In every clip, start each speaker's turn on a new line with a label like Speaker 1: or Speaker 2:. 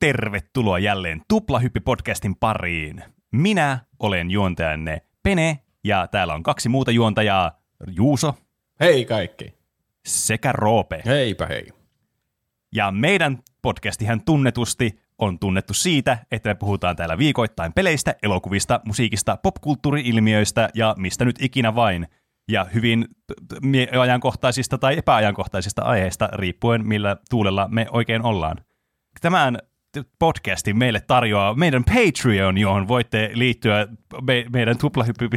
Speaker 1: Tervetuloa jälleen Tuplahyppi-podcastin pariin. Minä olen juontajanne Pene, ja täällä on kaksi muuta juontajaa, Juuso
Speaker 2: Hei kaikki.
Speaker 1: sekä Roope.
Speaker 3: Heipä hei.
Speaker 1: Ja meidän podcastihan tunnetusti on tunnettu siitä, että me puhutaan täällä viikoittain peleistä, elokuvista, musiikista, popkulttuuri-ilmiöistä ja mistä nyt ikinä vain. Ja hyvin ajankohtaisista tai epäajankohtaisista aiheista, riippuen millä tuulella me oikein ollaan. Tämän podcastin meille tarjoaa meidän Patreon, johon voitte liittyä me- meidän tuplahyppy.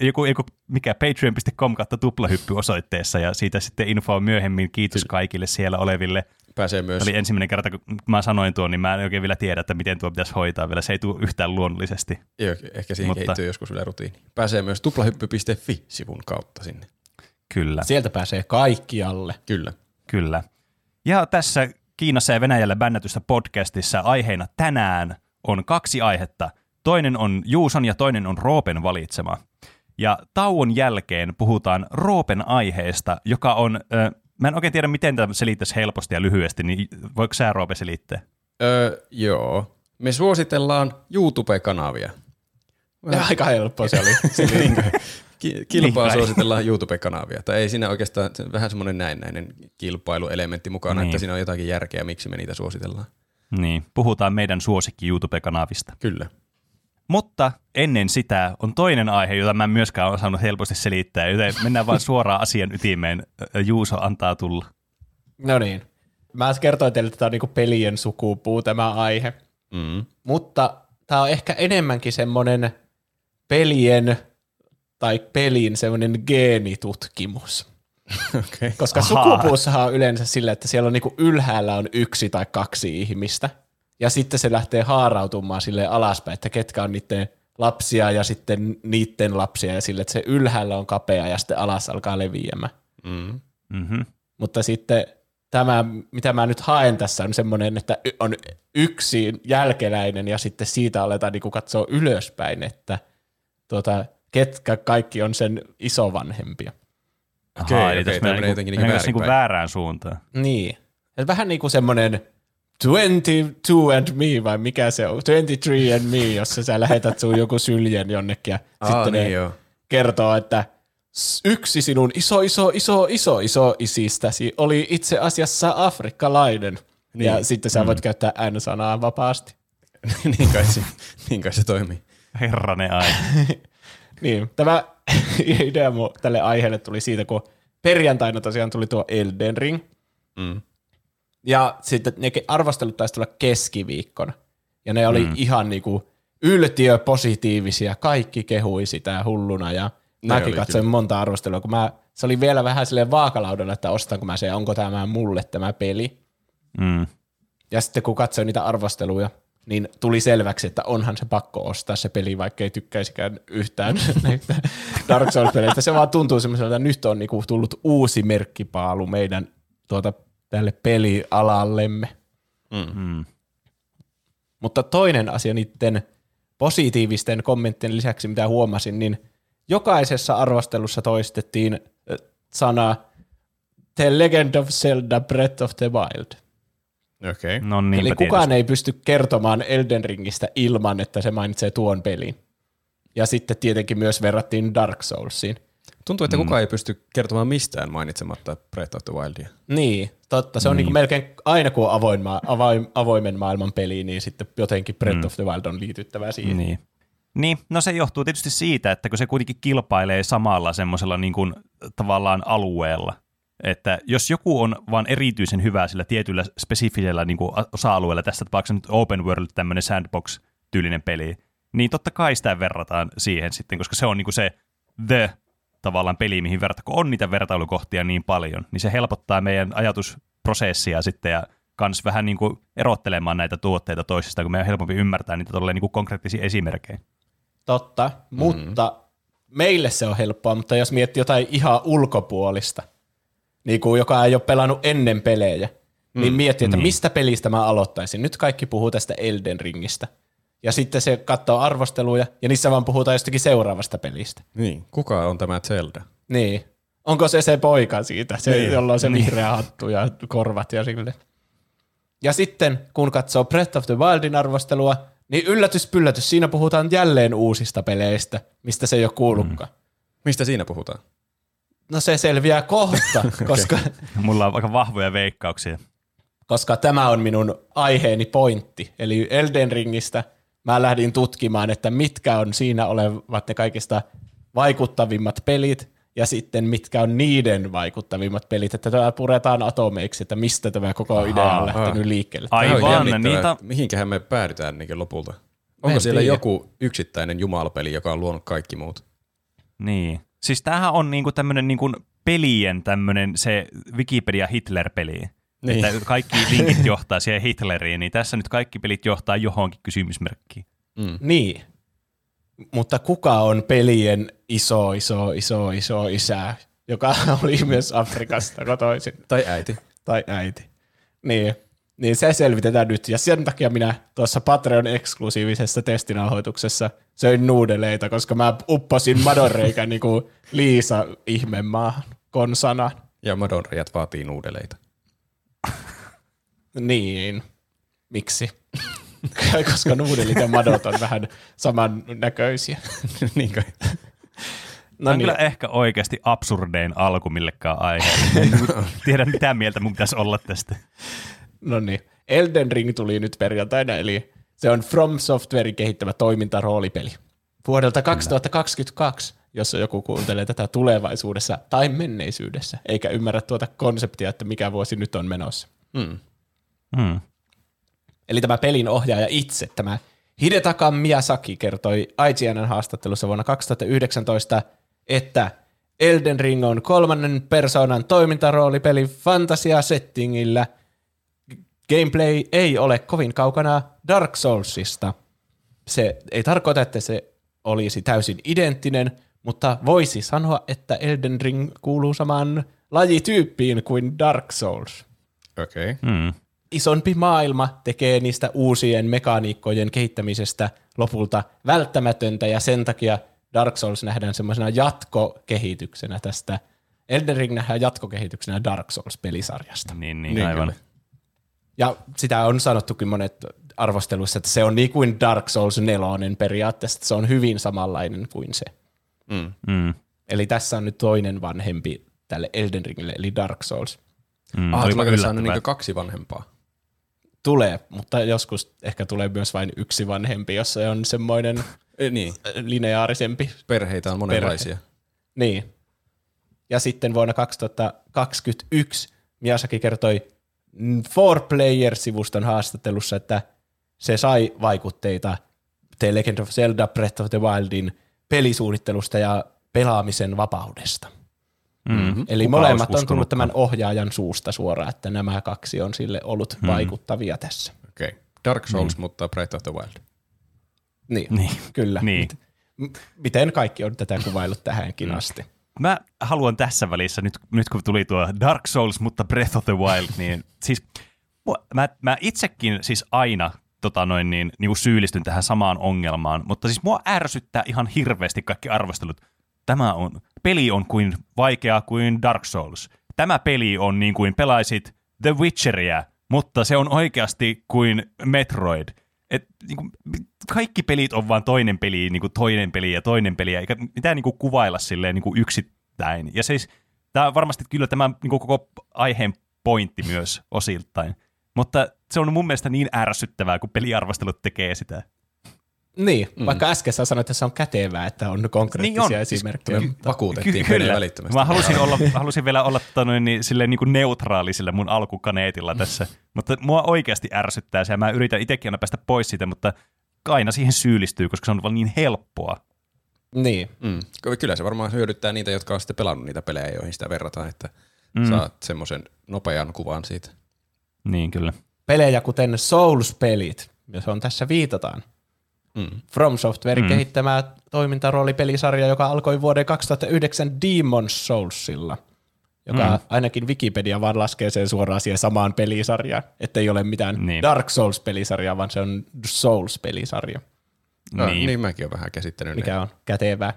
Speaker 1: joku, joku, mikä patreon.com kautta tuplahyppy osoitteessa ja siitä sitten infoa myöhemmin. Kiitos kaikille siellä oleville.
Speaker 3: Pääsee myös,
Speaker 1: Tämä oli ensimmäinen kerta, kun mä sanoin tuon, niin mä en oikein vielä tiedä, että miten tuo pitäisi hoitaa vielä. Se ei tule yhtään luonnollisesti.
Speaker 3: Joo, ehkä siihen
Speaker 1: Mutta-
Speaker 3: Mutta... kehittyy joskus vielä rutiini. Pääsee myös tuplahyppy.fi-sivun kautta sinne.
Speaker 1: Kyllä,
Speaker 2: Sieltä pääsee kaikkialle.
Speaker 3: Kyllä.
Speaker 1: kyllä. Ja tässä Kiinassa ja Venäjällä bännätyssä podcastissa aiheena tänään on kaksi aihetta. Toinen on Juuson ja toinen on Roopen valitsema. Ja tauon jälkeen puhutaan Roopen aiheesta, joka on... Äh, mä en oikein tiedä, miten tämä selittäisi helposti ja lyhyesti, niin voiko sä Roope selittää?
Speaker 3: Öö, joo. Me suositellaan YouTube-kanavia.
Speaker 2: Ja aika helppo se oli.
Speaker 3: Kilpaa
Speaker 1: Niin
Speaker 3: suositellaan YouTube-kanavia. Tai ei siinä oikeastaan, se on vähän semmoinen näennäinen kilpailuelementti mukana,
Speaker 1: Niin.
Speaker 3: että siinä on jotakin järkeä, miksi me niitä suositellaan.
Speaker 1: Niin, puhutaan meidän suosikki YouTube-kanavista.
Speaker 3: Kyllä.
Speaker 1: Mutta ennen sitä on toinen aihe, jota mä en myöskään osannut helposti selittää, joten mennään vaan suoraan asian ytimeen. Juuso antaa tulla.
Speaker 2: no niin. Mä kertoin teille, että tämä on niinku pelien sukupuu tämä aihe.
Speaker 3: Mm.
Speaker 2: Mutta tämä on ehkä enemmänkin semmoinen pelien tai pelin semmoinen geenitutkimus.
Speaker 3: Okay.
Speaker 2: Koska
Speaker 1: Ahaa.
Speaker 2: sukupuussahan on yleensä sillä, että siellä on niinku ylhäällä on yksi tai kaksi ihmistä. Ja sitten se lähtee haarautumaan sille alaspäin, että ketkä on niiden lapsia ja sitten niiden lapsia ja sille, että se ylhäällä on kapea ja sitten alas alkaa leviämään.
Speaker 3: Mm.
Speaker 1: Mm-hmm.
Speaker 2: Mutta sitten tämä, mitä mä nyt haen tässä, on semmoinen, että on yksi jälkeläinen ja sitten siitä aletaan niin katsoa ylöspäin, että tuota, ketkä kaikki on sen isovanhempia.
Speaker 3: Okei, okei,
Speaker 1: tässä
Speaker 3: tämä
Speaker 1: mennään
Speaker 3: menee
Speaker 1: niinku,
Speaker 3: jotenkin niinku
Speaker 1: niinku väärään suuntaan.
Speaker 2: Niin. Ja vähän niin kuin semmoinen 22 and me, vai mikä se on, 23 and me, jossa sä lähetät sun joku syljen jonnekin ja
Speaker 3: Aa,
Speaker 2: sitten
Speaker 3: niin
Speaker 2: ne
Speaker 3: joo.
Speaker 2: kertoo, että yksi sinun iso, iso, iso, iso, iso isistäsi oli itse asiassa afrikkalainen. Niin. Ja sitten sä voit käyttää N-sanaa vapaasti.
Speaker 3: niin, kai se, niin kai se toimii.
Speaker 1: Herranen aihe.
Speaker 2: Niin, tämä idea mu- tälle aiheelle tuli siitä, kun perjantaina tosiaan tuli tuo Elden Ring.
Speaker 3: Mm.
Speaker 2: Ja sitten ne arvostelut taisi tulla keskiviikkona. Ja ne oli mm. ihan niinku yltiöpositiivisia. Kaikki kehui sitä hulluna ja
Speaker 3: Ne
Speaker 2: mäkin katsoin monta arvostelua, kun mä, se oli vielä vähän silleen vaakalaudella, että ostanko mä se, onko tämä mulle tämä peli.
Speaker 1: Mm.
Speaker 2: Ja sitten kun katsoin niitä arvosteluja, niin tuli selväksi, että onhan se pakko ostaa se peli, vaikka ei tykkäisikään yhtään näistä Dark Souls-peleistä. Se vaan tuntuu semmoiselta, että nyt on niinku tullut uusi merkkipaalu meidän tuota, tälle pelialallemme.
Speaker 1: Mm.
Speaker 2: Mutta toinen asia niiden positiivisten kommenttien lisäksi, mitä huomasin, niin jokaisessa arvostelussa toistettiin äh, sana The Legend of Zelda Breath of the Wild.
Speaker 3: Okei. Okay.
Speaker 1: No niinpä
Speaker 2: Eli kukaan
Speaker 1: tietysti.
Speaker 2: ei pysty kertomaan Elden Ringistä ilman, että se mainitsee tuon pelin. Ja sitten tietenkin myös verrattiin Dark Soulsiin.
Speaker 3: Tuntuu, että mm. kukaan ei pysty kertomaan mistään mainitsematta Breath of the Wildia.
Speaker 2: Niin, totta. Se on niin. Niin melkein aina kun on avoin ma- avoin, avoimen maailman peli, niin sitten jotenkin Breath mm. of the Wild on liityttävä siihen.
Speaker 1: Niin. Niin, no se johtuu tietysti siitä, että kun se kuitenkin kilpailee samalla semmoisella niin kuin, tavallaan alueella, että jos joku on vaan erityisen hyvä sillä tietyllä spesifisellä niin kuin osa-alueella, tässä tapauksessa nyt open world tämmöinen sandbox-tyylinen peli, niin totta kai sitä verrataan siihen sitten, koska se on niin kuin se the tavallaan peli, mihin verrataan, kun on niitä vertailukohtia niin paljon, niin se helpottaa meidän ajatusprosessia sitten ja kans vähän niin kuin erottelemaan näitä tuotteita toisistaan, kun meidän on helpompi ymmärtää niitä tolleen niin kuin konkreettisia esimerkkejä.
Speaker 2: Totta, mm. mutta meille se on helppoa, mutta jos miettii jotain ihan ulkopuolista, niin kuin joka ei ole pelannut ennen pelejä, mm. niin miettii, että
Speaker 1: Niin.
Speaker 2: mistä pelistä mä aloittaisin. Nyt kaikki puhuu tästä Elden Ringistä. Ja sitten se katsoo arvosteluja, ja niissä vaan puhutaan jostakin seuraavasta pelistä.
Speaker 3: Niin. Kuka on tämä Zelda?
Speaker 2: Niin. Onko se se poika siitä, se,
Speaker 3: Niin.
Speaker 2: jolla on se vihreä hattu ja korvat ja sille? Ja sitten kun katsoo Breath of the Wildin arvostelua, niin yllätys pyllätys, siinä puhutaan jälleen uusista peleistä, mistä se ei ole kuullutkaan. Mm.
Speaker 3: Mistä siinä puhutaan?
Speaker 2: No se selviää kohta, koska,
Speaker 1: Mulla on aika vahvoja veikkauksia.
Speaker 2: koska tämä on minun aiheeni pointti. Eli Elden Ringistä mä lähdin tutkimaan, että mitkä on siinä olevat ne kaikista vaikuttavimmat pelit, ja sitten mitkä on niiden vaikuttavimmat pelit, että tämä puretaan atomeiksi, että mistä tämä koko idea on lähtenyt liikkeelle.
Speaker 3: Tämä on
Speaker 1: Aivan,
Speaker 3: jännittävää.
Speaker 1: niitä,
Speaker 3: Mihinkähän me päädytään niin lopulta?
Speaker 2: en
Speaker 3: Onko siellä
Speaker 2: tiedä.
Speaker 3: joku yksittäinen jumalapeli, joka on luonut kaikki muut?
Speaker 1: niin. Siis tämähän on niinku tämmönen niinku pelien tämmönen se Wikipedia Hitler-peli.
Speaker 3: Niin.
Speaker 1: Että kaikki linkit johtaa siihen Hitleriin, niin tässä nyt kaikki pelit johtaa johonkin kysymysmerkkiin.
Speaker 2: Niin. Mutta kuka on pelien iso, iso, iso, iso isä, joka oli myös Afrikasta kotoisin,
Speaker 3: Tai äiti.
Speaker 2: tai äiti? Niin. Niin se selvitetään nyt, ja sen takia minä tuossa Patreon-eksklusiivisessa testinauhoituksessa söin nuudeleita, koska mä upposin madonreikän niin kuin Liisa ihmemaahan konsana.
Speaker 3: Ja madonreijat vaatii nuudeleita.
Speaker 2: Niin. Miksi? koska nuudelit ja madot on vähän samannäköisiä.
Speaker 3: niin kai.
Speaker 1: No on niin. kyllä ehkä oikeasti absurdein alku millekään aihe. En tiedä mitä mieltä mun pitäisi olla tästä.
Speaker 2: No niin. Elden Ring tuli nyt perjantaina, eli se on From Softwarein kehittämä toimintaroolipeli. Vuodelta 2022, jos joku kuuntelee tätä tulevaisuudessa tai menneisyydessä, eikä ymmärrä tuota konseptia, että mikä vuosi nyt on menossa.
Speaker 3: Mm.
Speaker 1: Hmm.
Speaker 2: Eli tämä pelin ohjaaja itse, tämä Hidetaka Miyazaki kertoi IGNn haastattelussa vuonna 2019, että Elden Ring on kolmannen persoonan toimintaroolipeli fantasia-settingillä. Gameplay ei ole kovin kaukana Dark Soulsista. Se ei tarkoita, että se olisi täysin identtinen, mutta voisi sanoa, että Elden Ring kuuluu samaan lajityyppiin kuin Dark Souls
Speaker 3: Okei. Okay.
Speaker 1: Hmm.
Speaker 2: isompi maailma tekee niistä uusien mekaniikkojen kehittämisestä lopulta välttämätöntä ja sen takia Dark Souls nähdään semmoisena jatkokehityksenä tästä. Elden Ring nähdään jatkokehityksenä Dark Souls-pelisarjasta.
Speaker 1: Niin, niin,
Speaker 3: Niin
Speaker 1: aivan.
Speaker 3: kyllä.
Speaker 2: Ja sitä on sanottukin monet arvosteluissa, että se on niin kuin Dark Souls 4 periaatteessa, että se on hyvin samanlainen kuin se.
Speaker 3: Mm.
Speaker 1: Mm.
Speaker 2: Eli tässä on nyt toinen vanhempi tälle Elden Ringille, eli Dark Souls.
Speaker 1: Mm.
Speaker 3: Ah,
Speaker 1: Olipa
Speaker 3: tuleeko saanut niin kaksi vanhempaa?
Speaker 2: Tulee, mutta joskus ehkä tulee myös vain yksi vanhempi, jos se on semmoinen
Speaker 3: niin.
Speaker 2: lineaarisempi
Speaker 3: Perheitä on monenlaisia.
Speaker 2: Niin. Ja sitten vuonna 2021 Miyazaki kertoi 4Player-sivuston haastattelussa, että se sai vaikutteita The Legend of Zelda Breath of the Wildin pelisuunnittelusta ja pelaamisen vapaudesta.
Speaker 1: Mm.
Speaker 2: Eli
Speaker 1: Kuka
Speaker 2: molemmat on tullut tämän ohjaajan suusta suoraan, että nämä kaksi on sille ollut
Speaker 1: Hmm.
Speaker 2: vaikuttavia tässä.
Speaker 3: Okei. Okay. Dark Souls, mutta Breath of the Wild.
Speaker 2: Niin,
Speaker 1: Niin.
Speaker 2: kyllä.
Speaker 1: Niin.
Speaker 2: Miten kaikki on tätä kuvaillut tähänkin asti.
Speaker 1: Mä haluan tässä välissä, nyt, nyt kun tuli tuo Dark Souls, mutta Breath of the Wild, niin siis mä, mä itsekin siis aina tota noin, niin, niin kuin syyllistyn tähän samaan ongelmaan, mutta siis mua ärsyttää ihan hirveästi kaikki arvostelut. Tämä on, peli on kuin vaikea kuin Dark Souls. Tämä peli on niin kuin pelaisit The Witcheria, mutta se on oikeasti kuin Metroid. Et, niin kuin, kaikki pelit on vaan toinen peli, niin kuin toinen peli ja toinen peli, eikä mitään niin kuin kuvailla silleen niin kuin yksittäin. Ja siis tämä on varmasti kyllä tämä niin kuin koko aiheen pointti myös osiltain. Mutta se on mun mielestä niin ärsyttävää, kun peliarvostelut tekee sitä.
Speaker 2: Niin, mm. vaikka äsken sä sanoit, että se on kätevää, että on konkreettisia
Speaker 1: Niin
Speaker 2: niin
Speaker 1: on.
Speaker 2: esimerkkejä.
Speaker 3: Me vakuutettiin
Speaker 1: Ky-
Speaker 3: kyllä. välittömästi.
Speaker 1: Mä halusin, olla, halusin vielä olla tota noin, niin, silleen niin kuin neutraali sille mun alkukaneetilla tässä. mutta mua oikeasti ärsyttää se ja mä yritän itsekin aina päästä pois siitä, mutta aina siihen syyllistyy, koska se on vaan niin helppoa.
Speaker 2: Niin,
Speaker 3: Mm. Kyllä se varmaan hyödyttää niitä, jotka on sitten pelannut niitä pelejä, joihin sitä verrataan, että mm. saat semmoisen nopean kuvan siitä.
Speaker 1: Niin kyllä.
Speaker 2: pelejä kuten Souls-pelit, jos on tässä viitataan.
Speaker 3: Mm.
Speaker 2: From Software mm. kehittämää toimintaroolipelisarja, joka alkoi vuoden 2009 Demon's Soulsilla, joka mm. ainakin Wikipedia vaan laskee sen suoraan siihen samaan pelisarjaan, ettei ole mitään
Speaker 1: Niin.
Speaker 2: Dark Souls-pelisarjaa, vaan se on Souls-pelisarja,
Speaker 3: No,
Speaker 1: Niin.
Speaker 3: niin. niin mäkin olen vähän käsittänyt. ne.
Speaker 2: mikä on kätevää.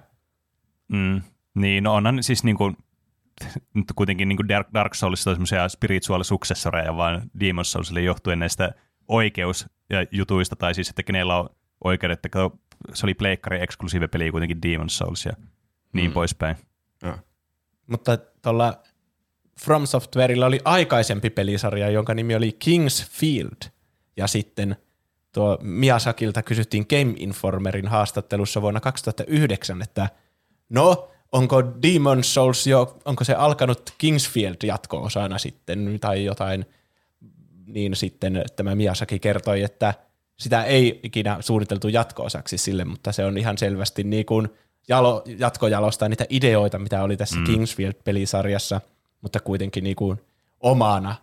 Speaker 1: Mm. Niin, no onhan siis niin kuin, nyt kuitenkin niin kuin Dark, Dark Soulsissa on semmoisia spiritual successoreja, vaan Demon's Soulsille johtuen näistä oikeus- ja jutuista, tai siis, että kenellä on oikeudet, että se oli pleikkari eksklusiive peli kuitenkin Demon's Souls ja niin mm. poispäin.
Speaker 3: Joo.
Speaker 2: Mutta tuolla From Softwarella oli aikaisempi pelisarja, jonka nimi oli King's Field. Ja sitten tuo Miyazakilta kysyttiin Game Informerin haastattelussa vuonna 2009, että no, onko Demon Souls jo, onko se alkanut Kingsfield jatko-osana sitten tai jotain, niin sitten tämä Miyazaki kertoi, että sitä ei ikinä suunniteltu jatko-osaksi sille, mutta se on ihan selvästi niin kuin jalo, jatkojalostaa niitä ideoita, mitä oli tässä mm. Kingsfield-pelisarjassa, mutta kuitenkin niin kuin omana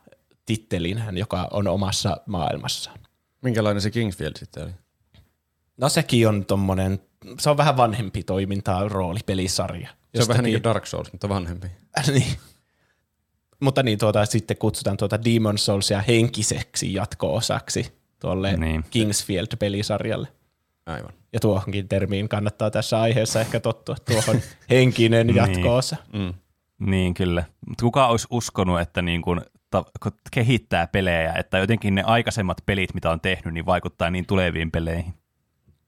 Speaker 2: tittelinhän, joka on omassa maailmassaan.
Speaker 3: Minkälainen se Kingsfield sitten oli?
Speaker 2: No sekin on tommonen, se on vähän vanhempi toimintaa roolipelisarja.
Speaker 3: Se on vähän niin kuin Dark Souls, mutta vanhempi.
Speaker 2: niin. Mutta niin, tuota, sitten kutsutaan tuota Demon Soulsia henkiseksi jatko-osaksi tuolle
Speaker 1: Niin.
Speaker 2: Kingsfield-pelisarjalle.
Speaker 3: Aivan.
Speaker 2: Ja tuohonkin termiin kannattaa tässä aiheessa ehkä tottua tuohon henkinen jatko-osa.
Speaker 3: Mm.
Speaker 1: Niin, kyllä. Mutta kuka olisi uskonut, että niin kun, ta, kun kehittää pelejä, että jotenkin ne aikaisemmat pelit, mitä on tehnyt, niin vaikuttaa niin tuleviin peleihin.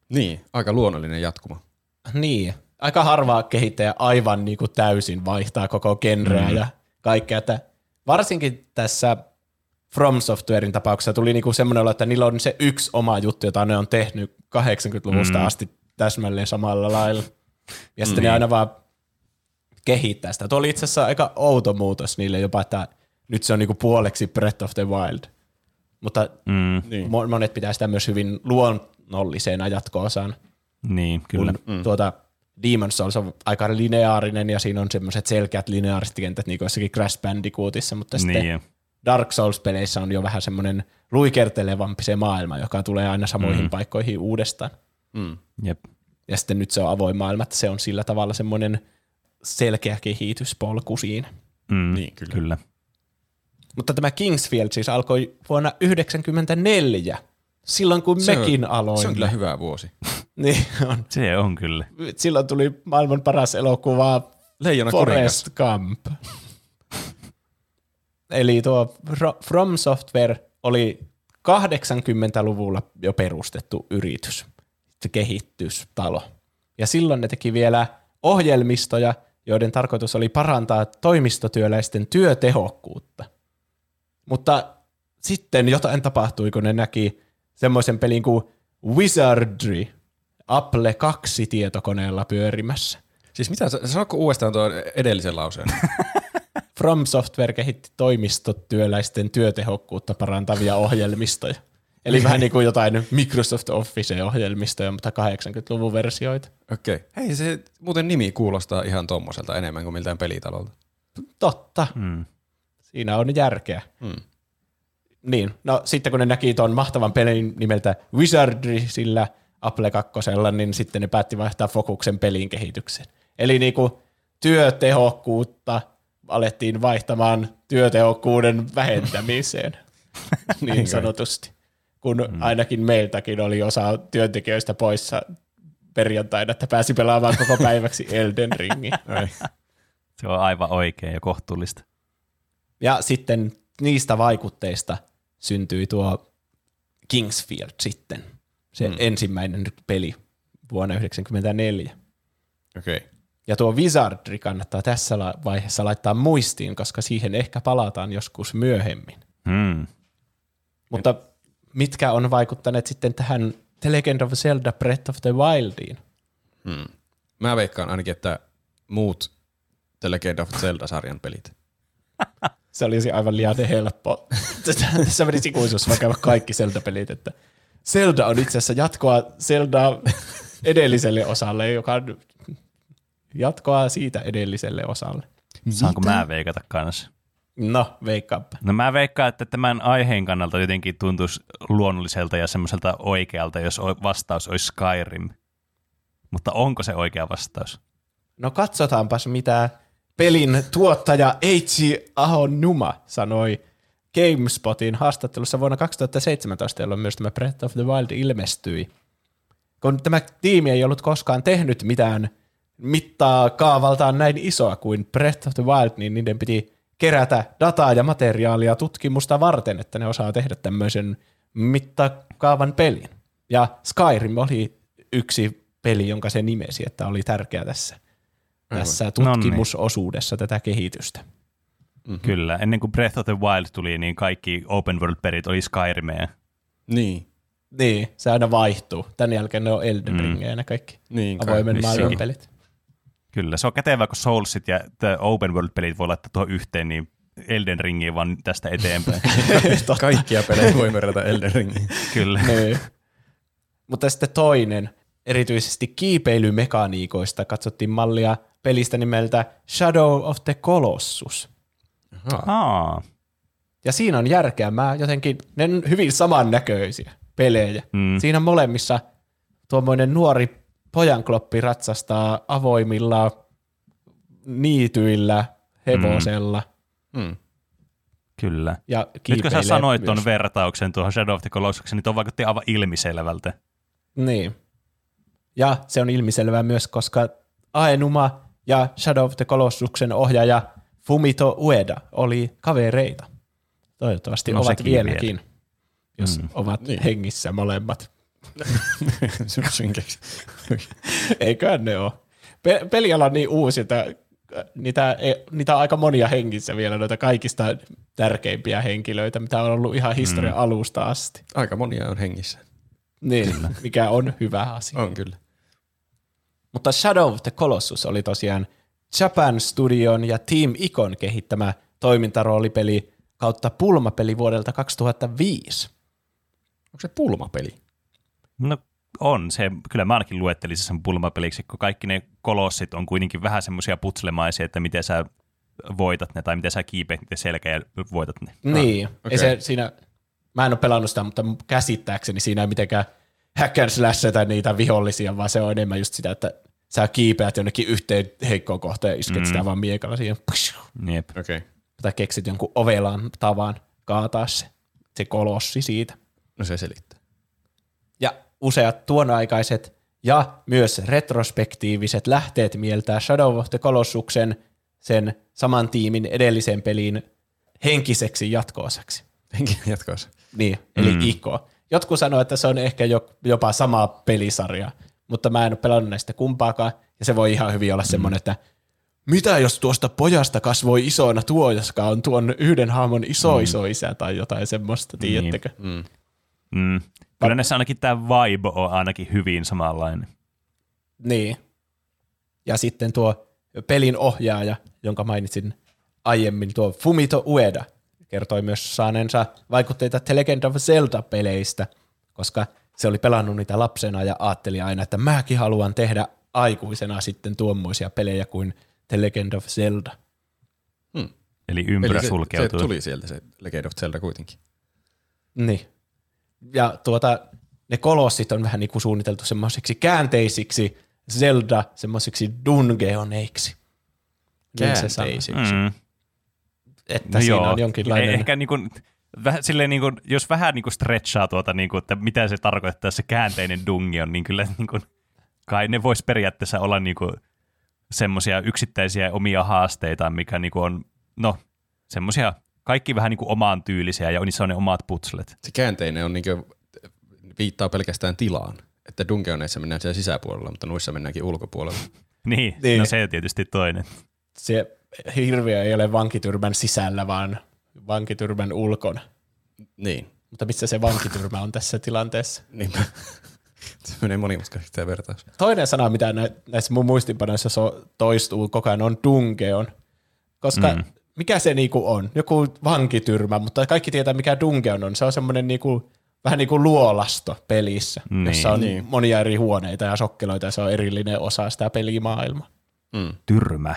Speaker 3: Niin, aika luonnollinen jatkuma.
Speaker 2: Niin, aika harva kehittäjä aivan niin kuin täysin vaihtaa koko genreä mm. ja kaikkea. Että varsinkin tässä From Softwarein tapauksessa tuli niinku semmoinen olo, että niillä on se yksi oma juttu, jota ne on tehnyt 80-luvusta mm. asti täsmälleen samalla lailla. Ja sitten mm. ne aina vaan kehittää sitä. Tuo oli itse asiassa aika outo muutos niille jopa, että nyt se on niinku puoleksi Breath of the Wild. Mutta
Speaker 1: Mm.
Speaker 3: Niin.
Speaker 2: mo- monet pitää sitä myös hyvin luonnollisena jatko-osaan.
Speaker 1: Niin, kyllä.
Speaker 2: Kun mm. tuota Demon's Souls on aika lineaarinen ja siinä on semmoiset selkeät lineaariset kentät niin kuin jossakin Crash Bandicootissa, mutta
Speaker 1: Niin,
Speaker 2: sitten
Speaker 1: ja-
Speaker 2: Dark Souls-peleissä on jo vähän semmoinen luikertelevampi se maailma, joka tulee aina samoihin mm. paikkoihin uudestaan.
Speaker 3: Mm.
Speaker 1: Jep.
Speaker 2: Ja sitten nyt se on avoin maailma, että se on sillä tavalla semmoinen selkeä kehityspolku siinä.
Speaker 1: Mm,
Speaker 3: Niin, kyllä.
Speaker 1: kyllä.
Speaker 2: Mutta tämä Kingsfield siis alkoi vuonna 1994, silloin kun
Speaker 3: Se on-
Speaker 2: mekin aloimme.
Speaker 3: Se on kyllä hyvä vuosi.
Speaker 2: Niin on.
Speaker 1: Se on kyllä.
Speaker 2: Silloin tuli maailman paras elokuva
Speaker 3: Leijona
Speaker 2: Forrest Gump. Eli tuo Fro- From Software oli 80-luvulla jo perustettu yritys, se kehitystalo. Ja silloin ne teki vielä ohjelmistoja, joiden tarkoitus oli parantaa toimistotyöläisten työtehokkuutta. Mutta sitten jotain tapahtui, kun ne näki semmoisen pelin kuin Wizardry Apple 2 tietokoneella pyörimässä.
Speaker 3: Siis mitä, sa- saanko uudestaan tuon edellisen lauseen?
Speaker 2: From Software kehitti toimistotyöläisten työtehokkuutta parantavia ohjelmistoja. Eli vähän niin kuin jotain Microsoft Office-ohjelmistoja, mutta 80-luvun versioita.
Speaker 3: Okei. Okay. Hei, se muuten nimi kuulostaa ihan tommoselta enemmän kuin miltään pelitalolta.
Speaker 2: Totta,
Speaker 1: Mm.
Speaker 2: siinä on järkeä.
Speaker 3: Mm.
Speaker 2: Niin, no sitten kun ne näki tuon mahtavan pelin nimeltä Wizardry sillä Apple 2, niin sitten ne päätti vaihtaa fokuksen pelin kehitykseen. Eli niinku työtehokkuutta alettiin vaihtamaan työtehokkuuden vähentämiseen, niin sanotusti. Kun ainakin meiltäkin oli osa työntekijöistä poissa perjantaina, että pääsi pelaamaan koko päiväksi Elden Ringin.
Speaker 1: Se on aivan oikein ja kohtuullista.
Speaker 2: Ja sitten niistä vaikutteista syntyi tuo Kingsfield sitten, se mm. ensimmäinen peli vuonna 1994.
Speaker 3: Okei. Okay.
Speaker 2: Ja tuo Wizardry kannattaa tässä vaiheessa laittaa muistiin, koska siihen ehkä palataan joskus myöhemmin.
Speaker 1: Mm.
Speaker 2: Mutta mitkä on vaikuttaneet sitten tähän The Legend of Zelda Breath of the Wildiin?
Speaker 3: Hmm. Mä veikkaan ainakin, että muut The Legend of Zelda-sarjan pelit.
Speaker 2: Se olisi aivan liian helppo. Tässä menisi ikuisuus vaikka kaikki Zelda-pelit, että Zelda on itse asiassa jatkoa Zelda edelliselle osalle, joka on jatkoa siitä edelliselle osalle.
Speaker 1: Saanko mä veikata kanssa?
Speaker 2: No, veikkaappa.
Speaker 1: No mä veikkaan, että tämän aiheen kannalta jotenkin tuntuisi luonnolliselta ja semmoiselta oikealta, jos vastaus olisi Skyrim. Mutta onko se oikea vastaus?
Speaker 2: No katsotaanpas, mitä pelin tuottaja Eiichi Ahonuma sanoi GameSpotin haastattelussa vuonna 2017, jolloin myös tämä Breath of the Wild ilmestyi. Kun tämä tiimi ei ollut koskaan tehnyt mitään mittaa kaavaltaan näin isoa kuin Breath of the Wild, niin niiden piti kerätä dataa ja materiaalia tutkimusta varten, että ne osaa tehdä tämmöisen mittakaavan pelin. Ja Skyrim oli yksi peli, jonka se nimesi, että oli tärkeä tässä, tässä tutkimusosuudessa tätä kehitystä.
Speaker 1: Mm-hmm. Kyllä, ennen kuin Breath of the Wild tuli, niin kaikki open world-pelit oli Skyrimea.
Speaker 3: Niin.
Speaker 2: Niin, se aina vaihtuu. Tän jälkeen ne on Elden mm. Ringejä ne kaikki
Speaker 3: Niin,
Speaker 2: avoimen maailman pelit.
Speaker 1: Kyllä, se on kätevä, kun Soulsit ja the open world-pelit voi laittaa tuohon yhteen, niin Elden Ringiin vaan tästä eteenpäin.
Speaker 3: Kaikkia pelejä voi verrata Elden Ringiin.
Speaker 1: Kyllä.
Speaker 2: niin. Mutta sitten toinen, erityisesti kiipeilymekaniikoista katsottiin mallia pelistä nimeltä Shadow of the Colossus.
Speaker 1: Aa,
Speaker 2: Ja siinä on järkeä. Mä jotenkin, ne on hyvin samannäköisiä pelejä.
Speaker 1: Mm.
Speaker 2: Siinä molemmissa tuommoinen nuori pojankloppi ratsastaa avoimilla niityillä hevosella
Speaker 3: Mm.
Speaker 1: kyllä.
Speaker 2: ja
Speaker 1: Nyt kun sä sanoit
Speaker 2: myös.
Speaker 1: ton vertauksen tuohon Shadow of the Colossukseen, niin tuo vaikutti aivan ilmiselvältä.
Speaker 2: Niin. Ja se on ilmiselvää myös, koska Aenuma ja Shadow of the Colossuksen ohjaaja Fumito Ueda oli kavereita. Toivottavasti
Speaker 1: No
Speaker 2: ovat vieläkin, jos
Speaker 1: Mm.
Speaker 2: ovat
Speaker 3: Niin.
Speaker 2: hengissä molemmat.
Speaker 3: Synkeksi.
Speaker 2: Eiköhän ne ole. Pe- peliala on niin uusi, että niitä, ei- niitä on aika monia hengissä vielä, noita kaikista tärkeimpiä henkilöitä, mitä on ollut ihan historian mm. alusta asti.
Speaker 3: Aika monia on hengissä.
Speaker 2: Niin, mikä on hyvä asia.
Speaker 3: On kyllä.
Speaker 2: Mutta Shadow of the Colossus oli tosiaan Japan Studion ja Team Icon kehittämä toimintaroolipeli kautta pulmapeli vuodelta 2005.
Speaker 3: Onko se pulmapeli?
Speaker 1: No on se, kyllä mä ainakin luettelisin sen pulmapeliksi, kun kaikki ne kolossit on kuitenkin vähän semmoisia putslemaisia, että miten sä voitat ne tai miten sä kiipeät niiden selkä ja voitat ne.
Speaker 2: Niin,
Speaker 3: okei.
Speaker 2: ei se siinä, mä en ole pelannut sitä, mutta käsittääkseni siinä ei mitenkään hack and slashata niitä vihollisia, vaan se on enemmän just sitä, että sä kiipeät jonnekin yhteen heikkoon kohtaan ja isket mm. sitä vaan miekalla siihen.
Speaker 1: Jep.
Speaker 3: Okei. Okay.
Speaker 2: Tai keksit jonkun ovelan tavan kaataa se, se kolossi siitä.
Speaker 3: No se selittää.
Speaker 2: Ja useat tuonaikaiset ja myös retrospektiiviset lähteet mieltää Shadow of the Colossuksen sen saman tiimin edellisen pelin henkiseksi jatkoosaksi.
Speaker 3: Henkinen jatkossa.
Speaker 2: Niin, eli
Speaker 1: Mm.
Speaker 2: mm. Iko. Jotkut sanoo, että se on ehkä jo, jopa sama pelisarja, mutta mä en ole pelannut näistä kumpaakaan, ja se voi ihan hyvin olla semmoinen, että mitä jos tuosta pojasta kasvoi isona tuo, joska on tuon yhden hahmon iso mm. iso isä tai jotain semmoista, tiedättekö?
Speaker 3: Mm.
Speaker 1: Mm. Kyllä näissä ainakin tämä vibe on ainakin hyvin samanlainen.
Speaker 2: Niin. Ja sitten tuo pelin ohjaaja, jonka mainitsin aiemmin, tuo Fumito Ueda, kertoi myös saaneensa vaikutteita The Legend of Zelda-peleistä, koska se oli pelannut niitä lapsena ja ajatteli aina, että mäkin haluan tehdä aikuisena sitten tuommoisia pelejä kuin The Legend of Zelda.
Speaker 1: Eli ympyrä
Speaker 3: Eli se, se
Speaker 1: sulkeutuu.
Speaker 3: tuli sieltä se Legend of Zelda kuitenkin.
Speaker 2: Niin. Ja tuota, ne kolossit on vähän niin kuin suunniteltu semmoisiksi käänteisiksi Zelda, semmoisiksi dungeoneiksi. Niin.
Speaker 3: Käänteisiksi.
Speaker 1: Mm.
Speaker 2: Että
Speaker 1: No
Speaker 2: siinä
Speaker 1: joo.
Speaker 2: on jonkinlainen...
Speaker 1: Ehkä niin kuin, vähän, silleen niin kuin, jos vähän niin kuin stretchaa tuota, niin kuin, että mitä se tarkoittaa se käänteinen dungeon, niin kyllä niin kuin, kai ne voisi periaatteessa olla niin kuin, semmoisia yksittäisiä omia haasteita, mikä niin kuin on, no, semmoisia kaikki vähän niin kuin omaan tyylisiä ja niissä on ne omat putslet.
Speaker 3: Se käänteinen on niinku, viittaa pelkästään tilaan. Että dungeoneissa mennään siellä sisäpuolella, mutta noissa mennäänkin ulkopuolella.
Speaker 1: Niin,
Speaker 2: Niin.
Speaker 1: no se tietysti toinen.
Speaker 2: se hirviö ei ole vankityrmän sisällä, vaan vankityrmän ulkona.
Speaker 3: Niin.
Speaker 2: Mutta missä se vankityrmä on tässä tilanteessa?
Speaker 3: Niinpä. Se menee monimutkaiseksi tämä vertaus.
Speaker 2: Toinen sana, mitä nä- näissä mun muistinpanoissa so- toistuu koko ajan, on dungeon. Koska
Speaker 1: Mm.
Speaker 2: Mikä se niinku on? Joku vankityrmä, mutta kaikki tietää, mikä dungeon on. Se on semmoinen niinku, vähän niin kuin luolasto pelissä,
Speaker 1: Niin.
Speaker 2: jossa on
Speaker 3: Niin.
Speaker 2: monia eri huoneita ja sokkeloita, ja se on erillinen osa sitä pelimaailmaa.
Speaker 3: Mm.
Speaker 1: Tyrmä.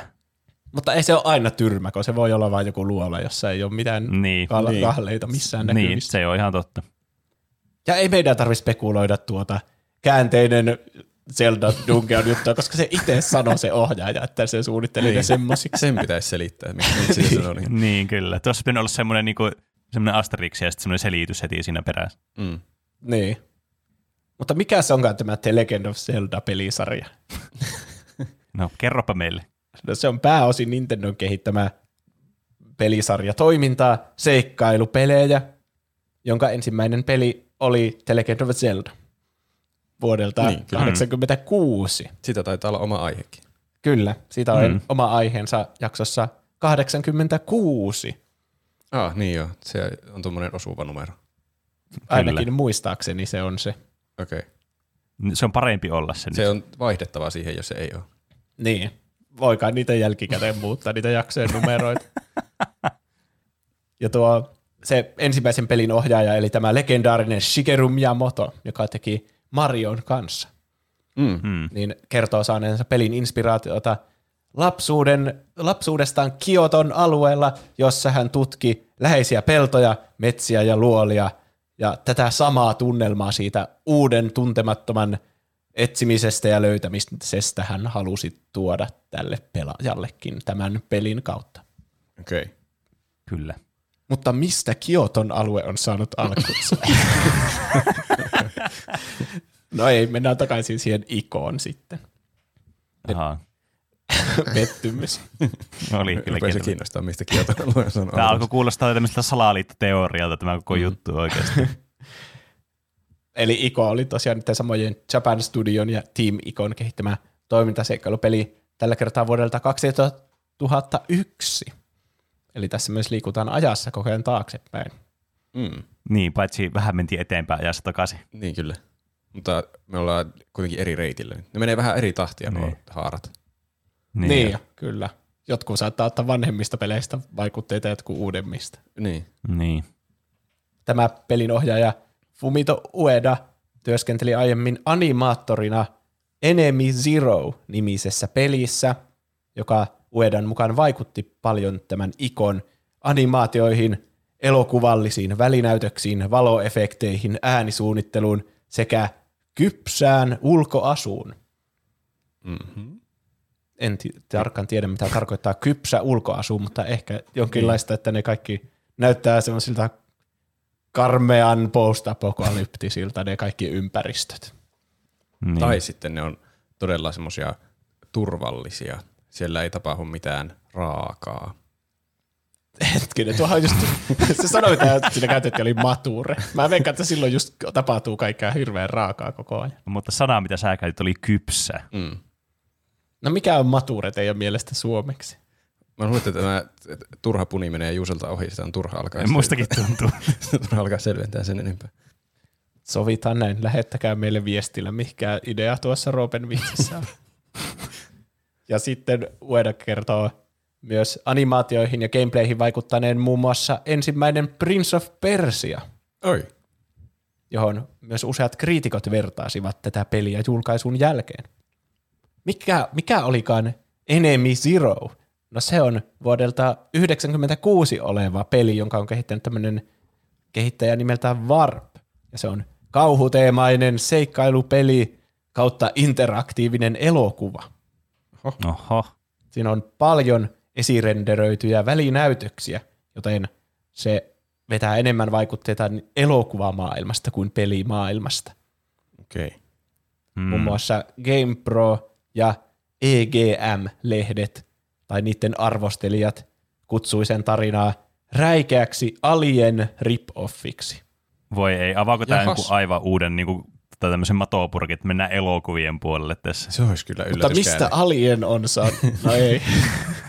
Speaker 2: Mutta ei se ole aina tyrmä, kun se voi olla vain joku luola, jossa ei ole mitään
Speaker 1: Niin.
Speaker 2: kal-
Speaker 3: Niin.
Speaker 2: kahleita missään
Speaker 1: Niin,
Speaker 2: näkyvissä.
Speaker 1: se on ihan totta.
Speaker 2: Ja ei meidän tarvitse spekuloida tuota käänteinen Zelda Dungeon juttua, koska se itse sanoi se ohjaaja, että se suunnitteli niin. ne semmosiksi.
Speaker 3: Sen pitäisi selittää, että miksi se sanoo niin.
Speaker 1: Niin, kyllä. Tuossa pitäisi olla semmoinen, niin kuin, semmoinen Asterix ja sitten semmoinen selitys heti siinä perässä.
Speaker 3: Mm.
Speaker 2: Niin. Mutta mikä se onkaan tämä The Legend of Zelda-pelisarja?
Speaker 1: No, kerropa meille.
Speaker 2: No, se on pääosin Nintendon kehittämä pelisarja toimintaa, seikkailupelejä, jonka ensimmäinen peli oli The Legend of Zelda vuodelta
Speaker 3: Niin,
Speaker 2: niin,
Speaker 3: kyllä.
Speaker 2: 86.
Speaker 3: Sitä taitaa olla oma aihekin.
Speaker 2: Kyllä, siitä on
Speaker 1: Mm.
Speaker 2: mm. oma aiheensa jaksossa 86.
Speaker 3: Ah, niin joo. Se on tuommoinen osuva numero.
Speaker 2: Ainakin muistaakseni se on se.
Speaker 3: Okei. Okay.
Speaker 1: Se on parempi olla se,
Speaker 3: Se
Speaker 1: nyt.
Speaker 3: on vaihdettava siihen, jos se ei ole.
Speaker 2: Niin. Voikaan niitä jälkikäteen muuttaa, niitä jaksojen numeroita. ja tuo se ensimmäisen pelin ohjaaja, eli tämä legendaarinen Shigeru Miyamoto, joka teki Marion kanssa,
Speaker 3: Mm.
Speaker 1: Mm.
Speaker 2: niin kertoo saaneensa pelin inspiraatiota lapsuuden, lapsuudestaan Kioton alueella, jossa hän tutki läheisiä peltoja, metsiä ja luolia, ja tätä samaa tunnelmaa siitä uuden tuntemattoman etsimisestä ja löytämisestä hän halusi tuoda tälle pelaajallekin tämän pelin kautta.
Speaker 3: Okei. Okay.
Speaker 1: Kyllä.
Speaker 2: Mutta mistä Kioton alue on saanut alkunsa? no ei, mennään takaisin siihen ikoon sitten.
Speaker 1: Ahaa.
Speaker 2: Pettymys.
Speaker 1: Oli kyllä kieltämättä.
Speaker 3: kiinnostaa, mistä Kioton alue on
Speaker 1: Tämä alkoi kuulostaa tämmöistä salaliittoteorialta tämä koko
Speaker 3: Mm.
Speaker 1: juttu oikeasti.
Speaker 2: Eli Iko oli tosiaan niiden samojen Japan Studion ja Team Icon kehittämä toimintaseikkailupeli tällä kertaa vuodelta 2001. Eli tässä myös liikutaan ajassa koko ajan taaksepäin.
Speaker 3: Mm.
Speaker 1: niin, paitsi vähän mentiin eteenpäin ajassa takaisin.
Speaker 3: Niin kyllä. Mutta me ollaan kuitenkin eri reitillä. Ne menee vähän eri tahtia nuo
Speaker 2: Niin.
Speaker 3: haarat.
Speaker 2: Niin, niin jo, kyllä. Jotkut saattaa ottaa vanhemmista peleistä vaikutteita ja jotkut uudemmista.
Speaker 3: Niin.
Speaker 1: Niin.
Speaker 2: Tämä pelin ohjaaja Fumito Ueda työskenteli aiemmin animaattorina Enemy Zero-nimisessä pelissä, joka Uedan mukaan vaikutti paljon tämän ikon animaatioihin, elokuvallisiin välinäytöksiin, valoefekteihin, äänisuunnitteluun sekä kypsään ulkoasuun.
Speaker 3: Mm-hmm.
Speaker 2: En ti- tarkkaan tiedä, mitä tarkoittaa kypsä ulkoasu, mutta ehkä jonkinlaista, että ne kaikki näyttää semmoisilta karmean post-apokalyptisilta ne kaikki ympäristöt.
Speaker 1: niin.
Speaker 3: Tai sitten ne on todella semmoisia turvallisia. Siellä ei tapahdu mitään raakaa.
Speaker 2: Hetkinen, tuohon on just, se sanoi, mitä siinä käytettiin, oli mature. Mä veikkaan, että silloin just tapahtuu kaikkea hirveän raakaa koko ajan.
Speaker 1: Mutta sana, mitä sä käytit, oli kypsä.
Speaker 3: Mm.
Speaker 2: No mikä on mature teidän mielestä suomeksi?
Speaker 3: Mä luulen, että tämä että turha puni menee Juuselta ohi, sitä on turha alkaa,
Speaker 1: Mustakin tuntuu.
Speaker 3: turha alkaa selventää sen enempää.
Speaker 2: Sovitaan näin, lähettäkää meille viestillä, mikä idea tuossa Roopen vitsissä on. ja sitten Ueda kertoo myös animaatioihin ja gameplayhin vaikuttaneen muun muassa ensimmäinen Prince of Persia,
Speaker 3: Oi.
Speaker 2: johon myös useat kriitikot vertaasivat tätä peliä julkaisun jälkeen. Mikä, mikä olikaan Enemy Zero? No se on vuodelta 1996 oleva peli, jonka on kehittänyt tämmöinen kehittäjä nimeltään Warp. Ja se on kauhuteemainen seikkailupeli kautta interaktiivinen elokuva.
Speaker 1: Oho.
Speaker 2: Siinä on paljon esirenderöityjä välinäytöksiä, joten se vetää enemmän vaikutteita elokuvamaailmasta kuin pelimaailmasta.
Speaker 3: Okei. Okay.
Speaker 1: Mm.
Speaker 2: Muun muassa GamePro ja EGM-lehdet tai niiden arvostelijat kutsui sen tarinaa räikeäksi Alien rip-offiksi.
Speaker 1: Voi ei, avaako tämä aivan uuden niin kuin, tai tämmöisen matopurkin, että mennään elokuvien puolelle tässä.
Speaker 3: Se olisi kyllä
Speaker 2: Mutta mistä Alien on saanut? No ei.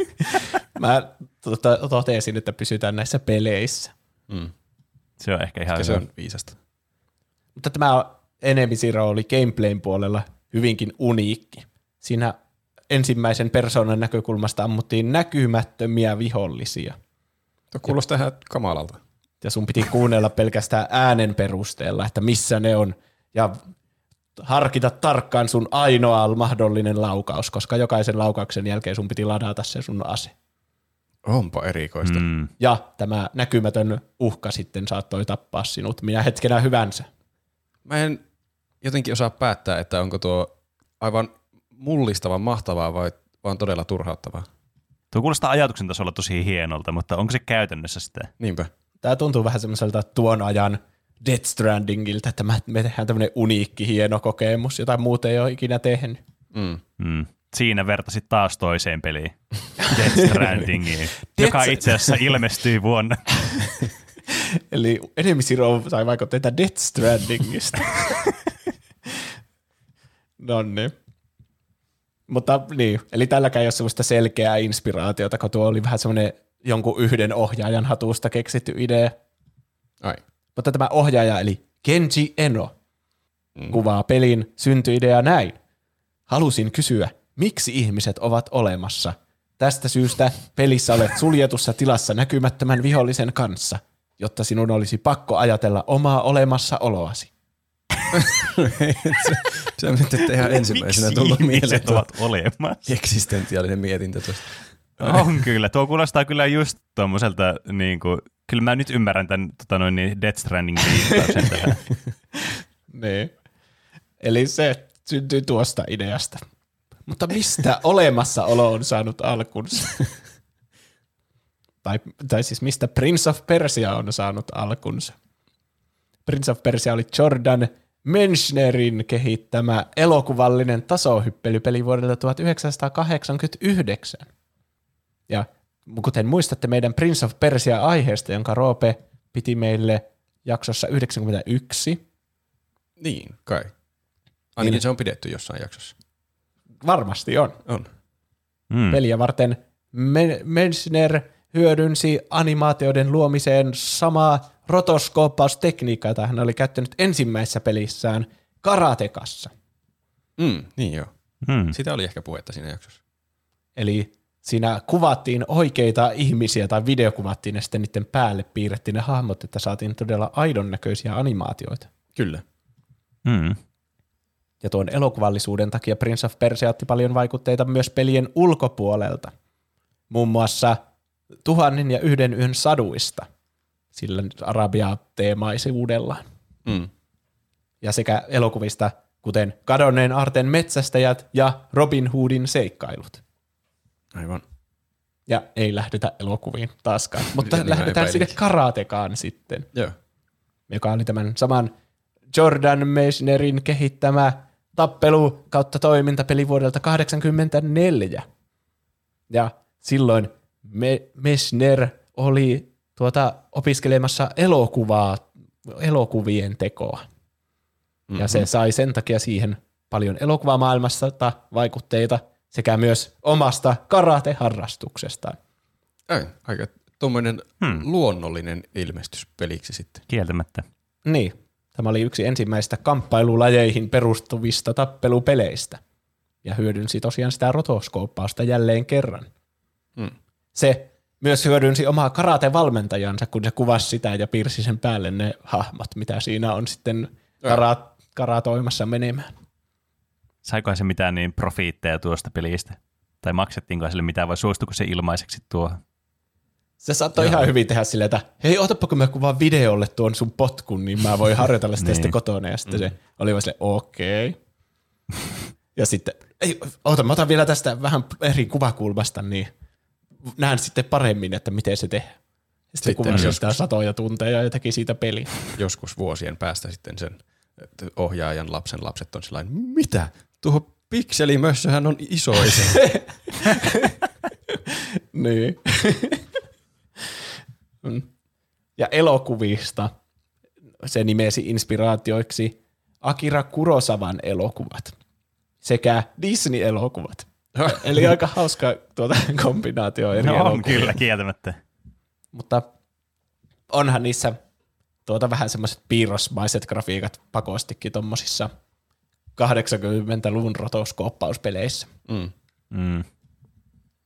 Speaker 2: Mä tota, totesin, että pysytään näissä peleissä.
Speaker 3: Mm.
Speaker 1: Se on ehkä ihan
Speaker 3: Ehkä se on viisasta.
Speaker 2: Mutta tämä Enemy Zero oli gameplayn puolella hyvinkin uniikki. Siinä ensimmäisen persoonan näkökulmasta ammuttiin näkymättömiä vihollisia.
Speaker 3: Tuo kuulostaa ihan kamalalta.
Speaker 2: Ja sun piti kuunnella pelkästään äänen perusteella, että missä ne on. Ja harkita tarkkaan sun ainoa mahdollinen laukaus, koska jokaisen laukauksen jälkeen sun piti ladata se sun ase.
Speaker 3: Onpa erikoista. Mm.
Speaker 2: Ja tämä näkymätön uhka sitten saattoi tappaa sinut minä hetkenä hyvänsä.
Speaker 3: Mä en jotenkin osaa päättää, että onko tuo aivan mullistavan mahtavaa vai vaan todella turhauttavaa.
Speaker 1: Tuo kuulostaa ajatuksen tasolla tosi hienolta, mutta onko se käytännössä sitä?
Speaker 3: Niinpä.
Speaker 2: Tämä tuntuu vähän semmoiselta tuon ajan Death Strandingilta, että mä- me tehdään tämmöinen uniikki, hieno kokemus, jota muut ei ole ikinä tehnyt.
Speaker 3: Mm.
Speaker 1: Mm. siinä vertasit taas toiseen peliin, Death Strandingiin, joka itse asiassa ilmestyi vuonna.
Speaker 2: Eli Enemy Zero sai vaikutteita Death Strandingista. no niin. Mutta niin, eli tälläkään ei ole sellaista selkeää inspiraatiota, kun tuo oli vähän semmoinen jonkun yhden ohjaajan hatusta keksitty idea.
Speaker 3: Ai.
Speaker 2: Mutta tämä ohjaaja, eli Kenji Eno, mm. kuvaa pelin syntyidea näin. Halusin kysyä, miksi ihmiset ovat olemassa. Tästä syystä pelissä olet suljetussa tilassa näkymättömän vihollisen kanssa, jotta sinun olisi pakko ajatella omaa olemassaoloasi.
Speaker 3: Se on nyt ihan ensimmäisenä
Speaker 1: Miksi
Speaker 3: tullut mieleen
Speaker 1: ovat olemassa?
Speaker 3: eksistentiaalinen mietintä tuosta.
Speaker 1: On kyllä. Tuo kuulostaa kyllä just tuommoiselta, niin kuin, kyllä mä nyt ymmärrän tämän tota noin, niin Death Stranding viittauksen tähän.
Speaker 2: Niin. Eli se syntyi tuosta ideasta. Mutta mistä olemassaolo on saanut alkunsa? tai, tai siis mistä Prince of Persia on saanut alkunsa? Prince of Persia oli Jordan Menschnerin kehittämä elokuvallinen tasohyppelypeli vuodelta 1989. Ja kuten muistatte meidän Prince of Persia-aiheesta, jonka Roope piti meille jaksossa 91,
Speaker 3: Niin, kai. Ainakin se on pidetty jossain jaksossa.
Speaker 2: varmasti on.
Speaker 3: On.
Speaker 1: Mm.
Speaker 2: Peliä varten Men- Menschner hyödynsi animaatioiden luomiseen samaa rotoskooppaustekniikkaa, jota hän oli käyttänyt ensimmäisessä pelissään Karatekassa.
Speaker 3: Mm, niin joo.
Speaker 1: Mm.
Speaker 3: Sitä oli ehkä puhetta siinä jaksossa.
Speaker 2: Eli siinä kuvattiin oikeita ihmisiä tai videokuvattiin ja sitten niiden päälle piirrettiin ne hahmot, että saatiin todella aidon näköisiä animaatioita.
Speaker 3: Kyllä.
Speaker 1: Mm.
Speaker 2: Ja tuon elokuvallisuuden takia Prince of Persia otti paljon vaikutteita myös pelien ulkopuolelta. Muun muassa Tuhannen ja yhden yön saduista, sillä nyt Arabia-teemaisuudellaan.
Speaker 3: Mm.
Speaker 2: Ja sekä elokuvista, kuten Kadonneen Arten metsästäjät ja Robin Hoodin seikkailut.
Speaker 3: Aivan.
Speaker 2: Ja ei lähdetä elokuviin taaskaan, mutta
Speaker 3: Niin
Speaker 2: lähdetään sinne karatekaan sitten,
Speaker 3: Joo.
Speaker 2: joka oli tämän saman Jordan Mechnerin kehittämä tappelu kautta toimintapeli vuodelta 1984. Ja silloin Me- Mechner oli tuota opiskelemassa elokuvaa, elokuvien tekoa. Mm-hmm. Ja se sai sen takia siihen paljon elokuvamaailmasta vaikutteita sekä myös omasta karateharrastuksestaan.
Speaker 3: Ai, aika tuommoinen
Speaker 1: Hmm.
Speaker 3: luonnollinen ilmestys peliksi sitten.
Speaker 1: Kieltämättä.
Speaker 2: Niin, tämä oli yksi ensimmäistä kamppailulajeihin perustuvista tappelupeleistä ja hyödynsi tosiaan sitä rotoskooppausta jälleen kerran.
Speaker 3: Hmm.
Speaker 2: Se myös hyödynsi omaa karatevalmentajansa, kun se kuvasi sitä ja piirsi sen päälle ne hahmot, mitä siinä on sitten kara- karatoimassa menemään.
Speaker 1: Saikohan se mitään niin profiitteja tuosta pelistä? Tai maksettiinko sille mitään vai suostuiko se ilmaiseksi tuohon?
Speaker 2: Se saattoi ihan hyvin tehdä silleen, että hei, otapa kun mä kuvaan videolle tuon sun potkun, niin mä voin harjoitella sitä
Speaker 1: Niin.
Speaker 2: sitten kotona. Ja sitten se oli vaan silleen, okei. Ja sitten, ei, ota, mä otan vielä tästä vähän eri kuvakulmasta, niin näen sitten paremmin, että miten se tehdään. Sitten,
Speaker 3: Sitten
Speaker 2: kuvasi
Speaker 3: joskus.
Speaker 2: sitä satoja tunteja ja teki siitä peliä.
Speaker 3: Joskus vuosien päästä sitten sen ohjaajan lapsen lapset on sellainen, mitä? Tuo pikselimössöhän on iso isä.
Speaker 2: niin. Mm. ja elokuvista se nimesi inspiraatioiksi Akira Kurosavan elokuvat sekä Disney-elokuvat. Eli aika hauska tuota kombinaatio eri
Speaker 1: No on kyllä, kieltämättä.
Speaker 2: Mutta onhan niissä tuota vähän semmoiset piirrosmaiset grafiikat pakostikin tommosissa 80-luvun rotoskooppauspeleissä.
Speaker 3: Mm.
Speaker 1: Mm.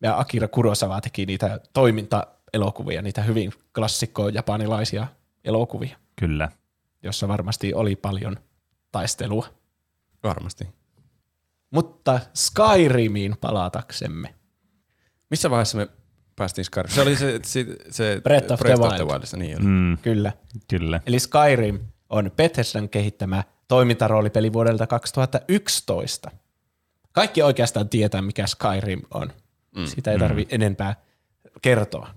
Speaker 2: Ja Akira Kurosawa teki niitä toimintaelokuvia, niitä hyvin klassikkoja japanilaisia elokuvia,
Speaker 1: Kyllä.
Speaker 2: jossa varmasti oli paljon taistelua.
Speaker 3: Varmasti.
Speaker 2: Mutta Skyrimiin palataksemme.
Speaker 3: Missä vaiheessa me päästiin Skyrim? Se oli se, se, se
Speaker 2: Breath of the Wild.
Speaker 3: Wildissa, niin oli.
Speaker 1: Mm,
Speaker 2: Kyllä.
Speaker 1: kyllä.
Speaker 2: Eli Skyrim on Bethesdan kehittämä toimintaroolipeli vuodelta 2011. Kaikki oikeastaan tietää, mikä Skyrim on. Mm. Sitä ei tarvi enempää kertoa.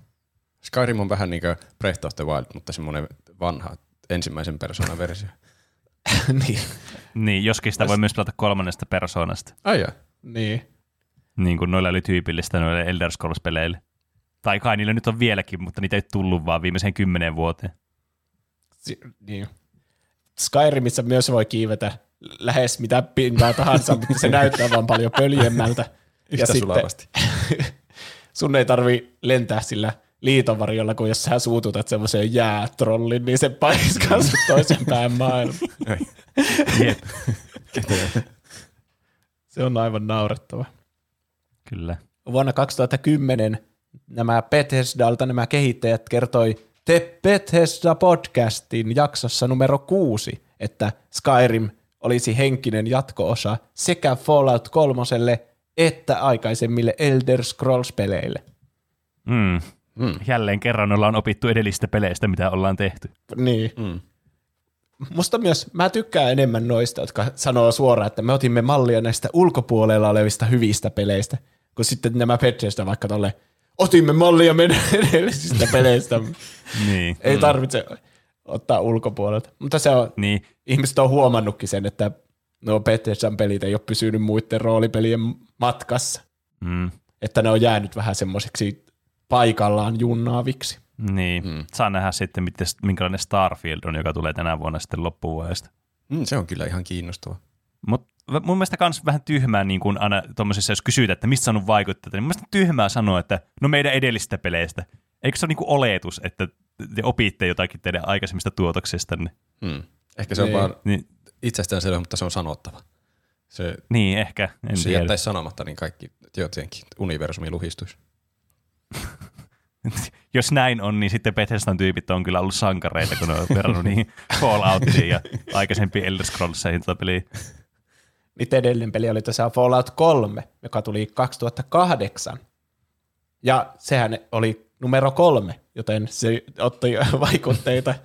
Speaker 3: Skyrim on vähän niin kuin Breath of the Wild, mutta semmoinen vanha ensimmäisen persoonan versio.
Speaker 2: niin.
Speaker 1: Niin, joskin sitä voi myös pelata kolmannesta persoonasta.
Speaker 3: Ai
Speaker 2: niin.
Speaker 1: Niin kuin noilla oli tyypillistä noille Elder Scrolls-peleille. Tai kai niillä nyt on vieläkin, mutta niitä ei tullut vaan viimeiseen kymmenen vuoteen.
Speaker 2: Si- niin. Skyrimissä myös voi kiivetä lähes mitä pintaa tahansa, mutta se näyttää vaan paljon pöljemmältä.
Speaker 3: Yhtä sulavasti.
Speaker 2: sun ei tarvi lentää sillä liitonvarjolla, kun jos sä suututat semmoiseen jäätrollin, niin se paiskaa sut toisen päin maailman.
Speaker 1: Jep,
Speaker 2: Se on aivan naurettava.
Speaker 1: kyllä.
Speaker 2: Vuonna 2010 nämä Bethesdalta nämä kehittäjät kertoi The Bethesda podcastin jaksossa numero kuusi, että Skyrim olisi henkinen jatko-osa sekä Fallout 3 että aikaisemmille Elder Scrolls-peleille.
Speaker 1: Mm. Mm. Jälleen kerran ollaan opittu edellistä peleistä, mitä ollaan tehty.
Speaker 2: Niin. Mm. Musta myös, mä tykkään enemmän noista, jotka sanoo suoraan, että me otimme mallia näistä ulkopuolella olevista hyvistä peleistä, kun sitten nämä Bethesda vaikka tolle, otimme mallia meidän edellisistä peleistä.
Speaker 1: Niin.
Speaker 2: Ei tarvitse ottaa ulkopuolelta. Mutta se on,
Speaker 1: Niin,
Speaker 2: ihmiset on huomannutkin sen, että nuo Bethesdan pelit ei ole pysynyt muiden roolipelien matkassa.
Speaker 1: mm.
Speaker 2: Että ne on jäänyt vähän semmoiseksi paikallaan junnaaviksi.
Speaker 1: niin. Mm. saa nähdä sitten, miten, minkälainen Starfield on, joka tulee tänä vuonna sitten loppuvuodesta.
Speaker 3: Mm, se on kyllä ihan kiinnostava.
Speaker 1: Mutta mun mielestä kans vähän tyhmää, niin kuin aina tuommoisessa, jos kysytään, että mistä saanut vaikuttaa, niin mun mielestä tyhmää sanoa, että no meidän edellisistä peleistä. Eikö se ole niin kuin oletus, että te opitte jotakin teidän aikaisemmista tuotoksistanne?
Speaker 3: Mm. Ehkä se on
Speaker 2: Niin.
Speaker 3: vaan
Speaker 1: Niin,
Speaker 3: itsestään selvä, mutta se on sanottava. Se,
Speaker 1: niin ehkä, en
Speaker 3: se
Speaker 1: tiedä.
Speaker 3: jättäisi sanomatta, niin kaikki jotenkin universumi luhistuisi.
Speaker 1: Jos näin on, niin sitten Bethesdan tyypit on kyllä ollut sankareita, kun ne on verrannut niihin Falloutiin ja aikaisempiin Elder Scrollseihin tota peliä.
Speaker 2: Niitä edellinen peli oli tosiaan Fallout 3, joka tuli 2008. Ja sehän oli numero kolme, joten se otti vaikutteita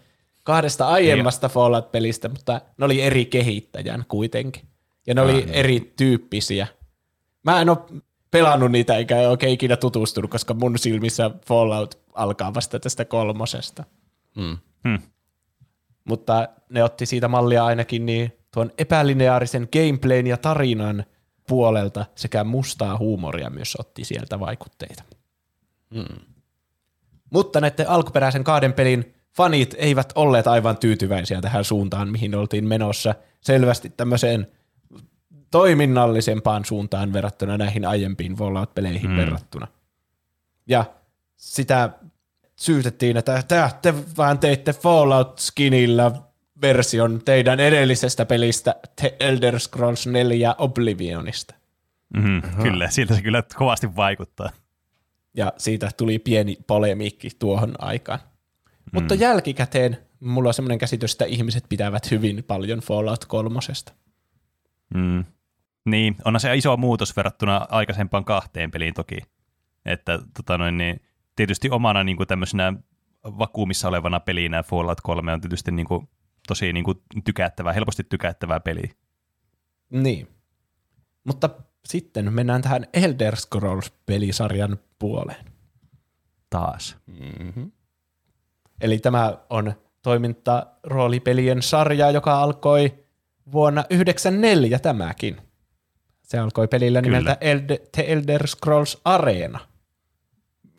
Speaker 2: kahdesta aiemmasta Fallout-pelistä, mutta ne oli eri kehittäjän kuitenkin. Ja ne oli
Speaker 3: niin.
Speaker 2: erityyppisiä. Mä en ole pelannut niitä eikä oikein ikinä tutustunut, koska mun silmissä Fallout alkaa vasta tästä kolmosesta.
Speaker 3: Mm.
Speaker 1: Hmm.
Speaker 2: Mutta ne otti siitä mallia ainakin niin tuon epälineaarisen gameplayn ja tarinan puolelta sekä mustaa huumoria myös otti sieltä vaikutteita.
Speaker 3: Mm.
Speaker 2: Mutta näiden alkuperäisen kahden pelin fanit eivät olleet aivan tyytyväisiä tähän suuntaan, mihin oltiin menossa selvästi tämmöiseen toiminnallisempaan suuntaan verrattuna näihin aiempiin Fallout-peleihin mm. verrattuna. Ja sitä syytettiin, että "Tää, te vaan teitte Fallout-skinillä version teidän edellisestä pelistä The Elder Scrolls 4 Oblivionista.
Speaker 1: Mm-hmm, kyllä, siltä se kyllä kovasti vaikuttaa.
Speaker 2: Ja siitä tuli pieni polemiikki tuohon aikaan. Mm. Mutta jälkikäteen mulla on semmoinen käsitys, että ihmiset pitävät hyvin paljon Fallout kolmosesta.
Speaker 1: Mm. Niin, onhan se iso muutos verrattuna aikaisempaan kahteen peliin toki. Että tota noin, niin, tietysti omana niin kuin tämmöisenä vakuumissa olevana pelinä Fallout 3 on tietysti niin kuin, tosi niin kuin, tykättävää, helposti tykättävää peliä.
Speaker 2: Niin. Mutta sitten mennään tähän Elder Scrolls-pelisarjan puoleen.
Speaker 1: Taas.
Speaker 3: Mm-hmm.
Speaker 2: Eli tämä on toimintaroolipelien sarja, joka alkoi vuonna 1994 tämäkin. Se alkoi pelillä
Speaker 1: Kyllä.
Speaker 2: nimeltä Eld- The Elder Scrolls Arena.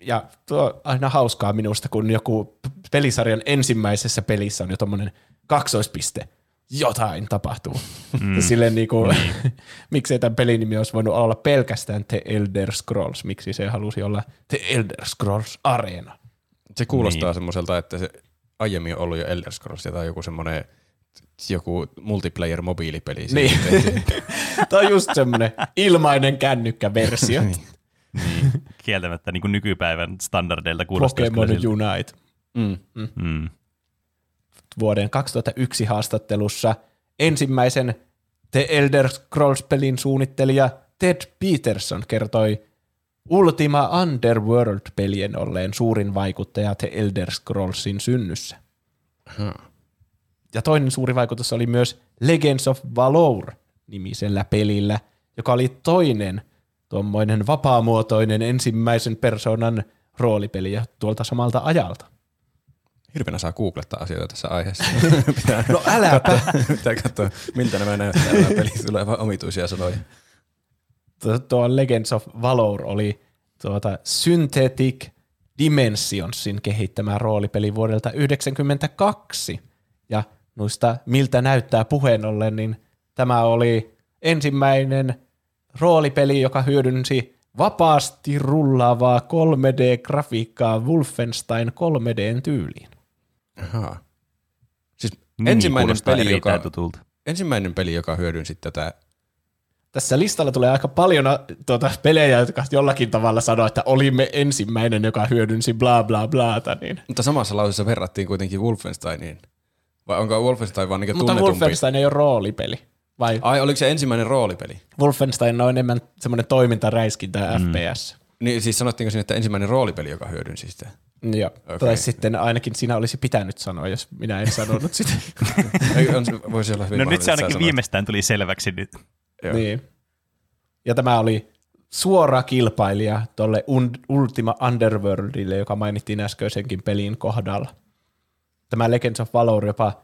Speaker 2: Ja tuo on aina hauskaa minusta, kun joku pelisarjan ensimmäisessä pelissä on jo tommonen kaksoispiste. Jotain tapahtuu. Mm. Silleen niinku, miksei tämän pelin nimi olisi voinut olla pelkästään The Elder Scrolls, miksi se halusi olla The Elder Scrolls Arena.
Speaker 3: Se kuulostaa
Speaker 1: Niin.
Speaker 3: semmoiselta, että se aiemmin on ollut jo Elder Scrolls tai joku semmoinen joku multiplayer mobiilipeli.
Speaker 2: Niin. Tämä on just semmoinen ilmainen kännykkäversio.
Speaker 1: Niin, kieltämättä niin kuin nykypäivän standardeilta kuulostaa
Speaker 2: Pokemon. Unite.
Speaker 3: mm.
Speaker 1: Mm.
Speaker 2: Vuoden 2001 haastattelussa ensimmäisen The Elder Scrolls-pelin suunnittelija Ted Peterson kertoi Ultima Underworld-pelien olleen suurin vaikuttaja The Elder Scrollsin synnyssä.
Speaker 3: Aha.
Speaker 2: Ja toinen suuri vaikutus oli myös Legends of Valor nimisellä pelillä, joka oli toinen tuommoinen vapaamuotoinen ensimmäisen persoonan roolipeli tuolta samalta ajalta.
Speaker 3: Hirveänä saa googlettaa asioita tässä aiheessa. Pitää
Speaker 2: No äläpä.
Speaker 3: katsoa, pitää katsoa, miltä nämä näyttää. Nämä pelit tulee vaan omituisia sanoja.
Speaker 2: tuo, tuo Legends of Valor oli tuota Synthetic Dimensionsin kehittämä roolipeli vuodelta 1992. Ja noista miltä näyttää puheen ollen, niin tämä oli ensimmäinen roolipeli, joka hyödynsi vapaasti rullaavaa 3D-grafiikkaa Wolfenstein 3Dn tyyliin.
Speaker 3: Ahaa. Siis
Speaker 1: Nimi
Speaker 3: ensimmäinen peli, joka,
Speaker 1: tutulta.
Speaker 3: ensimmäinen peli, joka hyödynsi tätä.
Speaker 2: Tässä listalla tulee aika paljon a, tuota, pelejä, jotka jollakin tavalla sanoo, että olimme ensimmäinen, joka hyödynsi bla bla blaata. Niin.
Speaker 3: Mutta samassa lauseessa verrattiin kuitenkin Wolfensteiniin. Vai onko Wolfenstein vaan niin
Speaker 2: Mutta
Speaker 3: tunnetumpi?
Speaker 2: Wolfenstein ei ole roolipeli. Vai
Speaker 3: Ai, oliko se ensimmäinen roolipeli?
Speaker 2: Wolfenstein on enemmän semmoinen toimintaräiskintä mm. FPS.
Speaker 3: Niin siis sanottiinko siinä, että ensimmäinen roolipeli, joka hyödynsi sitä?
Speaker 2: Joo. Okay. Tai sitten ainakin siinä olisi pitänyt sanoa, jos minä en sanonut sitä.
Speaker 3: On, voisi olla hyvin
Speaker 1: No nyt se ainakin
Speaker 3: sä
Speaker 1: viimeistään tuli selväksi. Nyt.
Speaker 3: Joo.
Speaker 2: niin. Ja tämä oli suora kilpailija tuolle Ultima Underworldille, joka mainittiin äskeisenkin pelin kohdalla. Tämä Legends of Valor jopa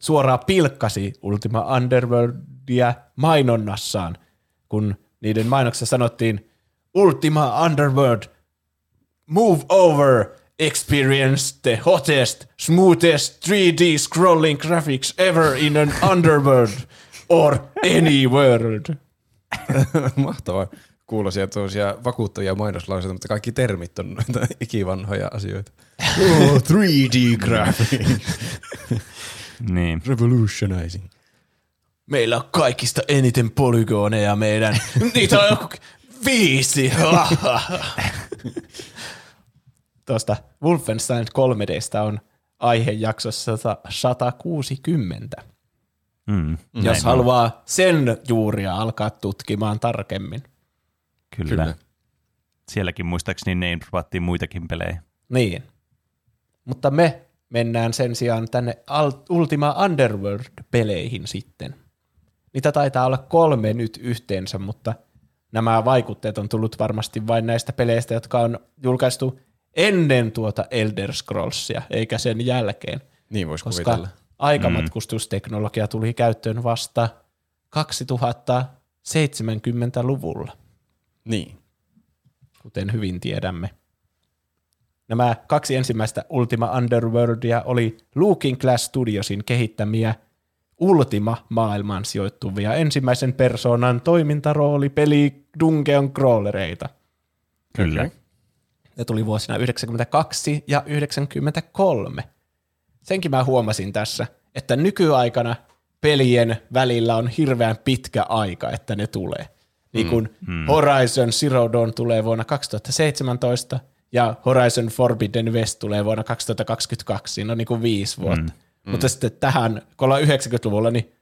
Speaker 2: suoraan pilkkasi Ultima Underworldia mainonnassaan, kun niiden mainoksessa sanottiin Ultima Underworld, move over, experience the hottest, smoothest 3D scrolling graphics ever in an underworld or any world.
Speaker 3: Mahtavaa kuulosia tuollaisia vakuuttavia mainoslauseita, mutta kaikki termit on noita ikivanhoja asioita. Oh, 3D graphics.
Speaker 1: Niin.
Speaker 3: Revolutionizing.
Speaker 2: Meillä on kaikista eniten polygoneja meidän. Niitä on viisi. Tuosta Wolfenstein 3Dstä on aihejaksossa 160.
Speaker 1: Mm.
Speaker 2: Jos
Speaker 1: Näin on.
Speaker 2: haluaa sen juuria alkaa tutkimaan tarkemmin.
Speaker 1: Kyllä.
Speaker 3: Kyllä.
Speaker 1: Sielläkin muistaakseni ne ruvattiin muitakin pelejä.
Speaker 2: Niin. Mutta me mennään sen sijaan tänne Ultima Underworld-peleihin sitten. Niitä taitaa olla kolme nyt yhteensä, mutta nämä vaikutteet on tullut varmasti vain näistä peleistä, jotka on julkaistu ennen tuota Elder Scrollsia, eikä sen jälkeen.
Speaker 3: Niin voisi
Speaker 2: Koska
Speaker 3: kuvitella.
Speaker 2: aikamatkustusteknologia tuli käyttöön vasta 2070-luvulla
Speaker 3: Niin.
Speaker 2: kuten hyvin tiedämme. Nämä kaksi ensimmäistä Ultima Underworldia oli Looking Glass Studiosin kehittämiä Ultima-maailmaan sijoittuvia ensimmäisen persoonan toimintaroolipeli Dungeon Crawlereita.
Speaker 1: Kyllä.
Speaker 2: Ne tuli vuosina 92 ja 93. Senkin mä huomasin tässä, että nykyaikana pelien välillä on hirveän pitkä aika, että ne tulee. Niin kuin mm. Horizon Zero Dawn tulee vuonna 2017 ja Horizon Forbidden West tulee vuonna 2022. Siinä on niin kuin viisi vuotta. Mm. Mutta sitten tähän, kun ollaan 90-luvulla, niin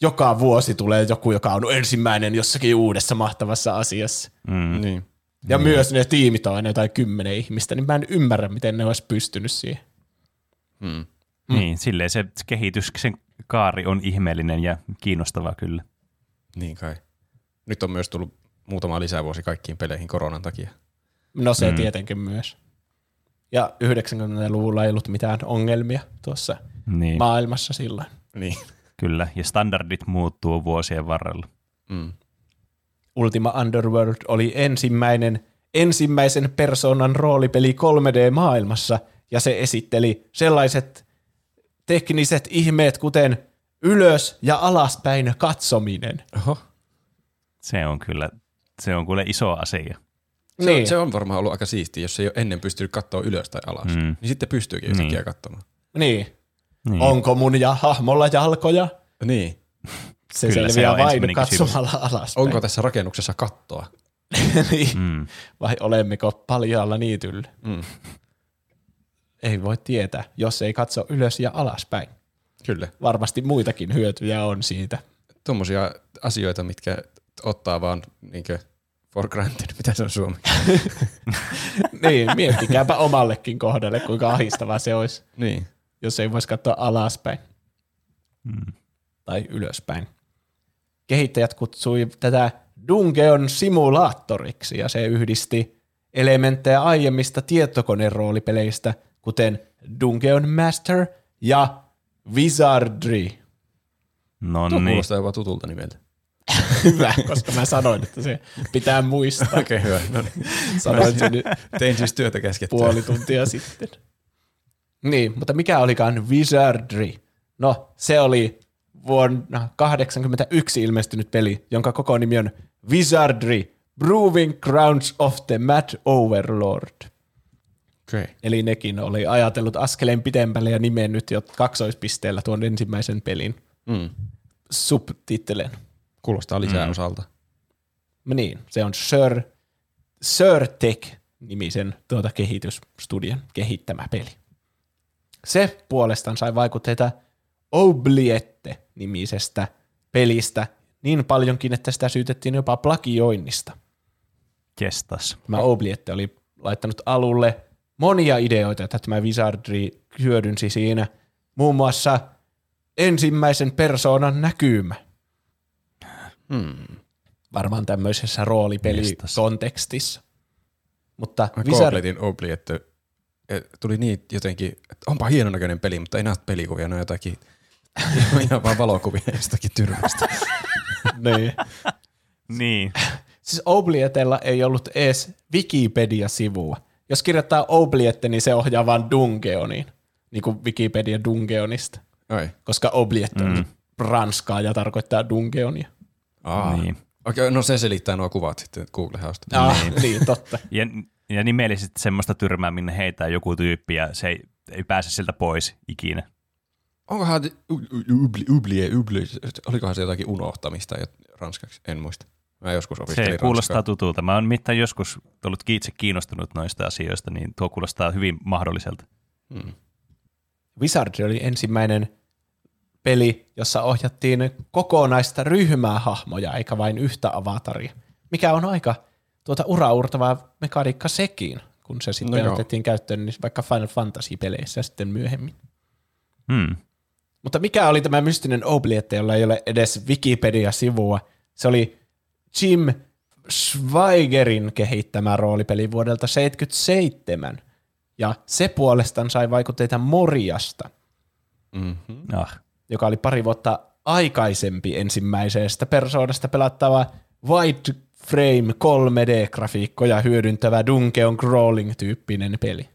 Speaker 2: joka vuosi tulee joku, joka on ensimmäinen jossakin uudessa mahtavassa asiassa.
Speaker 1: Mm.
Speaker 3: Niin.
Speaker 2: Ja myös ne tiimit on aina jotain kymmenen ihmistä, niin mä en ymmärrä, miten ne olisi pystynyt siihen.
Speaker 3: Mm.
Speaker 1: Mm. Niin, silleen se kehitys, sen kaari on ihmeellinen ja kiinnostava kyllä.
Speaker 3: Niin kai. Nyt on myös tullut muutama lisävuosi kaikkiin peleihin koronan takia.
Speaker 2: No se mm. tietenkin myös. Ja 90-luvulla ei ollut mitään ongelmia tuossa
Speaker 1: Niin,
Speaker 2: maailmassa silloin.
Speaker 3: Niin.
Speaker 1: kyllä. Ja standardit muuttuu vuosien varrella.
Speaker 3: Mm.
Speaker 2: Ultima Underworld oli ensimmäinen ensimmäisen persoonan roolipeli 3D-maailmassa, ja se esitteli sellaiset tekniset ihmeet, kuten ylös- ja alaspäin katsominen.
Speaker 3: Oho.
Speaker 1: Se on kyllä, se on kyllä iso asia.
Speaker 3: Se,
Speaker 2: Niin.
Speaker 3: on, se on varmaan ollut aika siistiä, jos ei ole ennen pystynyt katsoa ylös tai alas.
Speaker 1: Mm.
Speaker 3: Niin sitten pystyykin yhtäkkiä
Speaker 1: Niin.
Speaker 3: katsomaan.
Speaker 2: Niin.
Speaker 1: Niin.
Speaker 2: Onko mun ja hahmolla jalkoja?
Speaker 3: Niin.
Speaker 2: Se
Speaker 1: Kyllä, se
Speaker 2: selviää
Speaker 1: on
Speaker 2: vain
Speaker 1: ensimmäinen kysymys.
Speaker 2: katsomalla alaspäin.
Speaker 3: Onko tässä rakennuksessa kattoa?
Speaker 2: niin.
Speaker 1: Mm.
Speaker 2: Vai olemmeko paljaalla niityllä?
Speaker 3: Mm.
Speaker 2: Ei voi tietää, jos ei katso ylös ja alaspäin.
Speaker 3: Kyllä.
Speaker 2: Varmasti muitakin hyötyjä on siitä.
Speaker 3: Tuommoisia asioita, mitkä ottaa vaan niinkö for granted, mitä se on suomi.
Speaker 2: niin, miettikääpä omallekin kohdalle, kuinka ahistavaa se olisi,
Speaker 3: niin.
Speaker 2: jos ei voisi katsoa alaspäin
Speaker 1: Mm.
Speaker 2: tai ylöspäin. Kehittäjät kutsui tätä Dungeon simulaattoriksi ja se yhdisti elementtejä aiemmista tietokoneroolipeleistä, kuten Dungeon Master ja Wizardry.
Speaker 1: No
Speaker 3: Tuo
Speaker 1: niin.
Speaker 3: kuulostaa jopa tutulta nimeltä.
Speaker 2: Hyvä, koska mä sanoin, että se pitää muistaa.
Speaker 3: Okei, okay, hyvä. No niin.
Speaker 2: Sanoin sen nyt
Speaker 3: Tein siis työtä käskettyä.
Speaker 2: puoli tuntia sitten. Niin, mutta mikä olikaan Wizardry? No, se oli vuonna 81 ilmestynyt peli, jonka koko nimi on Wizardry Proving Grounds of the Mad Overlord.
Speaker 3: Okay.
Speaker 2: Eli nekin oli ajatellut askeleen pitemmälle ja nimennyt jo kaksoispisteellä tuon ensimmäisen pelin
Speaker 3: Mm.
Speaker 2: subtitelen.
Speaker 3: Kuulostaa lisää mm. osalta.
Speaker 2: Niin, se on Sir, Sir Tech-nimisen tuota kehitysstudion kehittämä peli. Se puolestaan sai vaikutteita Obliette-nimisestä pelistä niin paljonkin, että sitä syytettiin jopa plagioinnista.
Speaker 1: Kestas.
Speaker 2: Tämä Obliette oli laittanut alulle monia ideoita, että tämä Wizardry hyödynsi siinä. Muun muassa ensimmäisen persoonan näkymä.
Speaker 3: Hmm.
Speaker 2: Varmaan tämmöisessä roolipelikontekstissa. Mutta
Speaker 3: Mä
Speaker 2: Wizard...
Speaker 3: Obli, että että tuli niin jotenkin, että onpa hienon näköinen peli, mutta ei näe pelikuvia, ne on jotakin ihan vaan valokuvia jostakin tyrmästä.
Speaker 2: niin.
Speaker 1: Niin.
Speaker 2: Siis Oblietella ei ollut edes Wikipedia-sivua. Jos kirjoittaa Obliette, niin se ohjaa vaan Dungeoniin, niin kuin Wikipedia Dungeonista,
Speaker 3: Oi.
Speaker 2: koska Obliette mm. on ranskaa ja tarkoittaa Dungeonia.
Speaker 3: Aa.
Speaker 1: Niin.
Speaker 3: Okei, no se selittää nuo kuvat sitten Google-hausta.
Speaker 2: Ah, niin. niin, totta.
Speaker 1: Ja, ja nimellisesti semmoista tyrmää, minne heitää joku tyyppi ja se ei, ei pääse sieltä pois ikinä.
Speaker 3: Onkohan ubli, ubli, ubli, olikohan se jotakin unohtamista ranskaksi? En muista. Mä joskus opiskelin
Speaker 1: Se kuulostaa tutulta. Mä oon mitään joskus ollut itse kiinnostunut noista asioista, niin tuo kuulostaa hyvin mahdolliselta.
Speaker 3: Hmm.
Speaker 2: Wizardry oli ensimmäinen peli, jossa ohjattiin kokonaista ryhmää hahmoja, eikä vain yhtä avataria. Mikä on aika tuota uraurtavaa mekaniikka sekin, kun se sitten
Speaker 3: No joo.
Speaker 2: otettiin käyttöön niin vaikka Final Fantasy-peleissä sitten myöhemmin.
Speaker 1: Hmm.
Speaker 2: Mutta mikä oli tämä mystinen Obliette, jolla ei ole edes Wikipedia-sivua? Se oli Jim Schweigerin kehittämä roolipeli vuodelta 1977. Ja se puolestaan sai vaikutteita Moriasta,
Speaker 3: Mm-hmm.
Speaker 1: Ah.
Speaker 2: Joka oli pari vuotta aikaisempi ensimmäisestä persoonasta pelattava Wide Frame 3D-grafiikkoja hyödyntävä Dungeon Crawling-tyyppinen peli,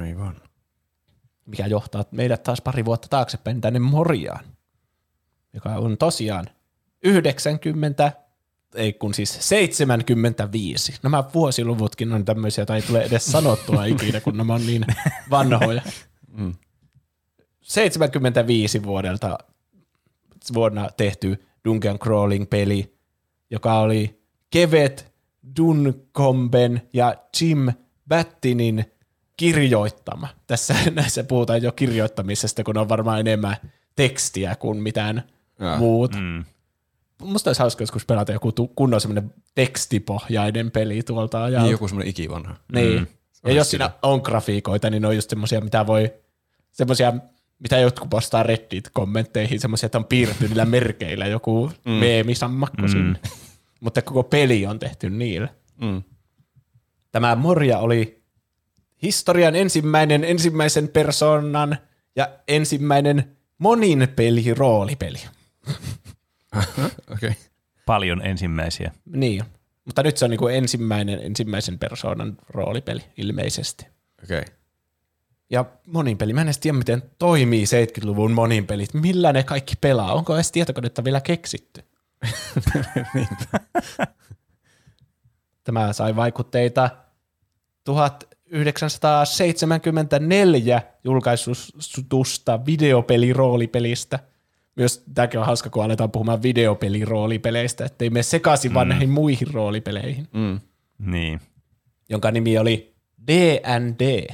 Speaker 3: Aivan.
Speaker 2: mikä johtaa meidät taas pari vuotta taaksepäin tänne Moriaan, joka on tosiaan 90, ei kun siis 75. Nämä vuosiluvutkin on tämmöisiä, tai ei tule edes sanottua ikinä, kun nämä on niin vanhoja.
Speaker 3: Mm.
Speaker 2: 75 vuodelta vuonna tehty Dungeon Crawling-peli, joka oli Kevet Duncomben ja Jim Battinin kirjoittama. Tässä näissä puhutaan jo kirjoittamisesta, kun on varmaan enemmän tekstiä kuin mitään
Speaker 3: Jaa.
Speaker 2: muut.
Speaker 1: Mm.
Speaker 2: Musta olisi hauska joskus pelata joku kunnon semmoinen tekstipohjainen peli tuolta ajalta.
Speaker 3: Niin joku semmoinen ikivanha.
Speaker 2: Niin.
Speaker 1: Mm.
Speaker 2: Ja jos siinä on grafiikoita, niin ne on just semmoisia, mitä voi, semmoisia, mitä jotkut postaa Reddit-kommentteihin, semmoisia, että on piirretty niillä merkeillä joku mm. meemisammakko mm. sinne. Mutta koko peli on tehty niillä.
Speaker 3: Mm.
Speaker 2: Tämä Morja oli historian ensimmäinen ensimmäisen persoonan ja ensimmäinen monin peli roolipeli.
Speaker 3: Okei. Okay.
Speaker 1: Paljon ensimmäisiä.
Speaker 2: Niin, mutta nyt se on niin kuin ensimmäinen ensimmäisen persoonan roolipeli ilmeisesti.
Speaker 3: Okei. Okay.
Speaker 2: Ja moninpeli, mä en edes tiedä, miten toimii 70-luvun moninpelit. Millä ne kaikki pelaa? Onko edes tietokonetta vielä keksitty? Tämä sai vaikutteita 1974 julkaisusta videopeliroolipelistä. Myös tämäkin on hauska, kun aletaan puhumaan videopeliroolipeleistä, ettei mene sekaisin mm. vaan näihin muihin roolipeleihin,
Speaker 3: Mm.
Speaker 1: Niin.
Speaker 2: jonka nimi oli D&D.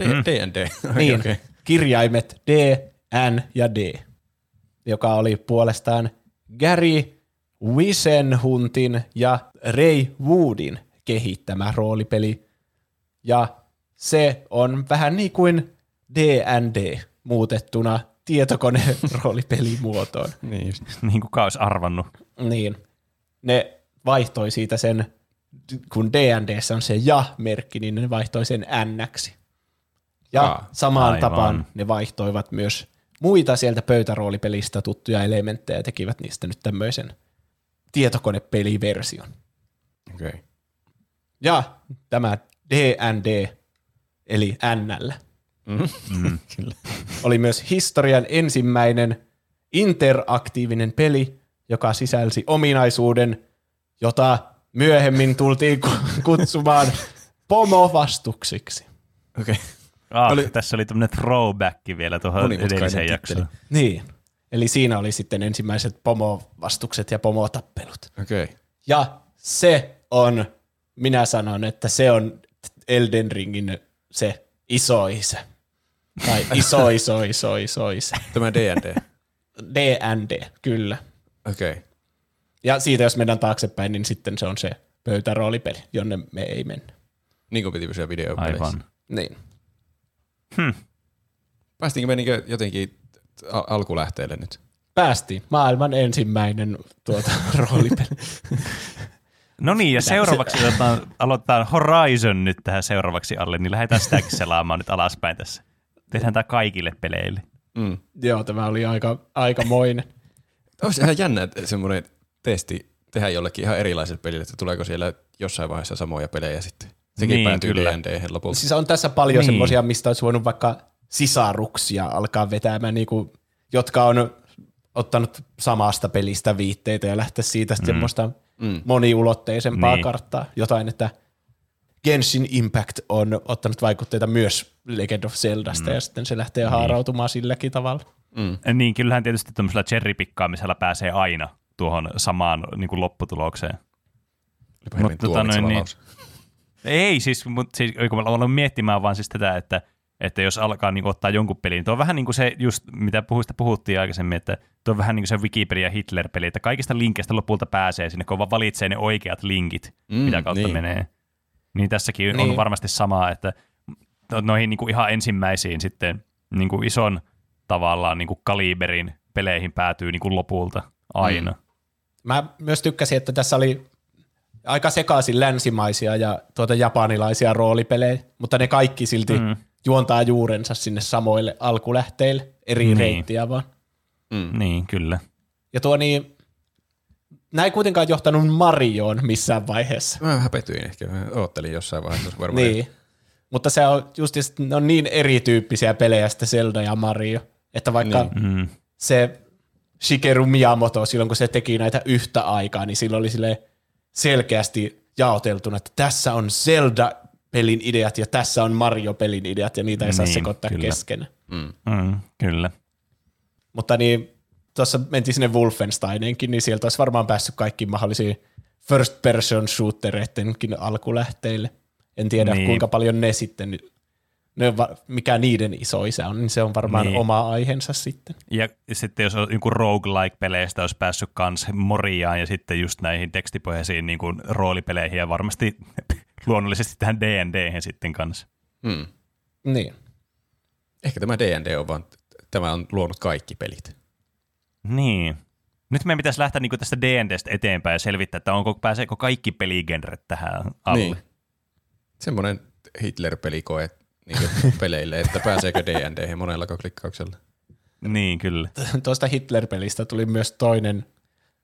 Speaker 3: D- D&D. Ai,
Speaker 2: Niin,
Speaker 3: okei.
Speaker 2: kirjaimet D, N ja D, joka oli puolestaan Gary Wisenhuntin ja Ray Woodin kehittämä roolipeli. Ja se on vähän niin kuin D&D muutettuna tietokoneroolipelimuotoon.
Speaker 3: Niin just.
Speaker 1: Niin kuin olisi arvannut.
Speaker 2: Niin. Ne vaihtoi siitä sen, kun D&Dssä on se ja-merkki, niin ne vaihtoi sen N-ksi. Ja
Speaker 3: Aa,
Speaker 2: samaan
Speaker 1: aivan.
Speaker 2: tapaan ne vaihtoivat myös muita sieltä pöytäroolipelistä tuttuja elementtejä ja tekivät niistä nyt tämmöisen tietokonepeliversion.
Speaker 3: Okei. Okay.
Speaker 2: Ja tämä D&D, eli NL,
Speaker 3: Mm. Kyllä.
Speaker 2: oli myös historian ensimmäinen interaktiivinen peli, joka sisälsi ominaisuuden, jota myöhemmin tultiin ku- kutsumaan pomovastuksiksi.
Speaker 3: Okei. Okay.
Speaker 1: Ah,
Speaker 3: Oli-.
Speaker 1: Tässä oli tämmöinen throwback vielä tuohon edelliseen jaksoon.
Speaker 2: Niin. Eli siinä oli sitten ensimmäiset pomovastukset ja pomotappelut.
Speaker 3: Okei. Okay.
Speaker 2: Ja se on, minä sanon, että se on Elden Ringin se iso isä. Tai iso, iso, iso, iso isä.
Speaker 3: Tämä D&D.
Speaker 2: D&D, kyllä.
Speaker 3: Okei. Okay.
Speaker 2: Ja siitä jos mennään taaksepäin, niin sitten se on se pöytäroolipeli, jonne me ei mennä.
Speaker 3: Niin kuin piti pysyä videopeleissä.
Speaker 1: Aivan.
Speaker 2: Niin.
Speaker 3: Päästiinkö me niinkö jotenkin a- alkulähteelle nyt?
Speaker 2: Päästiin. Maailman ensimmäinen tuota, roolipeli.
Speaker 1: No niin, ja seuraavaksi otetaan, aloitetaan Horizon nyt tähän seuraavaksi alle, niin lähdetään sitäkin selaamaan nyt alaspäin tässä. Tehdään tämä kaikille peleille.
Speaker 3: Mm.
Speaker 2: Joo, tämä oli aika, aikamoinen.
Speaker 3: Olisi ihan jännä että semmoinen testi tehdä jollekin ihan erilaiselle pelille, että tuleeko siellä jossain vaiheessa samoja pelejä sitten. Sekin
Speaker 1: Niin,
Speaker 3: päätyy
Speaker 1: kyllä.
Speaker 3: D&D lopulta.
Speaker 2: Siis on tässä paljon niin. Semmoisia, mistä olisi voinut vaikka sisaruksia alkaa vetämään, niin kuin, jotka on ottanut samasta pelistä viitteitä ja lähteä siitä mm. semmoista mm. moniulotteisempaa niin. Karttaa. Jotain, että Genshin Impact on ottanut vaikutteita myös Legend of Zeldasta mm. ja sitten se lähtee niin. haarautumaan silläkin tavalla.
Speaker 3: Mm.
Speaker 1: Niin, kyllähän tietysti tämmöisellä cherrypikkaamisella pääsee aina tuohon samaan niin kuin lopputulokseen.
Speaker 3: Olipa
Speaker 1: Mutta tota noin, niin-
Speaker 3: lause.
Speaker 1: Ei siis, mutta siis, kun mä aloin miettimään vaan siis tätä, että, että jos alkaa niin ottaa jonkun pelin, niin tuo on vähän niin kuin se just, mitä puhuista puhuttiin aikaisemmin, että tuo on vähän niin kuin se Wikipedia Hitler-peli, että kaikista linkkeistä lopulta pääsee sinne, kun vaan valitsee ne oikeat linkit,
Speaker 3: Mm,
Speaker 1: mitä kautta
Speaker 3: niin.
Speaker 1: menee. Niin tässäkin niin.
Speaker 2: Niin.
Speaker 1: on varmasti samaa, että no- noihin niin kuin ihan ensimmäisiin sitten niin kuin ison tavallaan niin kuin kaliberin peleihin päätyy niin kuin lopulta aina. Mm.
Speaker 2: Mä myös tykkäsin, että tässä oli aika sekaisin länsimaisia ja tuota japanilaisia roolipelejä, mutta ne kaikki silti mm. Juontaa juurensa sinne samoille alkulähteille, eri niin. Reittiä vaan.
Speaker 3: Mm.
Speaker 1: Niin, kyllä.
Speaker 2: Ja tuo niin, nämä ei kuitenkaan johtanut Marioon missään vaiheessa.
Speaker 3: Mä häpetyin ehkä. Mä oottelin jossain vaiheessa varmaan.
Speaker 2: Niin. Mutta se on just ne on niin erityyppisiä pelejä sitten Zelda ja Mario, että vaikka
Speaker 3: Niin.
Speaker 1: Mm.
Speaker 2: se Shigeru Miyamoto silloin, kun se teki näitä yhtä aikaa, niin silloin oli sille selkeästi jaoteltuna, että tässä on Zelda-pelin ideat ja tässä on Mario-pelin ideat ja niitä ei saa
Speaker 1: Niin,
Speaker 2: sekoittaa
Speaker 1: kyllä.
Speaker 2: keskenään.
Speaker 3: Mm.
Speaker 1: Mm, kyllä.
Speaker 2: Mutta niin, tuossa mentiin sinne Wolfensteinenkin, niin sieltä olisi varmaan päässyt kaikkiin mahdollisiin first person shootereidenkin alkulähteille. En tiedä. Niin. kuinka paljon ne sitten, ne on, va- mikä niiden iso isä on, niin se on varmaan niin. Oma aiheensa sitten.
Speaker 1: Ja sitten jos on joku roguelike-peleistä olisi päässyt kans Moriaan ja sitten just näihin tekstipohjaisiin niin kuin roolipeleihin ja varmasti luonnollisesti tähän D&D sitten kanssa.
Speaker 3: Mm.
Speaker 2: Niin.
Speaker 3: Ehkä tämä D&D on vaan, tämä on luonut kaikki pelit.
Speaker 1: Niin. Nyt meidän pitäisi lähteä niin tästä D&Dstä eteenpäin ja selvittää, että onko, pääseekö kaikki peligenret tähän alle.
Speaker 3: Niin. Semmoinen Hitler-pelikoe niin peleille, että pääseekö D&D monella klikkauksella.
Speaker 1: Niin, kyllä.
Speaker 2: Tuosta Hitler-pelistä tuli myös toinen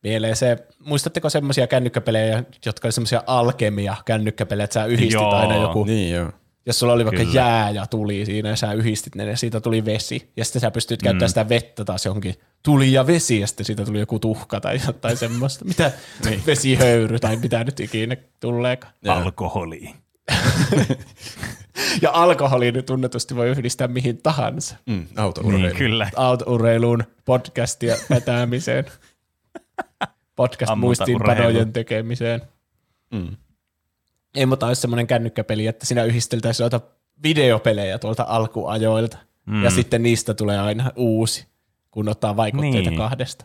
Speaker 2: mieleen se, muistatteko semmoisia kännykkäpelejä, jotka oli semmoisia alkemia kännykkäpelejä, että sä yhdistit
Speaker 1: Joo.
Speaker 2: aina joku
Speaker 3: Niin joo.
Speaker 2: Jos sulla oli vaikka
Speaker 1: Kyllä.
Speaker 2: jää ja tuli siinä ja sä yhdistit ne ja siitä tuli vesi. Ja sitten sä pystyt käyttämään sitä vettä taas johonkin tuli ja vesi ja sitten siitä tuli joku tuhka tai jotain semmoista. Mitä niin. vesihöyry tai mitä nyt ikinä tuleekaan.
Speaker 3: Joo.
Speaker 1: Alkoholi.
Speaker 2: Ja alkoholiin tunnetusti voi yhdistää mihin tahansa.
Speaker 3: Mm, autourheilu.
Speaker 1: Niin, kyllä.
Speaker 2: Autourheiluun, podcastia vetämiseen, podcast-muistiinpanojen tekemiseen.
Speaker 3: Mm.
Speaker 2: Ei, mutta olisi semmoinen kännykkäpeli, että siinä yhdisteltäisiin noita videopelejä tuolta alkuajoilta. Mm. Ja sitten niistä tulee aina uusi, kun ottaa vaikutteita
Speaker 1: Niin.
Speaker 2: kahdesta.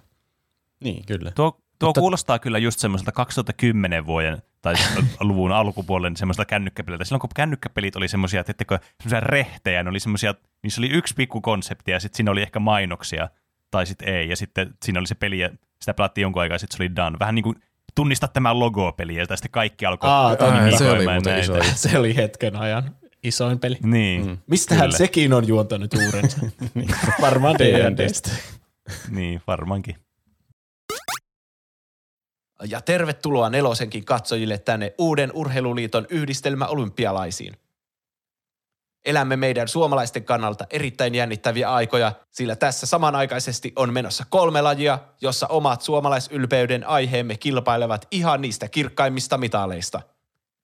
Speaker 3: Niin, kyllä.
Speaker 1: Tuo, tuo
Speaker 2: Mutta,
Speaker 1: kuulostaa kyllä just semmoiselta 2010 vuoden tai luvun alkupuolen semmoiselta kännykkäpeliltä. Silloin kun kännykkäpelit oli semmoisia, tiettekö, semmoisia rehtejä, ne oli semmoisia, niissä oli yksi pikku konsepti ja sitten siinä oli ehkä mainoksia tai sitten ei. Ja sitten siinä oli se peli ja sitä pelattiin jonkun aikaa ja sitten se oli done. Vähän niin kuin tunnista tämä logo-peli ja sitten kaikki alkoi
Speaker 2: Aa.
Speaker 3: Ai, se oli iso.
Speaker 2: se oli hetken ajan isoin peli.
Speaker 1: Niin, mm.
Speaker 2: Mistähän
Speaker 1: Kyllä.
Speaker 2: sekin on juontanut juurensa? Varmaan D&Dstä.
Speaker 1: niin varmaankin.
Speaker 2: Ja tervetuloa nelosenkin katsojille tänne Uuden Urheiluliiton yhdistelmä olympialaisiin. Elämme meidän suomalaisten kannalta erittäin jännittäviä aikoja, sillä tässä samanaikaisesti on menossa kolme lajia, jossa omat suomalaisylpeyden aiheemme kilpailevat ihan niistä kirkkaimmista mitaleista.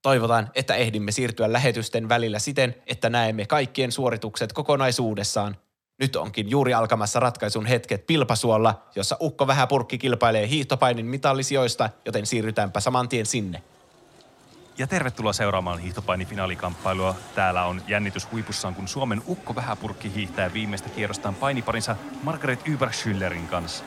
Speaker 2: Toivotaan, että ehdimme siirtyä lähetysten välillä siten, että näemme kaikkien suoritukset kokonaisuudessaan. Nyt onkin juuri alkamassa ratkaisun hetket Pilpasuolla, jossa Ukko Vähäpurkki kilpailee hiihtopainin mitallisijoista, joten siirrytäänpä saman tien sinne.
Speaker 1: Ja tervetuloa seuraamaan hiihtopainifinaalikamppailua. Täällä on jännitys huipussaan, kun Suomen Ukko Vähäpurkki hiihtää viimeistä kierrostaan painiparinsa Margaret Überschüllerin kanssa.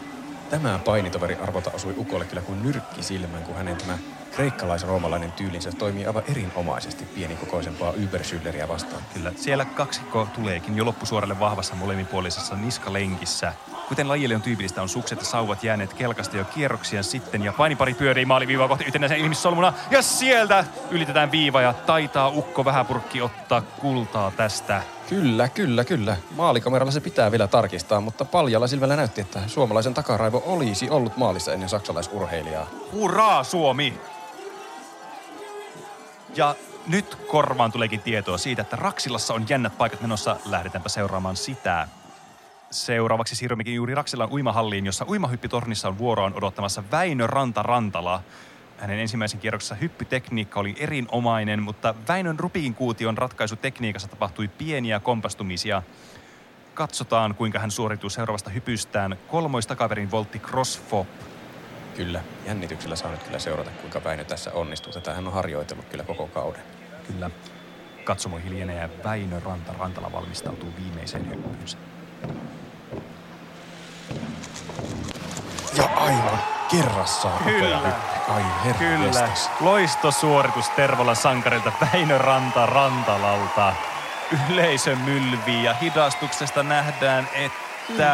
Speaker 3: Tämä painitoveri arvota osui Ukolle kyllä kuin nyrkki silmään, kun hänen tämä kreikkalais-roomalainen tyylinsä toimii aivan erinomaisesti pienikokoisempaa Überschülleriä vastaan.
Speaker 1: Kyllä, siellä kaksikko tuleekin jo loppusuoralle vahvassa molemminpuolisessa niskalenkissä. Kuten lajille on tyypillistä, on sukset ja sauvat jääneet kelkasta jo kierroksia sitten ja painipari pyörii maaliviivaa kohti yhtenäisen ilmissolmuna ja sieltä ylitetään viiva ja taitaa ukko vähäpurkki ottaa kultaa tästä.
Speaker 3: Kyllä, kyllä, kyllä. Maalikameralla se pitää vielä tarkistaa, mutta paljalla silmällä näytti, että suomalaisen takaraivo olisi ollut maalissa ennen saksalaisurheilijaa.
Speaker 1: Hurraa Suomi! Ja nyt korvaan tuleekin tietoa siitä, että Raksilassa on jännät paikat menossa. Lähdetäänpä seuraamaan sitä. Seuraavaksi siirrymmekin juuri Raksilan uimahalliin, jossa uimahyppitornissa on vuoroaan odottamassa Väinö Ranta Rantala. Hänen ensimmäisen kierroksessa hyppytekniikka oli erinomainen, mutta Väinön Rupiin kuution ratkaisutekniikassa tapahtui pieniä kompastumisia. Katsotaan, kuinka hän suorituu seuraavasta hypystään. Kolmois takaperin voltti crossfop.
Speaker 3: Kyllä, jännityksellä saa nyt kyllä seurata, kuinka Väinö tässä onnistuu. Tätä hän on harjoitellut kyllä koko kauden.
Speaker 1: Kyllä. Katsomo hiljenee ja Väinö Ranta Rantala valmistautuu viimeiseen hyppyynsä.
Speaker 3: Ja aivan kerrassaan
Speaker 1: Kyllä.
Speaker 3: Ai herra
Speaker 1: Kyllä.
Speaker 3: jestas.
Speaker 1: Loistosuoritus Tervolan sankarilta Väinö Ranta Rantalalta. Yleisö mylvii ja hidastuksesta nähdään, että...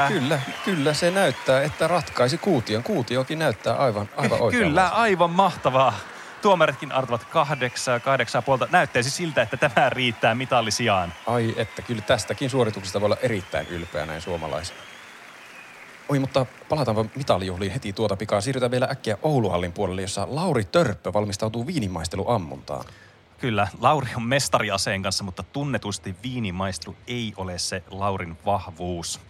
Speaker 3: Kyllä, kyllä se näyttää, että ratkaisi kuution. Kuutiokin näyttää aivan, aivan oikein.
Speaker 1: Kyllä, aivan mahtavaa. Tuomaritkin arvovat kahdeksaa, kahdeksaa puolta. Näyttäisi siltä, että tämä riittää mitallisijaan.
Speaker 3: Ai että, kyllä tästäkin suorituksesta voi olla erittäin ylpeä näin suomalaisena. Oi, mutta palataanpa mitalijuhliin heti tuota pikaa. Siirrytään vielä äkkiä Ouluhallin puolelle, jossa Lauri Törppö valmistautuu viinimaisteluammuntaan.
Speaker 1: Kyllä, Lauri on mestariaseen kanssa, mutta tunnetusti viinimaistelu ei ole se Laurin vahvuus.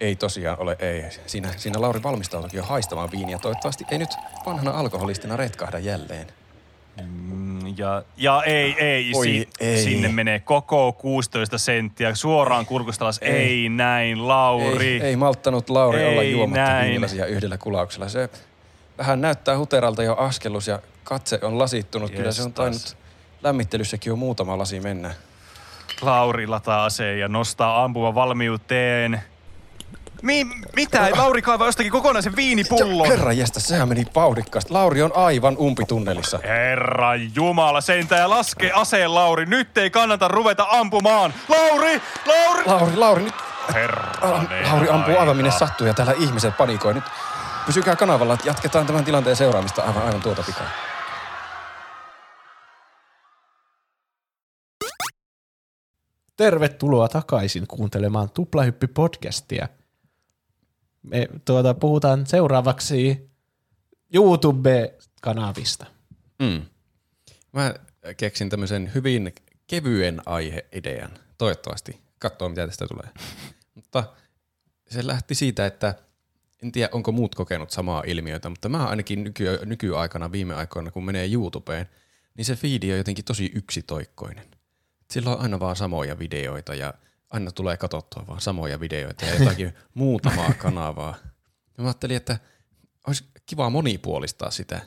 Speaker 3: Ei tosiaan ole, ei. Siinä, siinä Lauri valmistautuukin jo haistamaan viiniä. Toivottavasti ei nyt vanhana alkoholistina retkahda jälleen.
Speaker 1: Mm, Ja, ja ei, ei,
Speaker 3: Oi,
Speaker 1: si-
Speaker 3: ei.
Speaker 1: sinne menee koko 16 senttiä suoraan kurkusta alas. Ei, ei näin, Lauri.
Speaker 3: Ei, ei malttanut Lauri olla
Speaker 1: Ei
Speaker 3: juomatta
Speaker 1: näin.
Speaker 3: viinilasia yhdellä kulauksella. Se vähän näyttää huteralta jo askellus ja katse on lasittunut. Kyllä se on tainnut lämmittelyssäkin jo muutama lasi mennä.
Speaker 1: Lauri lataa aseen ja nostaa ampuva valmiuteen. Mi- mitä? Ei Lauri kaivaa jostakin kokonaisen viinipullon?
Speaker 3: Herra jästä, sehän meni vauhdikkaasti. Lauri on aivan umpitunnelissa.
Speaker 1: Herra Jumala, sentä ja laske aseen Lauri. Nyt ei kannata ruveta ampumaan. Lauri! Lauri!
Speaker 3: Lauri, Lauri, nyt
Speaker 1: Herra
Speaker 3: Lauri ampuu aivan minne sattuu ja täällä ihmiset panikoi. Nyt pysykää kanavalla, että jatketaan tämän tilanteen seuraamista aivan, aivan tuota pikaa.
Speaker 2: Tervetuloa takaisin kuuntelemaan Tuplahyppi-podcastia. Me tuota, puhutaan seuraavaksi YouTube-kanavista.
Speaker 3: Mm. Mä keksin tämmöisen hyvin kevyen aiheidean. Toivottavasti. Katsoa, mitä tästä tulee. mutta se lähti siitä, että en tiedä, onko muut kokenut samaa ilmiötä, mutta mä ainakin nyky- nykyaikana, viime aikoina, kun menee YouTubeen, niin se feedi on jotenkin tosi yksitoikkoinen. Sillä on aina vaan samoja videoita ja aina tulee katsottua vaan samoja videoita ja jotakin muutamaa kanavaa. Ja mä ajattelin, että olisi kiva monipuolistaa sitä.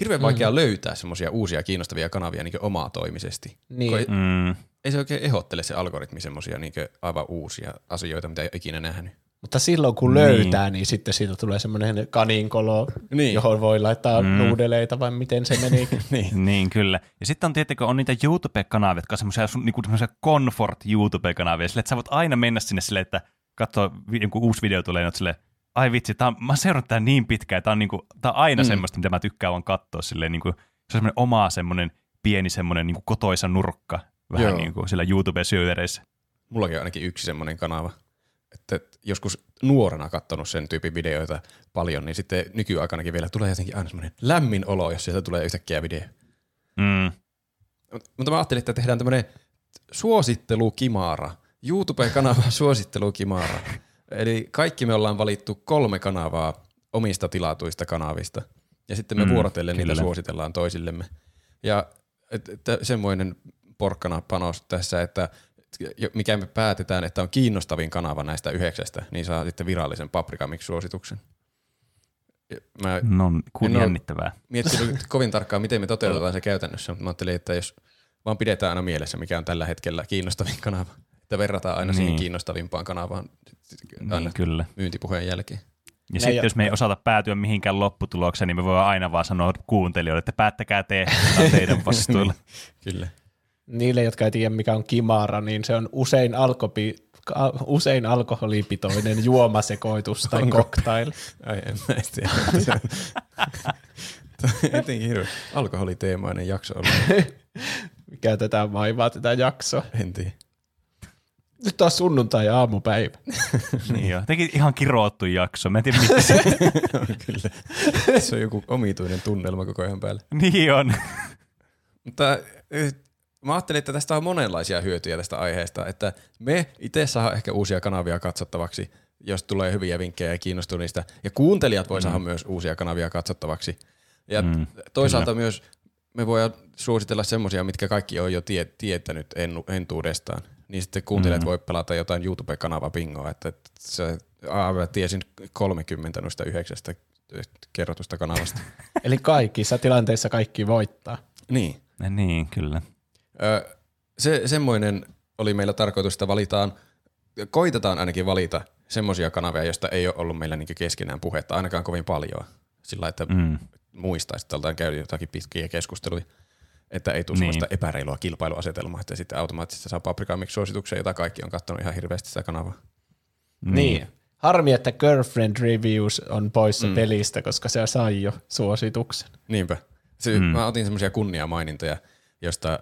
Speaker 3: Hirveän vaikea mm. löytää semmoisia uusia kiinnostavia kanavia niin omaa toimisesti.
Speaker 2: Niin.
Speaker 3: Ei,
Speaker 1: Mm.
Speaker 3: ei se oikein ehdottele se algoritmi semmoisia niin aivan uusia asioita, mitä ei ole ikinä nähnyt.
Speaker 2: Mutta silloin kun
Speaker 1: Niin.
Speaker 2: löytää, niin sitten siitä tulee semmoinen kaninkolo,
Speaker 3: Niin.
Speaker 2: johon voi laittaa mm. nuudeleita vai miten se meni.
Speaker 3: niin.
Speaker 1: Niin, kyllä. Ja sitten on tietenkin on niitä YouTube-kanavia, jotka on semmoisia niinku, semmoisia comfort YouTube-kanavia, sille, että sä voit aina mennä sinne silleen, että katsoo, vi- joku uusi video tulee, niin oot silleen, ai vitsi, tää on, mä oon seurannut tää niin pitkään, tää on, niinku, tää on aina mm. semmoista, mitä mä tykkään vaan katsoa silleen, niinku, se on semmoinen oma semmoinen pieni semmoinen niinku kotoisa nurkka, vähän
Speaker 3: Joo.
Speaker 1: niin kuin sillä YouTube-syövereissä.
Speaker 3: Mullakin on ainakin yksi semmoinen kanava, että joskus nuorena katsonut sen tyypin videoita paljon, niin sitten nykyaikanakin vielä tulee jotenkin aina semmoinen lämmin olo, jos sieltä tulee yhtäkkiä video.
Speaker 1: Mm.
Speaker 3: Mut- Mutta mä ajattelin, että tehdään tämmöinen suosittelukimara. YouTube-kanava suosittelukimara. Eli kaikki me ollaan valittu kolme kanavaa omista tilatuista kanavista. Ja sitten me
Speaker 1: Mm,
Speaker 3: vuorotellen niitä suositellaan toisillemme. Ja et, et, semmoinen porkkana panos tässä, että mikä me päätetään, että on kiinnostavin kanava näistä yhdeksästä, niin saa sitten virallisen paprikamix-suosituksen. Ja Mä
Speaker 1: No, kun
Speaker 3: En
Speaker 1: jännittävää.
Speaker 3: miettinyt kovin tarkkaan, miten me toteutetaan se käytännössä, mutta mä ajattelin, että jos vaan pidetään aina mielessä, mikä on tällä hetkellä kiinnostavin kanava, että verrataan aina niin. siihen
Speaker 1: Niin.
Speaker 3: kiinnostavimpaan kanavaan aina
Speaker 1: Niin, kyllä.
Speaker 3: myyntipuheen jälkeen.
Speaker 1: Ja sitten
Speaker 2: jo-
Speaker 1: jos me ei osata päätyä mihinkään lopputulokseen, niin me voidaan aina vaan sanoa kuuntelijoille, että päättäkää te, teidän vastuulla.
Speaker 3: Kyllä.
Speaker 2: Niille, jotka ei tiedä mikä on kimara, niin se on usein, alkopi, usein alkoholipitoinen juomasekoitus tai
Speaker 3: Onko?
Speaker 2: cocktail.
Speaker 3: Ai en mä tiedä. Jotenkin hirveä alkoholiteemainen jakso ollut.
Speaker 2: Mikä tätä vaivaa tätä jaksoa.
Speaker 3: En tiedä.
Speaker 2: Nyt on sunnuntai aamupäivä.
Speaker 1: niin joo. Tekin ihan kiroottu jakso. Mä en tiedä,
Speaker 3: On kyllä. Se on joku omituinen tunnelma koko ajan päällä.
Speaker 1: niin on.
Speaker 3: Mutta eh, mä ajattelin, että tästä on monenlaisia hyötyjä tästä aiheesta, että me itse saa ehkä uusia kanavia katsottavaksi, jos tulee hyviä vinkkejä ja kiinnostuu niistä. Ja kuuntelijat voi saada myös uusia kanavia katsottavaksi. Ja
Speaker 1: Mm,
Speaker 3: mm, toisaalta kyllä. myös me voidaan suositella semmoisia, mitkä kaikki on jo tie, tietänyt entuudestaan. Niin sitten kuuntelijat
Speaker 1: Mm.
Speaker 3: mm. voi pelata jotain YouTube-kanava bingoa, että, että se, aa, mä tiesin 30 noista yhdeksästä kerrotusta kanavasta.
Speaker 2: Eli kaikissa tilanteissa kaikki voittaa.
Speaker 3: niin.
Speaker 1: Niin, kyllä.
Speaker 3: Ö, se, semmoinen oli meillä tarkoitus, että valitaan, koitetaan ainakin valita semmoisia kanavia, joista ei ole ollut meillä niin keskenään puhetta ainakaan kovin paljon. Sillä että mm. Muistaisi, että oltaan käyty jotakin pitkiä keskusteluja, että ei tule
Speaker 1: Niin.
Speaker 3: niin. sellaista epäreilua kilpailuasetelmaa, että sitten automaattisesti saa paprikamiksi suosituksia, jota kaikki on katsonut ihan hirveästi sitä kanavaa.
Speaker 2: Niin. Harmi, että Girlfriend Reviews on poissa mm. pelistä, koska se sai jo suosituksen.
Speaker 3: Niinpä. Se,
Speaker 1: Mm.
Speaker 3: Mä otin semmoisia kunniamainintoja, josta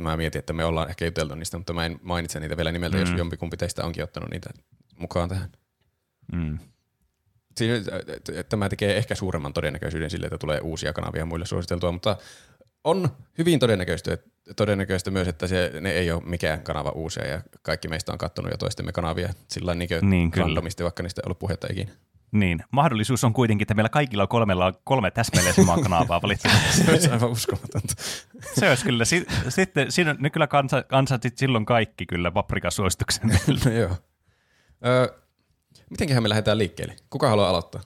Speaker 3: mä mietin, että me ollaan ehkä juteltu niistä, mutta mä en mainitse niitä vielä nimeltä, mm. jos jompikumpi teistä onkin ottanut niitä mukaan tähän.
Speaker 1: Mm.
Speaker 3: Siinä, että tämä tekee ehkä suuremman todennäköisyyden sille, että tulee uusia kanavia muille suositeltua, mutta on hyvin todennäköistä, todennäköistä myös, että se, ne ei ole mikään kanava uusia ja kaikki meistä on katsonut jo toistemme kanavia sillä niin
Speaker 1: Niin,
Speaker 3: randomisti, vaikka niistä ei ollut puhetta ikinä.
Speaker 1: Niin, mahdollisuus on kuitenkin, että meillä kaikilla kolmella on kolme täsmälleen samaa kanavaa valittu.
Speaker 3: Se olisi aivan uskomatonta.
Speaker 1: Se olisi kyllä, si- sitten siinä ne kyllä kansa, ansatsit silloin kaikki kyllä paprikasuosituksen
Speaker 3: no, joo. Öö, mitenköhän me lähdetään liikkeelle? Kuka haluaa aloittaa?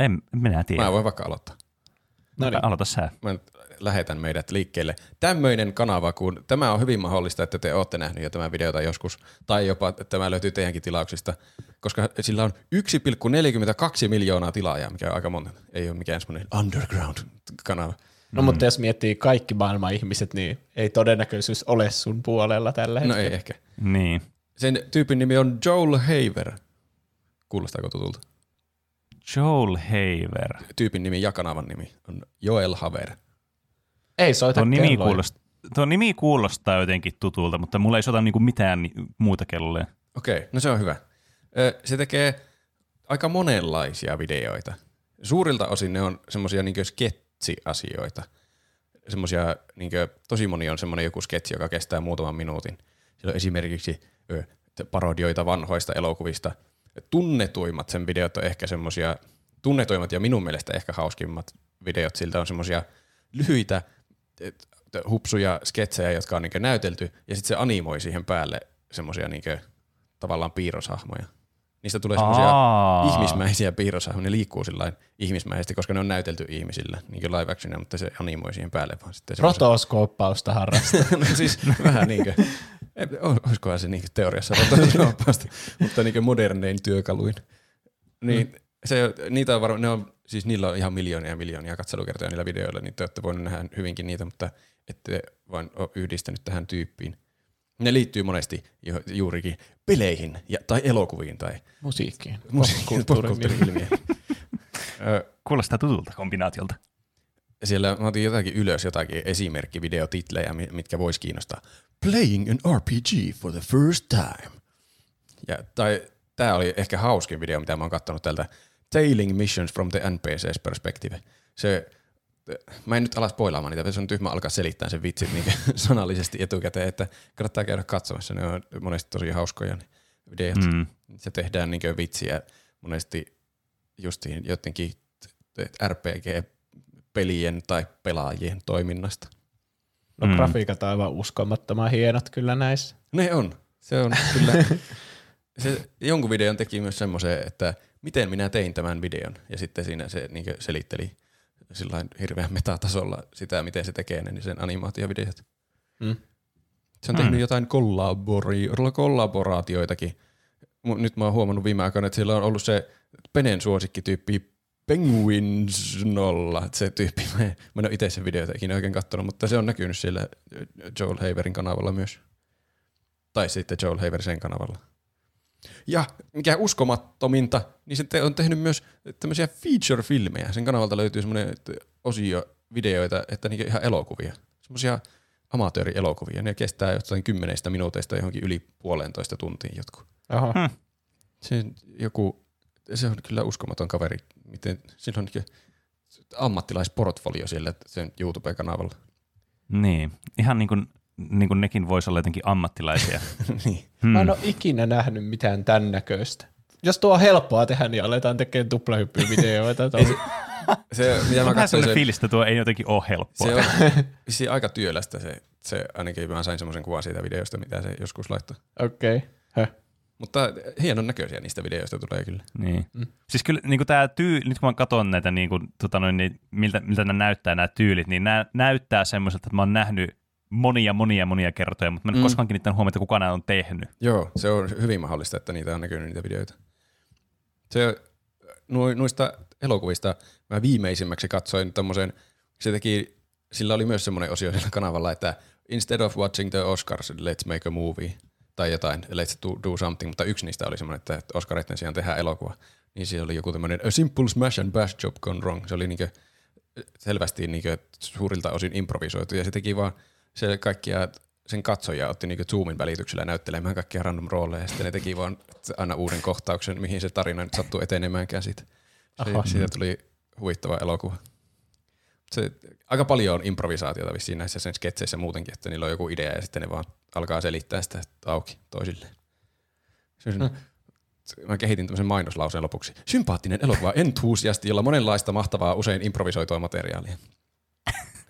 Speaker 1: En minä tiedä.
Speaker 3: Mä voin vaikka aloittaa.
Speaker 2: No niin.
Speaker 1: Aloita sä.
Speaker 3: Mä lähetän meidät liikkeelle. Tämmöinen kanava, kun tämä on hyvin mahdollista, että te olette nähneet jo tämän videota joskus, tai jopa että tämä löytyy teidänkin tilauksista, koska sillä on 1,42 miljoonaa tilaajaa, mikä on aika monta. Ei ole mikään semmoinen underground-kanava.
Speaker 2: No mutta jos miettii kaikki maailman ihmiset, niin ei todennäköisyys ole sun puolella tällä
Speaker 3: No
Speaker 2: hetkellä.
Speaker 3: ei ehkä.
Speaker 1: Niin.
Speaker 3: Sen tyypin nimi on Joel Haver. Kuulostaako tutulta?
Speaker 1: Joel Haver.
Speaker 3: Tyypin nimi ja kanavan nimi on Joel Haver.
Speaker 2: Ei soita
Speaker 1: Tuo nimi,
Speaker 2: kelloja.
Speaker 1: kuulostaa, tuo nimi kuulostaa jotenkin tutulta, mutta mulla ei sota niinku mitään ni- muuta kelloa.
Speaker 3: Okei, no se on hyvä. Ö, Se tekee aika monenlaisia videoita. Suurilta osin ne on semmoisia niin sketsiasioita. Semmosia, niin tosi moni on semmoinen joku sketsi, joka kestää muutaman minuutin. Siellä on esimerkiksi ö, parodioita vanhoista elokuvista. Tunnetuimmat sen videot on ehkä semmoisia, tunnetuimmat ja minun mielestä ehkä hauskimmat videot siltä on semmoisia lyhyitä hupsuja sketsejä, jotka on niin näytelty, ja sitten se animoi siihen päälle semmoisia niin tavallaan piirroshahmoja. Niistä tulee semmoisia ihmismäisiä piirroshahmoja, ne liikkuu sillä olisikoisesti, koska ne on näytelty ihmisillä, niin kuin live actionia, mutta se animoi siihen päälle vaan sitten semmoisen-
Speaker 2: Rotooskooppausta harrastaa.
Speaker 3: no siis vähän niin kuin, olisikohan se niin teoriassa rotosnoppausta, mutta niin modernein työkaluin. Niin mm. se, niitä on varmaan, ne on, siis niillä on ihan miljoonia ja miljoonia katselukertoja niillä videoilla, niin te olette voineet nähdä hyvinkin niitä, mutta ette vain ole yhdistänyt tähän tyyppiin. Ne liittyy monesti ju- juurikin peleihin ja, tai elokuviin tai
Speaker 2: Musiikkiin.
Speaker 3: musiikkiin. Ö,
Speaker 1: Kuulostaa tutulta kombinaatiolta.
Speaker 3: Siellä mä otin jotakin ylös, jotakin esimerkkivideotitlejä, mi- mitkä vois kiinnostaa. Playing an RPG for the first time. Ja, tai tämä oli ehkä hauskin video, mitä mä oon kattonut tältä Tailing Missions from the NPC's Perspective. Se, mä en nyt ala spoilaamaan niitä, se on tyhmä alkaa selittää sen vitsit niin sanallisesti etukäteen, että kannattaa käydä katsomassa, ne on monesti tosi hauskoja ne videot.
Speaker 1: Mm.
Speaker 3: Se tehdään niin vitsiä monesti justiin jotenkin RPG-pelien tai pelaajien toiminnasta.
Speaker 2: No
Speaker 1: Mm.
Speaker 2: mm. grafiikat on aivan uskomattoman hienot kyllä näissä.
Speaker 3: Ne on. Se on kyllä. Se, jonkun videon teki myös semmoisen, että miten minä tein tämän videon. Ja sitten siinä se niin selitteli sillain hirveän metatasolla sitä, miten se tekee ne, niin sen animaatiovideot.
Speaker 2: Mm.
Speaker 3: Se on
Speaker 1: Mm.
Speaker 3: tehnyt jotain kollabori- kollaboraatioitakin. Nyt mä oon huomannut viime aikoina, että sillä on ollut se Penen suosikkityyppi Penguins nolla, se tyyppi. Mä en, mä en ole itse sen videoita ikinä oikein katsonut, mutta se on näkynyt siellä Joel Haverin kanavalla myös. Tai sitten Joel Haver sen kanavalla. Ja mikä uskomattominta, niin se te- on tehnyt myös tämmöisiä feature-filmejä. Sen kanavalta löytyy semmoinen osio videoita, että niinku ihan elokuvia. Semmoisia amatöörielokuvia. Ne kestää jotain kymmeneistä minuuteista johonkin yli puolentoista tuntiin jotkut.
Speaker 2: Oho.
Speaker 1: Hmm.
Speaker 3: Se joku, se on kyllä uskomaton kaveri, miten sillä on niin ammattilaisportfolio siellä sen YouTube-kanavalla.
Speaker 1: Niin, ihan niin kuin, niin kuin nekin voisi olla jotenkin ammattilaisia.
Speaker 3: niin.
Speaker 1: Hmm.
Speaker 2: Mä en ole ikinä nähnyt mitään tämän näköistä. Jos tuo on helppoa tehdä, niin aletaan tekemään tuplahyppyvideoita. Tai...
Speaker 3: Se, mitä mä katsoin, se,
Speaker 1: fiilis, että tuo ei jotenkin ole helppoa.
Speaker 3: se on vissiin aika työlästä se, se, ainakin mä sain semmoisen kuvan siitä videosta, mitä se joskus laittoi.
Speaker 2: Okei. Okay.
Speaker 3: Mutta hienon näköisiä niistä videoista tulee kyllä.
Speaker 1: Niin. Mm. Siis kyllä niin tämä tyy, nyt kun mä katson näitä, niin kuin, tota noin, niin, miltä, miltä nämä näyttää nämä tyylit, niin nämä näyttää semmoiselta, että mä oon nähnyt monia, monia, monia kertoja, mutta mä en mm. Koskaan kiinnittänyt huomiota, kuka nämä on tehnyt.
Speaker 3: Joo, se on hyvin mahdollista, että niitä on näkynyt niitä videoita. Se, noista elokuvista mä viimeisimmäksi katsoin tommosen, se teki, sillä oli myös semmoinen osio siellä kanavalla, että instead of watching the Oscars, let's make a movie, tai jotain, let's do, do something, mutta yksi niistä oli semmoinen, että Oscareiden sijaan tehdään elokuva. Niin siellä oli joku tämmöinen a simple smash and bash job gone wrong. Se oli niinkö selvästi niinkö suurilta osin improvisoitu, ja se teki vaan se kaikkia sen katsoja otti niinku Zoomin välityksellä näyttelemään kaikkia random rooleja, ja sitten ne teki vaan aina uuden kohtauksen, mihin se tarina nyt sattuu etenemäänkään
Speaker 2: Aha.
Speaker 3: siitä tuli huvittava elokuva. Se, aika paljon on improvisaatiota vissiin näissä sen sketseissä muutenkin, että niillä on joku idea ja sitten ne vaan alkaa selittää sitä auki toisilleen. Se on, Mä kehitin tämmöisen mainoslauseen lopuksi. Sympaattinen elokuva entusiasti, jolla monenlaista mahtavaa, usein improvisoitua materiaalia.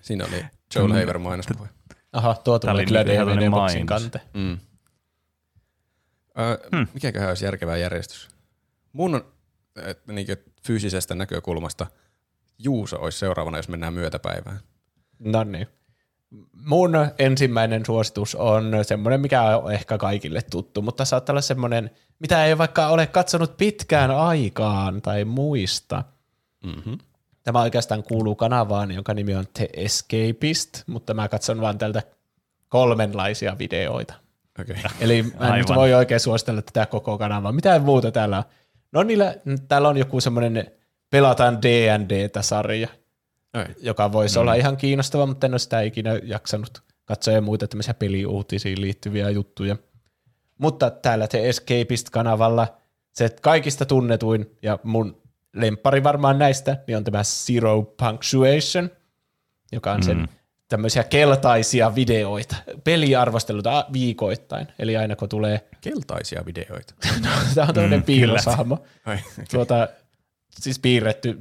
Speaker 3: Siinä oli Joel Haver mainospuhe.
Speaker 2: Aha, tuo
Speaker 1: oli
Speaker 2: kyllä
Speaker 1: ihan
Speaker 2: DVD
Speaker 1: tämmönen
Speaker 2: boksin
Speaker 1: mainos.
Speaker 2: kante.
Speaker 3: Mm. Öö,
Speaker 1: Hmm.
Speaker 3: Mikäköhän olisi järkevää järjestys? Mun että niin fyysisestä näkökulmasta Juuso olisi seuraavana, jos mennään myötäpäivään.
Speaker 2: No niin. Mun ensimmäinen suositus on semmoinen, mikä on ehkä kaikille tuttu, mutta saattaa olla semmoinen, mitä ei vaikka ole katsonut pitkään aikaan tai muista.
Speaker 3: Mm-hmm.
Speaker 2: Tämä oikeastaan kuuluu kanavaan, jonka nimi on The Escapist, mutta mä katson vaan tältä kolmenlaisia videoita.
Speaker 3: Okay.
Speaker 2: Eli mä en
Speaker 1: Aivan.
Speaker 2: voi oikein suositella tätä koko kanavaa. Mitä muuta täällä on? No niillä, täällä on joku semmoinen pelataan D&Dtä sarja,
Speaker 3: Ai.
Speaker 2: joka voisi mm. olla ihan kiinnostava, mutta en ole sitä ikinä jaksanut katsoa ja muita tämmöisiä peliuutisiin liittyviä juttuja. Mutta täällä The Escapist-kanavalla se kaikista tunnetuin ja mun lemppari varmaan näistä, niin on tämä Zero Punctuation, joka on sen
Speaker 1: Mm.
Speaker 2: tämmöisiä keltaisia videoita, peliarvosteluita viikoittain. Eli aina kun tulee,
Speaker 3: Keltaisia videoita.
Speaker 2: tämä on tämmöinen
Speaker 1: Mm,
Speaker 2: piirroshahmo,
Speaker 3: Ai,
Speaker 2: tuota, siis piirretty,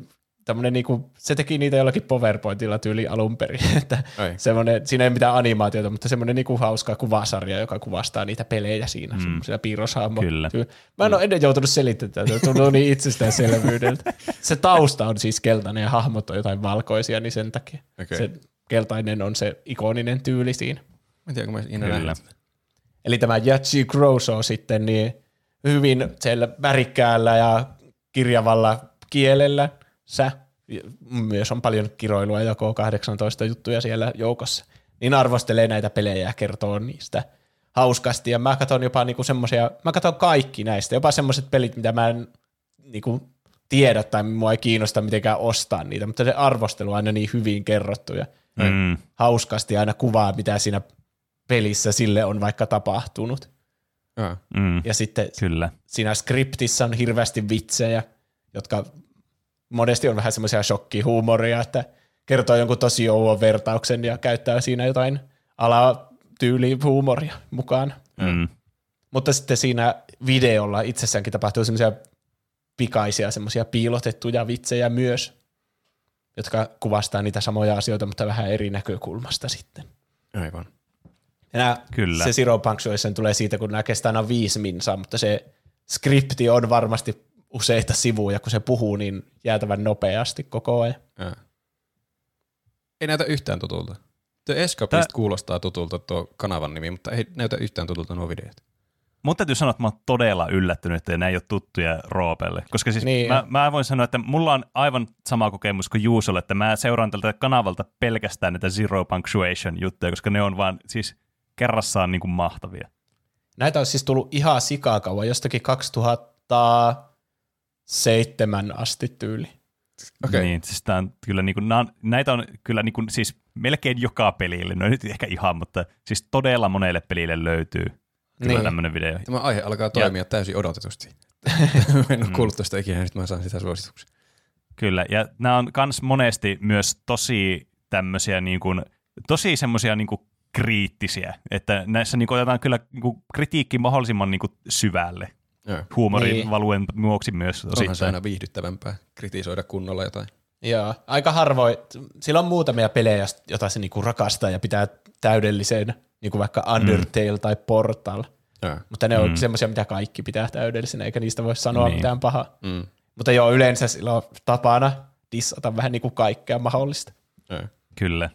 Speaker 2: tämmöinen niinku, se teki niitä jollakin PowerPointilla tyyli alun perin, että semmoinen, siinä ei mitään animaatiota, mutta semmoinen niinku hauska kuvasarja, joka kuvastaa niitä pelejä siinä, mm. semmoisella piirroshahmo.
Speaker 1: Kyllä.
Speaker 2: Mä en ole ennen joutunut selittämään tätä, tuntuu niin itsestäänselvyydeltä. Se tausta on siis keltainen ja hahmot on jotain valkoisia, niin sen takia
Speaker 3: Okei.
Speaker 2: se keltainen on se ikoninen tyyli siinä.
Speaker 3: Mä en tiedä, kun mä.
Speaker 2: Eli tämä Yachi Grosso sitten niin hyvin siellä värikkäällä ja kirjavalla kielellä sä, myös on paljon kiroilua ja K18 juttuja siellä joukossa, niin arvostelee näitä pelejä ja kertoo niistä hauskasti. Ja mä katson jopa niinku semmosia, mä katson kaikki näistä, jopa semmoiset pelit, mitä mä en niinku tiedä tai mua ei kiinnosta mitenkään ostaa niitä, mutta se arvostelu on aina niin hyvin kerrottu ja
Speaker 1: Mm.
Speaker 2: hauskasti aina kuvaa, mitä siinä pelissä sille on vaikka tapahtunut.
Speaker 3: Joo.
Speaker 1: Mm.
Speaker 2: Ja sitten
Speaker 1: Kyllä.
Speaker 2: siinä skriptissä on hirveästi vitsejä, jotka monesti on vähän semmoisia shokkihuumoria, että kertoo jonkun tosi ouvon vertauksen ja käyttää siinä jotain alatyylihuumoria mukaan.
Speaker 1: Mm.
Speaker 2: Mutta sitten siinä videolla itsessäänkin tapahtuu semmoisia pikaisia, semmoisia piilotettuja vitsejä myös, jotka kuvastaa niitä samoja asioita, mutta vähän eri näkökulmasta sitten.
Speaker 3: Aivan.
Speaker 2: Ja nää,
Speaker 1: Kyllä.
Speaker 2: Se Zero Punctuation tulee siitä, kun nämä kestää aina viisi minsaa, mutta se skripti on varmasti useita sivuja, kun se puhuu niin jäätävän nopeasti koko ajan.
Speaker 3: Joo. Ei näytä yhtään tutulta. The Escapist
Speaker 1: Tää-
Speaker 3: kuulostaa tutulta tuo kanavan nimi, mutta ei näytä yhtään tutulta nuo videot.
Speaker 1: Mun täytyy sanoa, että mä oon todella yllättynyt, että nämä ei ole tuttuja Roopelle. Koska siis
Speaker 2: Niin.
Speaker 1: mä, mä, voin sanoa, että mulla on aivan sama kokemus kuin Juusolle, että mä seuraan tältä kanavalta pelkästään näitä Zero Punctuation juttuja, koska ne on vaan siis kerrassaan niin kuin mahtavia.
Speaker 2: Näitä on siis tullut ihan sikakauan, jostakin 2007 asti tyyli.
Speaker 3: Okei.
Speaker 1: Niin, siis on kyllä niin kuin, on, näitä on kyllä niin kuin, siis melkein joka pelille, no nyt ehkä ihan, mutta siis todella monelle pelille löytyy kyllä
Speaker 2: Niin.
Speaker 1: tämmöinen video.
Speaker 3: Tämä aihe alkaa toimia täysin odotetusti. en ole kuullut tästä ikinä, nyt mä saan sitä suosituksia.
Speaker 1: Kyllä, ja nämä on myös monesti myös tosi tämmöisiä niin kuin, tosi semmoisia niin kuin kriittisiä, että näissä niin kuin, otetaan kyllä niin kuin, kritiikki mahdollisimman niin kuin, syvälle.
Speaker 3: Joo.
Speaker 1: Huumorin
Speaker 2: Niin.
Speaker 1: valuen vuoksi myös
Speaker 3: Onhan se
Speaker 1: osittain.
Speaker 3: aina viihdyttävämpää kritisoida kunnolla jotain.
Speaker 2: Joo, aika harvoin. Sillä on muutamia pelejä, joita se niinku rakastaa ja pitää täydelliseen, niinku vaikka Undertale tai Portal.
Speaker 3: Joo.
Speaker 2: Mutta ne on
Speaker 1: Mm.
Speaker 2: semmoisia, mitä kaikki pitää täydellisenä, eikä niistä voi sanoa
Speaker 1: Niin.
Speaker 2: mitään pahaa.
Speaker 3: Mm.
Speaker 2: Mutta joo, yleensä sillä on tapana dissata vähän niin kuin kaikkea mahdollista.
Speaker 3: Joo.
Speaker 1: Kyllä.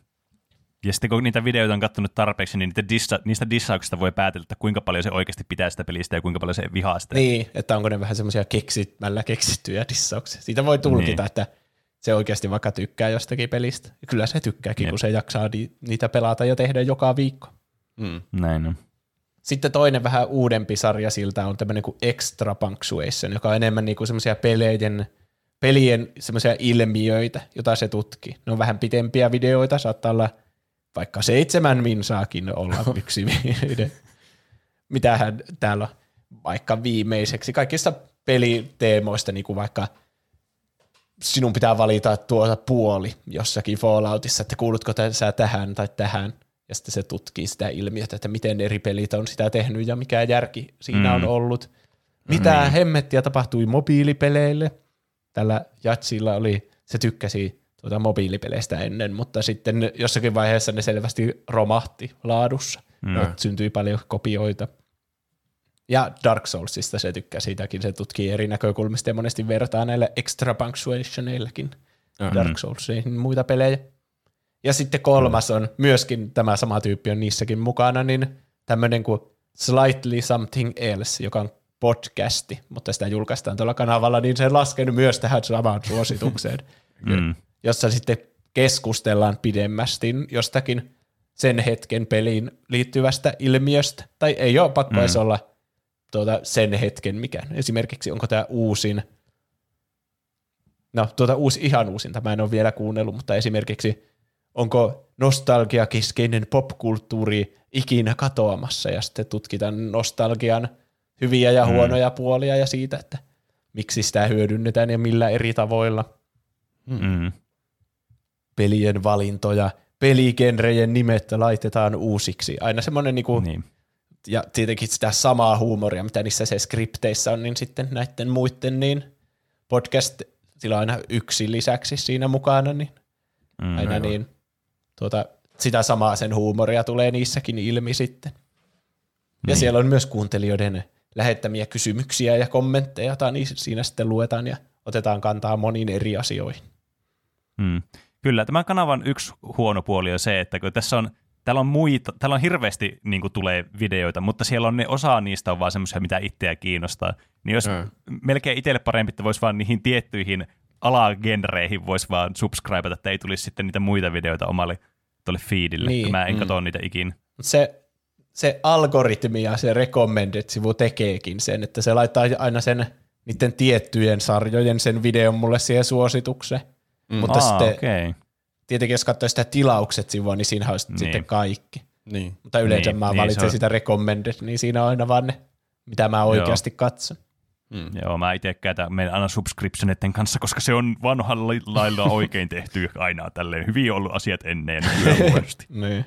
Speaker 1: Ja sitten kun niitä videoita on katsonut tarpeeksi, niin niitä dissa, niistä dissauksista voi päätellä, että kuinka paljon se oikeasti pitää sitä pelistä ja kuinka paljon se vihaa sitä.
Speaker 2: Niin, että onko ne vähän semmoisia keksimällä keksittyjä dissauksia. Siitä voi tulkita,
Speaker 1: Niin.
Speaker 2: että se oikeasti vaikka tykkää jostakin pelistä. Kyllä se tykkääkin,
Speaker 1: Jep.
Speaker 2: kun se jaksaa ni- niitä pelata ja tehdä joka viikko.
Speaker 3: Mm.
Speaker 1: Näin on.
Speaker 2: Sitten toinen vähän uudempi sarja siltä on tämmöinen kuin Extra Punctuation, joka on enemmän niinku semmoisia peleiden, pelien semmoisia ilmiöitä, joita se tutkii. Ne on vähän pitempiä videoita, saattaa olla vaikka seitsemän minsaakin olla yksi video. Mitähän täällä on vaikka viimeiseksi. Kaikista peliteemoista, niin kuin vaikka sinun pitää valita tuota puoli jossakin Falloutissa, että kuulutko sä tähän tai tähän. Ja sitten se tutkii sitä ilmiötä, että miten eri pelit on sitä tehnyt ja mikä järki siinä
Speaker 1: Mm.
Speaker 2: on ollut. Mitä hemmettiä tapahtui mobiilipeleille? Tällä Jatsilla oli, se tykkäsi tuota mobiilipeleistä ennen, mutta sitten jossakin vaiheessa ne selvästi romahti laadussa.
Speaker 1: Mm.
Speaker 2: Mm. Syntyi paljon kopioita. Ja Dark Soulsista se tykkää siitäkin, se tutkii eri näkökulmista ja monesti vertaa näillä extra punctuationeillakin
Speaker 3: Joo.
Speaker 2: Dark Soulsiin muita pelejä. Ja sitten kolmas on myöskin tämä sama tyyppi on niissäkin mukana, niin tämmöinen kuin Slightly Something Else, joka on podcasti, mutta sitä julkaistaan tuolla kanavalla, niin se laskenut myös tähän samaan suositukseen,
Speaker 1: Mm.
Speaker 2: Jossa sitten keskustellaan pidemmästi jostakin sen hetken peliin liittyvästä ilmiöstä. Tai ei ole pakko
Speaker 1: Mm.
Speaker 2: edes olla tuota sen hetken mikään. Esimerkiksi onko tämä uusin, no tuota uusi, ihan uusinta mä en ole vielä kuunnellut, mutta esimerkiksi onko nostalgiakeskeinen popkulttuuri ikinä katoamassa ja sitten tutkitaan nostalgian hyviä ja
Speaker 1: Mm.
Speaker 2: huonoja puolia ja siitä, että miksi sitä hyödynnetään ja millä eri tavoilla
Speaker 1: Mm.
Speaker 2: Pelien valintoja, peligenrejen nimet laitetaan uusiksi. Aina semmoinen, niinku, niin. Ja tietenkin sitä samaa huumoria, mitä niissä se skripteissä on, niin sitten näiden muiden niin podcast, sillä on aina yksi lisäksi siinä mukana, niin
Speaker 1: Mm.
Speaker 2: aina niin tuota, sitä samaa sen huumoria tulee niissäkin ilmi sitten. Ja
Speaker 1: Niin.
Speaker 2: siellä on myös kuuntelijoiden lähettämiä kysymyksiä ja kommentteja, joita niin siinä sitten luetaan ja otetaan kantaa moniin eri asioihin.
Speaker 1: Mm. Kyllä, tämän kanavan yksi huono puoli on se, että kun tässä on, täällä on, muita, täällä on hirveästi niin kuin, tulee videoita, mutta siellä on ne osa niistä on vaan semmoisia, mitä itseä kiinnostaa. Niin jos
Speaker 3: Mm.
Speaker 1: melkein itselle parempi, että voisi vaan niihin tiettyihin alagenreihin voisi vaan subscribata, että ei tulisi sitten niitä muita videoita omalle tuolle feedille,
Speaker 2: Niin,
Speaker 1: mä en
Speaker 3: mm.
Speaker 1: katso niitä ikinä.
Speaker 2: Mut se, se algoritmi ja se recommended-sivu tekeekin sen, että se laittaa aina sen niiden tiettyjen sarjojen sen videon mulle siihen suositukseen. Mm. Mutta
Speaker 1: Aa,
Speaker 2: sitten
Speaker 1: okei.
Speaker 2: tietenkin jos katsoo sitä tilaukset sivua, niin siinä olisi
Speaker 1: Niin.
Speaker 2: sitten kaikki.
Speaker 3: Niin.
Speaker 2: Mutta yleensä
Speaker 1: Niin,
Speaker 2: mä
Speaker 1: niin,
Speaker 2: valitsen
Speaker 1: se on-
Speaker 2: sitä recommended, niin siinä on aina vaan ne, mitä mä oikeasti katson.
Speaker 3: Mm.
Speaker 1: Joo, mä itse käytän meidän aina subscriptioneiden kanssa, koska se on vanhalla lailla oikein tehty aina tälleen. Hyvin ollut asiat ennen huonosti.
Speaker 2: Niin.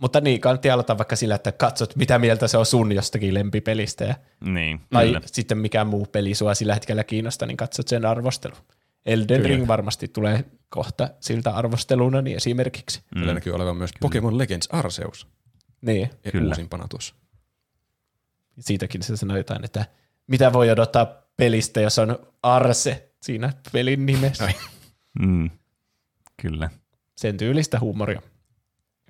Speaker 2: Mutta niin, kannattaa aloittaa vaikka sillä, että katsot, mitä mieltä se on sun jostakin lempipelistä. Ja,
Speaker 1: Niin,
Speaker 2: tai
Speaker 1: kyllä.
Speaker 2: sitten mikä muu peli sua sillä hetkellä kiinnostaa, niin katsot sen arvostelu. Elden
Speaker 3: Kyllä.
Speaker 2: Ring varmasti tulee kohta siltä arvosteluna niin esimerkiksi.
Speaker 3: Mm. Kyllä näkyy olevan myös Pokemon Legends Arceus.
Speaker 2: Niin,
Speaker 3: Ja
Speaker 1: Kyllä.
Speaker 3: uusimpana tuossa.
Speaker 2: siitäkin se sanoi jotain, että mitä voi odottaa pelistä, jos on Arse siinä pelin nimessä.
Speaker 1: Mm. Kyllä.
Speaker 2: Sen tyylistä huumoria.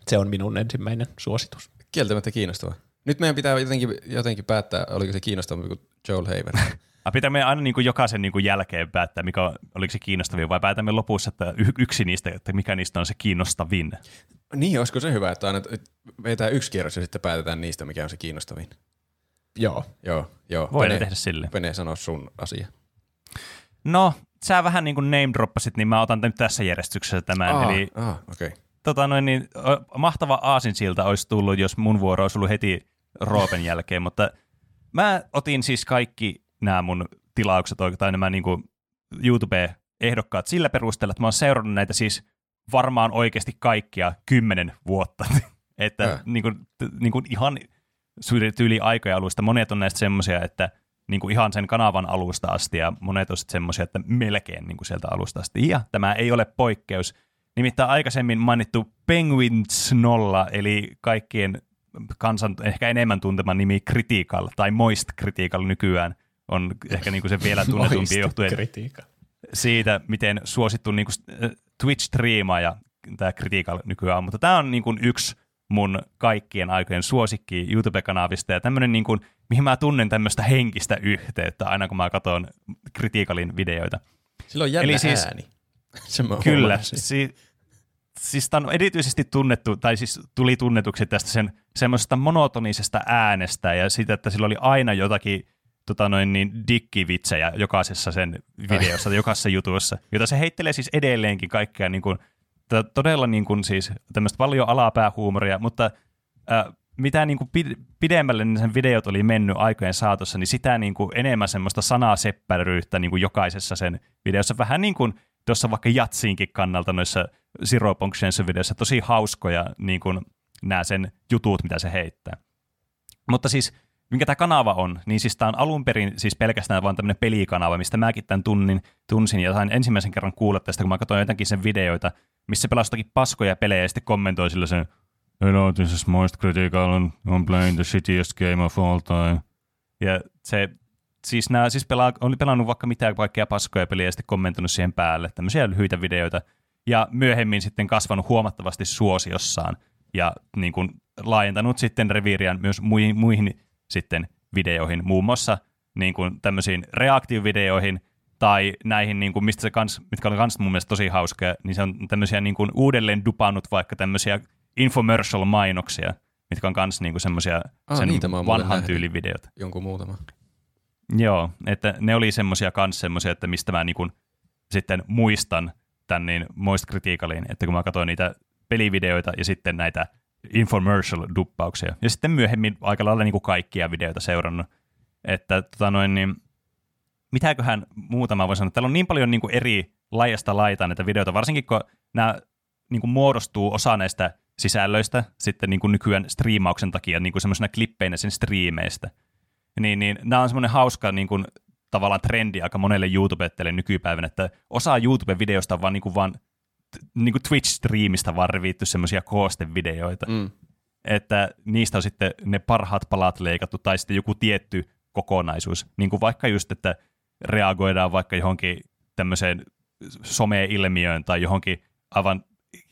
Speaker 2: Se on minun ensimmäinen suositus.
Speaker 3: Kieltämättä kiinnostava. Nyt meidän pitää jotenkin, jotenkin päättää, oliko se kiinnostavampi kuin Joel Haven.
Speaker 1: Ah, pitää me aina niin kuin jokaisen niin kuin jälkeen päättää, mikä on, oliko se kiinnostavin, vai päätämme lopussa, että y- yksi niistä, että mikä niistä on se kiinnostavin.
Speaker 3: niin, olisiko se hyvä, että aina vetää yksi kierros ja sitten päätetään niistä, mikä on se kiinnostavin.
Speaker 2: Joo.
Speaker 3: Joo, joo.
Speaker 1: Voidaan
Speaker 3: Pene,
Speaker 1: tehdä sille.
Speaker 3: Pene sanoo sun asia.
Speaker 1: No, sä vähän niin kuin name droppasit, niin mä otan nyt tässä järjestyksessä tämän.
Speaker 3: Aa,
Speaker 1: Eli
Speaker 3: aa, okei. Okay.
Speaker 1: tota noin, niin, mahtava aasinsilta olisi tullut, jos mun vuoro olisi ollut heti Roopen jälkeen, mutta mä otin siis kaikki nämä mun tilaukset, tai nämä niin kuin YouTube-ehdokkaat sillä perusteella, että mä oon seurannut näitä siis varmaan oikeasti kaikkia kymmenen vuotta. että
Speaker 3: Äh.
Speaker 1: niin kuin, niin kuin ihan tyyli aikoja alusta. Monet on näistä semmoisia, että niin kuin ihan sen kanavan alusta asti, ja monet on sitten semmoisia, että melkein niin kuin sieltä alusta asti. Ja tämä ei ole poikkeus. Nimittäin aikaisemmin mainittu Penguins 0, eli kaikkien kansan ehkä enemmän tuntema nimi Critical, tai Moist Critical nykyään, on ehkä niin kuin se vielä tunnetumpi johtuen
Speaker 2: kritiikka.
Speaker 1: siitä, miten suosittu niin kuin Twitch-striimaaja tämä Critical nykyään on, mutta tämä on niin kuin yksi mun kaikkien aikojen suosikki YouTube-kanavista ja tämmöinen, niin kuin, mihin mä tunnen tämmöistä henkistä yhteyttä aina kun mä katson Criticalin videoita.
Speaker 3: Sillä on jännä
Speaker 1: Eli siis-
Speaker 3: ääni. Se mä
Speaker 1: Kyllä, si- siis tämä on erityisesti tunnettu, tai siis tuli tunnetuksi tästä sen semmoisesta monotonisesta äänestä ja siitä, että sillä oli aina jotakin tota noin, niin dikkivitsejä jokaisessa sen videossa, jokaisessa jutussa, jota se heittelee siis edelleenkin kaikkea niin kuin, to- todella niin kuin siis tämmöistä paljon alapäähuumoria, mutta äh, mitä niin kuin pid- pidemmälle ne sen videot oli mennyt aikojen saatossa, niin sitä niin kuin enemmän semmoista sanaseppäryyttä niin kuin jokaisessa sen videossa. Vähän niin kuin tuossa vaikka Jatsiinkin kannalta noissa Zero Punctionsin videoissa tosi hauskoja niin kuin nämä sen jutut, mitä se heittää. Mutta siis, minkä tämä kanava on, niin siis tämä on alun perin siis pelkästään vain tämmöinen pelikanava, mistä mäkin tämän tunnin, tunsin ja sain ensimmäisen kerran kuulla tästä, kun mä katsoin jotenkin sen videoita, missä se pelasi paskoja pelejä ja sitten kommentoi sillä sen Hello, this is Moist Critical and I'm playing the shittiest game of all time. Ja se, siis nämä siis pelaa, oli pelannut vaikka mitään kaikkea paskoja peliä ja sitten kommentoinut siihen päälle tämmöisiä lyhyitä videoita. Ja myöhemmin sitten kasvanut huomattavasti suosiossaan ja niin kuin laajentanut sitten reviiriään myös muihin, muihin sitten videoihin, muun muassa niin kuin tämmöisiin reaktiovideoihin tai näihin, niin kuin, mistä se kans, mitkä on kans mun mielestä tosi hauskoja, niin se on tämmöisiä niin kuin uudelleen dupannut vaikka tämmöisiä infomercial-mainoksia, mitkä on kans niin kuin semmoisia
Speaker 3: Ah,
Speaker 1: sen vanhan tyylin videoita.
Speaker 3: Jonkun muutama.
Speaker 1: Joo, että ne oli semmoisia kans semmoisia, että mistä mä niin kuin sitten muistan tämän niin Moist Criticalin, että kun mä katsoin niitä pelivideoita ja sitten näitä infomercial-duppauksia. Ja sitten myöhemmin aika lailla niin kuin kaikkia videoita seurannut. Että tota noin, niin, mitäköhän muuta mä voin sanoa. Täällä on niin paljon niin kuin eri laajasta laitaan näitä videoita, varsinkin kun nämä niin kuin muodostuu osa näistä sisällöistä sitten niin kuin nykyään striimauksen takia niin kuin semmoisena klippeinä sen striimeistä. Niin, niin nämä on semmoinen hauska niin kuin, tavallaan trendi aika monelle YouTubetteille nykypäivänä, että osa YouTube-videosta on vaan, niin kuin, vaan niin kuin Twitch-striimistä vaan revitty semmoisia koostevideoita
Speaker 3: Mm.
Speaker 1: että niistä on sitten ne parhaat palat leikattu tai sitten joku tietty kokonaisuus. Niin kuin vaikka just, että reagoidaan vaikka johonkin tämmöiseen some-ilmiöön tai johonkin aivan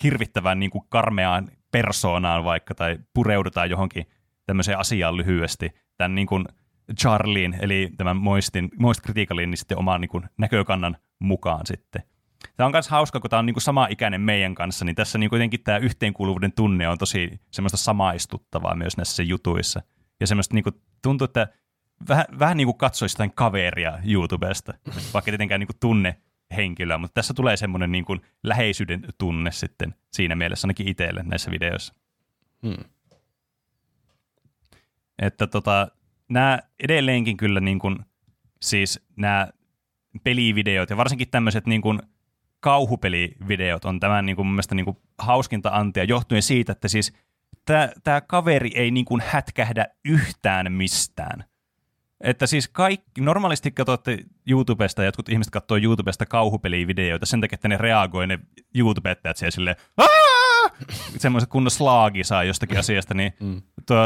Speaker 1: hirvittävään niin kuin karmeaan persoonaan vaikka tai pureudutaan johonkin tämmöiseen asiaan lyhyesti. Tämän niin kuin Charlien, eli tämän Moistin, Moist Criticalin, niin sitten oman niin kuin näkökannan mukaan sitten. Tämä on myös hauska, kun tämä on niin kuin sama ikäinen meidän kanssa, niin tässä niin kuitenkin tämä yhteenkuuluvuuden tunne on tosi semmoista samaistuttavaa myös näissä jutuissa. Ja semmoista niin kuin, tuntuu, että vähän, vähän niin kuin katsoisi jotain kaveria YouTubesta, vaikka tietenkään niin kuin tunne henkilöä, mutta tässä tulee semmoinen niin kuin läheisyyden tunne sitten siinä mielessä ainakin itselle näissä videoissa.
Speaker 3: Hmm.
Speaker 1: Että tota, nämä edelleenkin kyllä niin kuin, siis nämä pelivideot ja varsinkin tämmöiset niin kuin kauhupelivideot on tämän niin kuin, mun mielestä niin kuin hauskinta antia johtuen siitä, että siis tämä kaveri ei niin kuin hätkähdä yhtään mistään. Että siis kaikki, normaalisti katsotte YouTubesta, jotkut ihmiset katsoo YouTubesta kauhupelivideoita sen takia, että ne reagoi ne YouTubettajat siellä silleen, semmoisen kunnon slaagi saa jostakin asiasta, niin mm. tuo,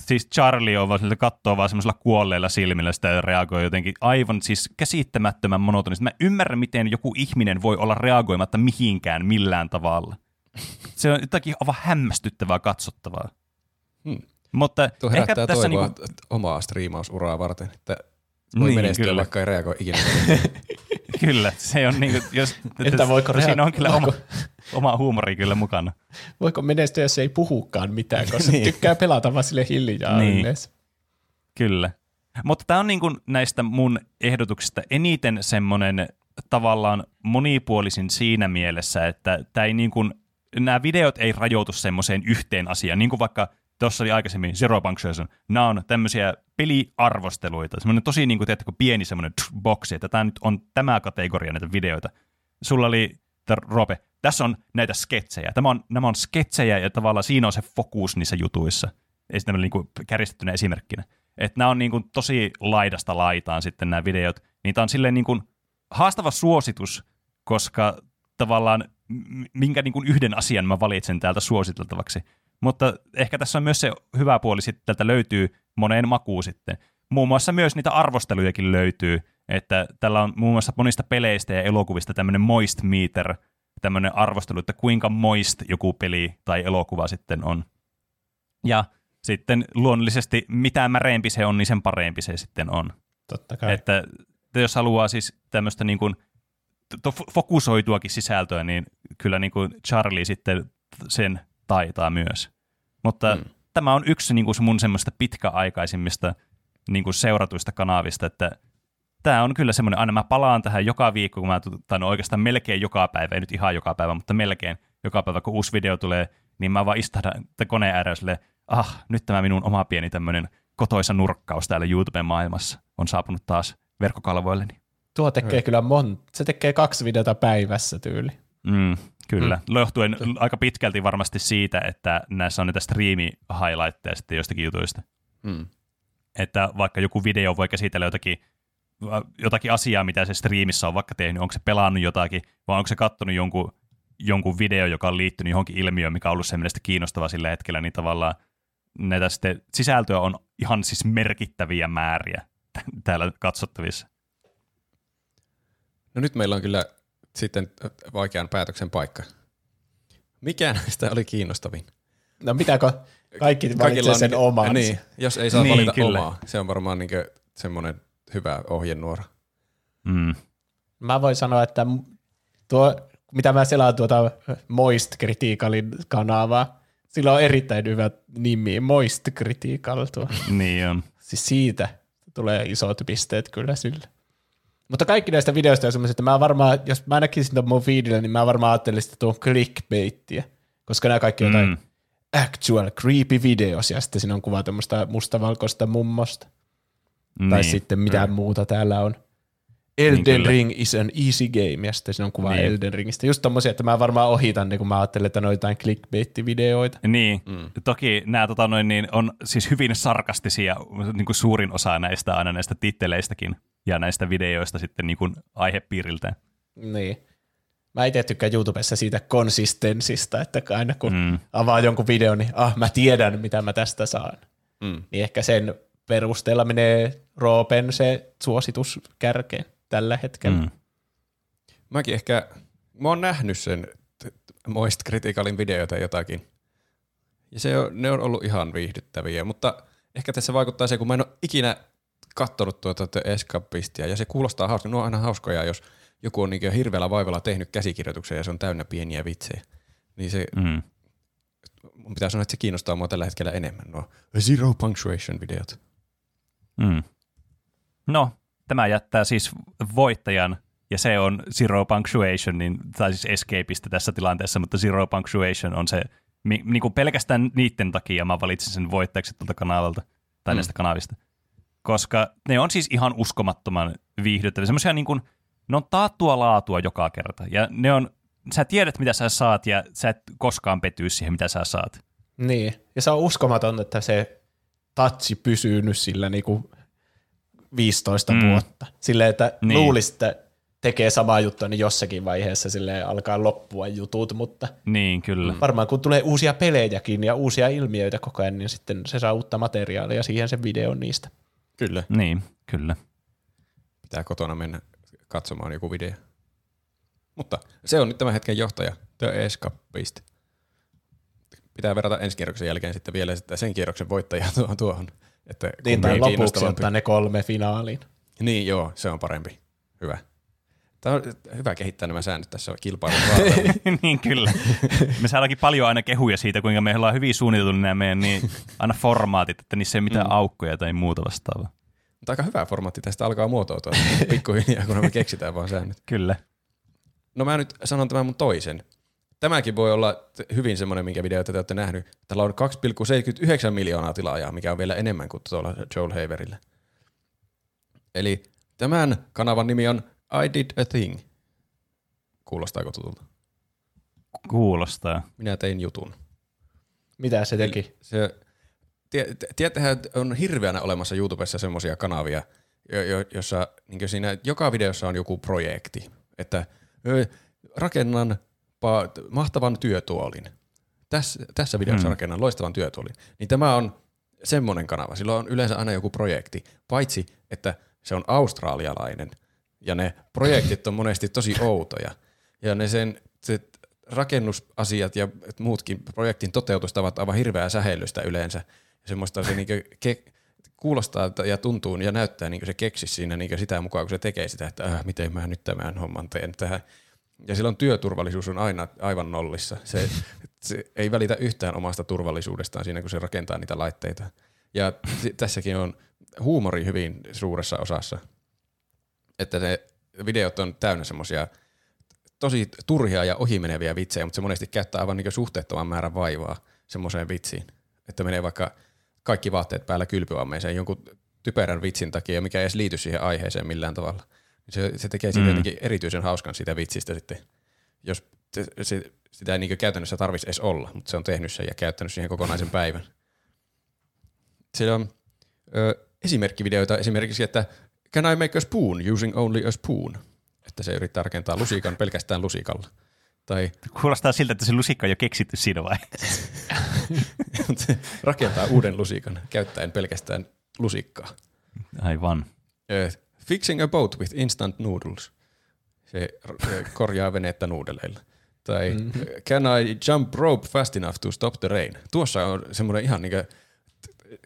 Speaker 1: siis Charlie on vaan sille kattoo vaan semmoisella kuolleilla silmillä sitä ja reagoi jotenkin aivan siis käsittämättömän monotonisesti. Mä ymmärrän, miten joku ihminen voi olla reagoimatta mihinkään millään tavalla. Se on jotakin aivan hämmästyttävää katsottavaa.
Speaker 3: Hmm.
Speaker 1: Mutta
Speaker 3: Tuo
Speaker 1: ehkä tässä
Speaker 3: toivoa
Speaker 1: niinku,
Speaker 3: omaa striimausuraa varten, että voi
Speaker 1: Niin,
Speaker 3: menestyä,
Speaker 1: kyllä.
Speaker 3: vaikka ei reagoi ikinä.
Speaker 1: kyllä, se on niinku, jos,
Speaker 2: Entä voiko
Speaker 1: siinä
Speaker 2: rea-
Speaker 1: on kyllä oma,
Speaker 2: voiko-
Speaker 1: oma huumori kyllä mukana.
Speaker 2: Voiko menestyä, jos ei puhukaan mitään, koska niin. tykkää pelata vaan sille hiljaa
Speaker 1: Niin.
Speaker 2: niin. yleensä.
Speaker 1: Kyllä. Mutta tämä on niin kuin näistä mun ehdotuksista eniten semmoinen tavallaan monipuolisin siinä mielessä, että tää ei niin kuin, nämä videot ei rajoitu semmoiseen yhteen asiaan, niin kuin vaikka tuossa oli aikaisemmin Zero Punctuation. Nämä on tämmöisiä peliarvosteluita, semmoinen tosi niin kuin, tiedätkö, pieni semmoinen boksi, että tämä nyt on tämä kategoria näitä videoita. Sulla oli, Rope, tässä on näitä sketsejä. Tämä on, nämä on sketsejä ja tavallaan siinä on se fokus niissä jutuissa. Ei sitä niin kuin kärjistettynä esimerkkinä. Että nämä on niin kuin tosi laidasta laitaan sitten nämä videot. Niitä on silleen niin kuin haastava suositus, koska tavallaan minkä niin kuin yhden asian mä valitsen täältä suositeltavaksi. Mutta ehkä tässä on myös se hyvä puoli, että täältä löytyy moneen makuun sitten. Muun muassa myös niitä arvostelujakin löytyy, että tällä on muun muassa monista peleistä ja elokuvista tämmöinen moist meter, tämmöinen arvostelu, että kuinka moist joku peli tai elokuva sitten on. Ja sitten luonnollisesti mitä märeempi se on, niin sen parempi se sitten on.
Speaker 2: Totta kai.
Speaker 1: Että jos haluaa siis tämmöistä niin kuin to- fokusoituakin sisältöä, niin kyllä niin kuin Charlie sitten sen taitaa myös. Mutta mm. tämä on yksi niin kuin mun semmoista pitkäaikaisimmista niin kuin seuratuista kanavista, että tämä on kyllä semmoinen, aina mä palaan tähän joka viikko, kun mä, tai no oikeastaan melkein joka päivä, ei nyt ihan joka päivä, mutta melkein joka päivä, kun uusi video tulee, niin mä vaan istahdan koneen äärellä silleen, ah, nyt tämä minun oma pieni tämmöinen kotoisa nurkkaus täällä YouTuben maailmassa on saapunut taas verkkokalvoilleni.
Speaker 2: Tuo tekee kyllä mon... Se tekee kaksi videota päivässä tyyli.
Speaker 1: Mm, kyllä, mm. johtuen aika pitkälti varmasti siitä, että näissä on niitä striimi-highlightteja sitten jostakin jutuista.
Speaker 3: Mm.
Speaker 1: Että vaikka joku video voi käsitellä jotakin, jotakin asiaa, mitä se striimissä on vaikka tehnyt, onko se pelannut jotakin, vai onko se kattonut jonkun, jonkun video, joka on liittynyt johonkin ilmiöön, mikä on ollut sen mielestä kiinnostava sillä hetkellä, niin tavallaan näitä sitten sisältöä on ihan siis merkittäviä määriä täällä katsottavissa.
Speaker 3: No nyt meillä on kyllä sitten vaikean päätöksen paikka. Mikä näistä oli kiinnostavin?
Speaker 2: No pitääkö kaikki valitsee sen
Speaker 3: niinku-
Speaker 2: oman?
Speaker 3: Niin, jos ei saa
Speaker 1: Niin,
Speaker 3: valita
Speaker 1: kyllä.
Speaker 3: omaa. Se on varmaan niinku semmoinen hyvä ohjenuora.
Speaker 1: Mm.
Speaker 2: Mä voin sanoa, että tuo, mitä mä selaan tuota Moist Criticalin kanavaa, sillä on erittäin hyvä nimi, Moist Critical tuo.
Speaker 1: Niin on.
Speaker 2: Siis siitä tulee isot pisteet kyllä sille. Mutta kaikki näistä videoista on semmoisia, että mä varmaan, jos mä näkisin tuon mun feedillä, niin mä varmaan ajattelisin, että tuo on clickbaittiä, koska nämä kaikki on jotain
Speaker 1: Mm.
Speaker 2: actual creepy videos, ja sitten siinä on kuva tämmöistä mustavalkoista mummosta.
Speaker 1: Niin.
Speaker 2: Tai sitten mitä muuta täällä on. Elden
Speaker 1: kyllä.
Speaker 2: Ring is an easy game, ja sitten siinä on kuva
Speaker 1: Niin.
Speaker 2: niin. Elden Ringistä. Just tommosia, että mä varmaan ohitan ne, kun mä ajattelen, että ne on jotain clickbait-videoita.
Speaker 1: Niin, mm. toki nämä tota, noin, niin on siis hyvin sarkastisia, niin kuin suurin osa näistä aina näistä titteleistäkin ja näistä videoista sitten niin kuin aihepiiriltään.
Speaker 2: Niin. Mä itse tykkään YouTubessa siitä konsistenssista, että aina kun
Speaker 1: Mm.
Speaker 2: avaa jonkun videon, niin ah, mä tiedän, mitä mä tästä saan.
Speaker 3: Mm.
Speaker 2: Niin ehkä sen perusteella menee Roopen se suositus kärkeen tällä hetkellä.
Speaker 1: Mm.
Speaker 3: Mäkin ehkä, mä oon nähnyt sen Moist Criticalin videoita jotakin. Ja se on, ne on ollut ihan viihdyttäviä, mutta ehkä tässä vaikuttaa se, kun mä en ole ikinä kattonut tuota The Escapistia, ja se kuulostaa hauska. Ne on aina hauskoja, jos joku on niin hirveällä vaivalla tehnyt käsikirjoituksen ja se on täynnä pieniä vitsejä. Niin se,
Speaker 1: Mm.
Speaker 3: mun pitää sanoa, että se kiinnostaa mua tällä hetkellä enemmän, nuo Zero Punctuation videot.
Speaker 1: Mm. No, tämä jättää siis voittajan, ja se on Zero Punctuation, niin, tai siis escapeista tässä tilanteessa, mutta Zero Punctuation on se, niin kuin pelkästään niiden takia mä valitsin sen voittajaksi tuolta kanavalta, tai mm. näistä kanavista. Koska ne on siis ihan uskomattoman viihdyttäviä, semmoisia niin kuin, ne on taattua laatua joka kerta, ja ne on, sä tiedät mitä sä saat, ja sä et koskaan pety siihen, mitä sä saat.
Speaker 2: Niin, ja se on uskomaton, että se tatsi pysyy nyt sillä niinku 15 mm. vuotta. Silleen, että niin. luulisi, että tekee samaa juttua, niin jossakin vaiheessa sille alkaa loppua jutut, mutta
Speaker 1: niin, kyllä.
Speaker 2: varmaan kun tulee uusia pelejäkin ja uusia ilmiöitä koko ajan, niin sitten se saa uutta materiaalia siihen sen videon niistä.
Speaker 3: Kyllä.
Speaker 1: Niin, kyllä.
Speaker 3: Pitää kotona mennä katsomaan joku video. Mutta se on nyt tämän hetken johtaja, The Escapist. Pitää verrata ensi kierroksen jälkeen sitten vielä sitten sen kierroksen voittajaa tuohon. tuohon että
Speaker 2: niin, tai lopuksi ottaa ne kolme finaaliin.
Speaker 3: Niin, joo, se on parempi. Hyvä. Tämä on hyvä kehittää nämä säännöt tässä kilpailun
Speaker 1: Niin kyllä. Me saadaankin paljon aina kehuja siitä, kuinka me ollaan hyvin suunniteltu nämä meidän niin, aina formaatit, että niissä ei ole mitään mm. aukkoja tai muuta vastaavaa.
Speaker 3: Mutta aika hyvä formaatti tästä alkaa muotoutua pikkuhiljaa, kun me keksitään vaan säännöt.
Speaker 1: Kyllä.
Speaker 3: No mä nyt sanon tämän mun toisen. Tämäkin voi olla hyvin semmoinen, minkä videota te olette nähnyt. Tällä on 2,79 miljoonaa tilaajaa, mikä on vielä enemmän kuin tuolla Joel Haverillä. Eli tämän kanavan nimi on I Did a Thing. Kuulostaako tutulta?
Speaker 1: Kuulostaa.
Speaker 3: Minä tein jutun.
Speaker 2: Mitä se teki?
Speaker 3: Se, tiedättehän, että on hirveänä olemassa YouTubessa semmoisia kanavia, jo, jo, jossa niin siinä joka videossa on joku projekti. Että rakennan pa- mahtavan työtuolin. Tässä, tässä videossa hmm. rakennan loistavan työtuolin. Niin tämä on semmoinen kanava. Sillä on yleensä aina joku projekti, paitsi että se on australialainen. Ja ne projektit on monesti tosi outoja. Ja ne sen se rakennusasiat ja muutkin projektin toteutustavat aivan hirveää sähellystä yleensä. Semmoista se niinku ke- kuulostaa ja tuntuu ja näyttää niin se keksi siinä niin sitä mukaan, kun se tekee sitä, että äh, miten mä nyt tämän homman teen tähän ja silloin työturvallisuus on aina aivan nollissa. Se, se ei välitä yhtään omasta turvallisuudestaan siinä, kun se rakentaa niitä laitteita. Ja tässäkin on huumori hyvin suuressa osassa. Että ne videot on täynnä semmoisia tosi turhia ja ohimeneviä vitsejä, mutta se monesti käyttää aivan niin suhteettoman määrän vaivaa semmoiseen vitsiin. Että menee vaikka kaikki vaatteet päällä kylpyammeeseen jonkun typerän vitsin takia, mikä ei edes liity siihen aiheeseen millään tavalla – se, se tekee siitä mm. erityisen hauskan siitä vitsistä sitten, jos se, se, sitä ei niin käytännössä tarvitsisi edes olla, mutta se on tehnyt sen ja käyttänyt siihen kokonaisen päivän. Siellä on ö, esimerkkivideoita esimerkiksi, että can I make a spoon using only a spoon? Että se yrittää rakentaa lusikan pelkästään lusikalla. Tai,
Speaker 1: Kuulostaa siltä, että se lusikka on jo keksitty siinä vaiheessa.
Speaker 3: rakentaa uuden lusikan käyttäen pelkästään lusikkaa.
Speaker 1: Aivan.
Speaker 3: Fixing a boat with instant noodles. Se korjaa venettä nuudeleilla. Tai mm. can I jump rope fast enough to stop the rain? Tuossa on semmoinen ihan niinku,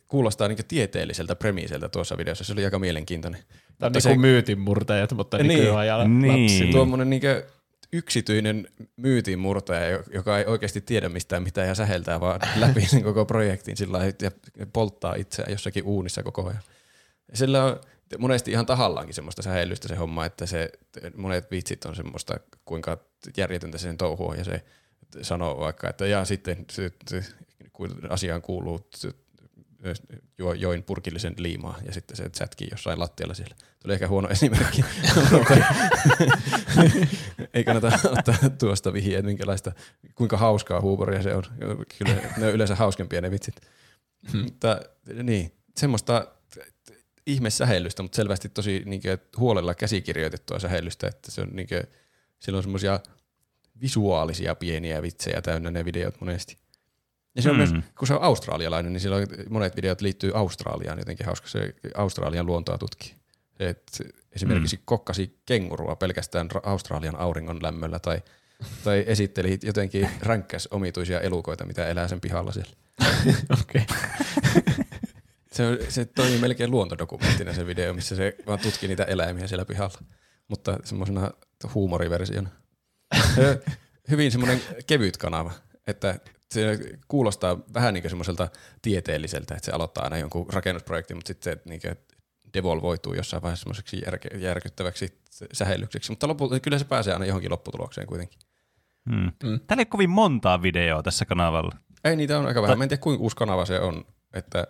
Speaker 3: kuulostaa niinku tieteelliseltä premiiseltä tuossa videossa. Se oli aika mielenkiintoinen.
Speaker 2: Tämä on niinku se, myytinmurtajat, mutta niin, nykyajan
Speaker 3: niin. lapsi. Tuommoinen niinku yksityinen myytinmurtaja, joka ei oikeasti tiedä mistään mitään ja säheltää vaan läpi sen koko projektin sillä ja polttaa itseään jossakin uunissa koko ajan. Sillä on monesti ihan tahallaankin semmoista sähellystä se homma, että se, monet vitsit on semmoista, kuinka järjetöntä sen touhua ja se sanoo vaikka, että ja sitten se, se, kun asiaan kuuluu, jo, join purkillisen liimaa ja sitten se chatki jossain lattialla siellä. Tuli ehkä huono esimerkki. Ei kannata ottaa tuosta vihiä, minkälaista, kuinka hauskaa huumoria se on. Kyllä ne on yleensä hauskempia ne vitsit. Hmm. Mutta niin, semmoista ihme sähellystä, mutta selvästi tosi niin kuin, huolella käsikirjoitettua sähellystä, että se on niin kuin, siellä on semmoisia visuaalisia pieniä vitsejä täynnä ne videot monesti. Ja se on mm. myös, kun se on australialainen, niin silloin monet videot liittyy Australiaan jotenkin hauska. Se Australian luontoa tutkii. Että esimerkiksi mm. kokkasi kengurua pelkästään Australian auringon lämmöllä tai, tai esitteli jotenkin ränkkäs omituisia elukoita, mitä elää sen pihalla siellä.
Speaker 2: Okei.
Speaker 3: Se, se toimii melkein luontodokumenttina se video, missä se vaan tutki niitä eläimiä siellä pihalla, mutta semmoisena huumoriversiona. Hyvin semmoinen kevyt kanava, että se kuulostaa vähän niin semmoiselta tieteelliseltä, että se aloittaa aina jonkun rakennusprojektin, mutta sitten se niin kuin, devolvoituu jossain vaiheessa semmoiseksi järke- järkyttäväksi sähellykseksi, mutta lopulta kyllä se pääsee aina johonkin lopputulokseen kuitenkin.
Speaker 1: Hmm.
Speaker 2: Mm.
Speaker 1: Täällä ei kovin montaa videoa tässä kanavalla.
Speaker 3: Ei niitä on aika vähän. Mä en tiedä kuinka uusi kanava se on, että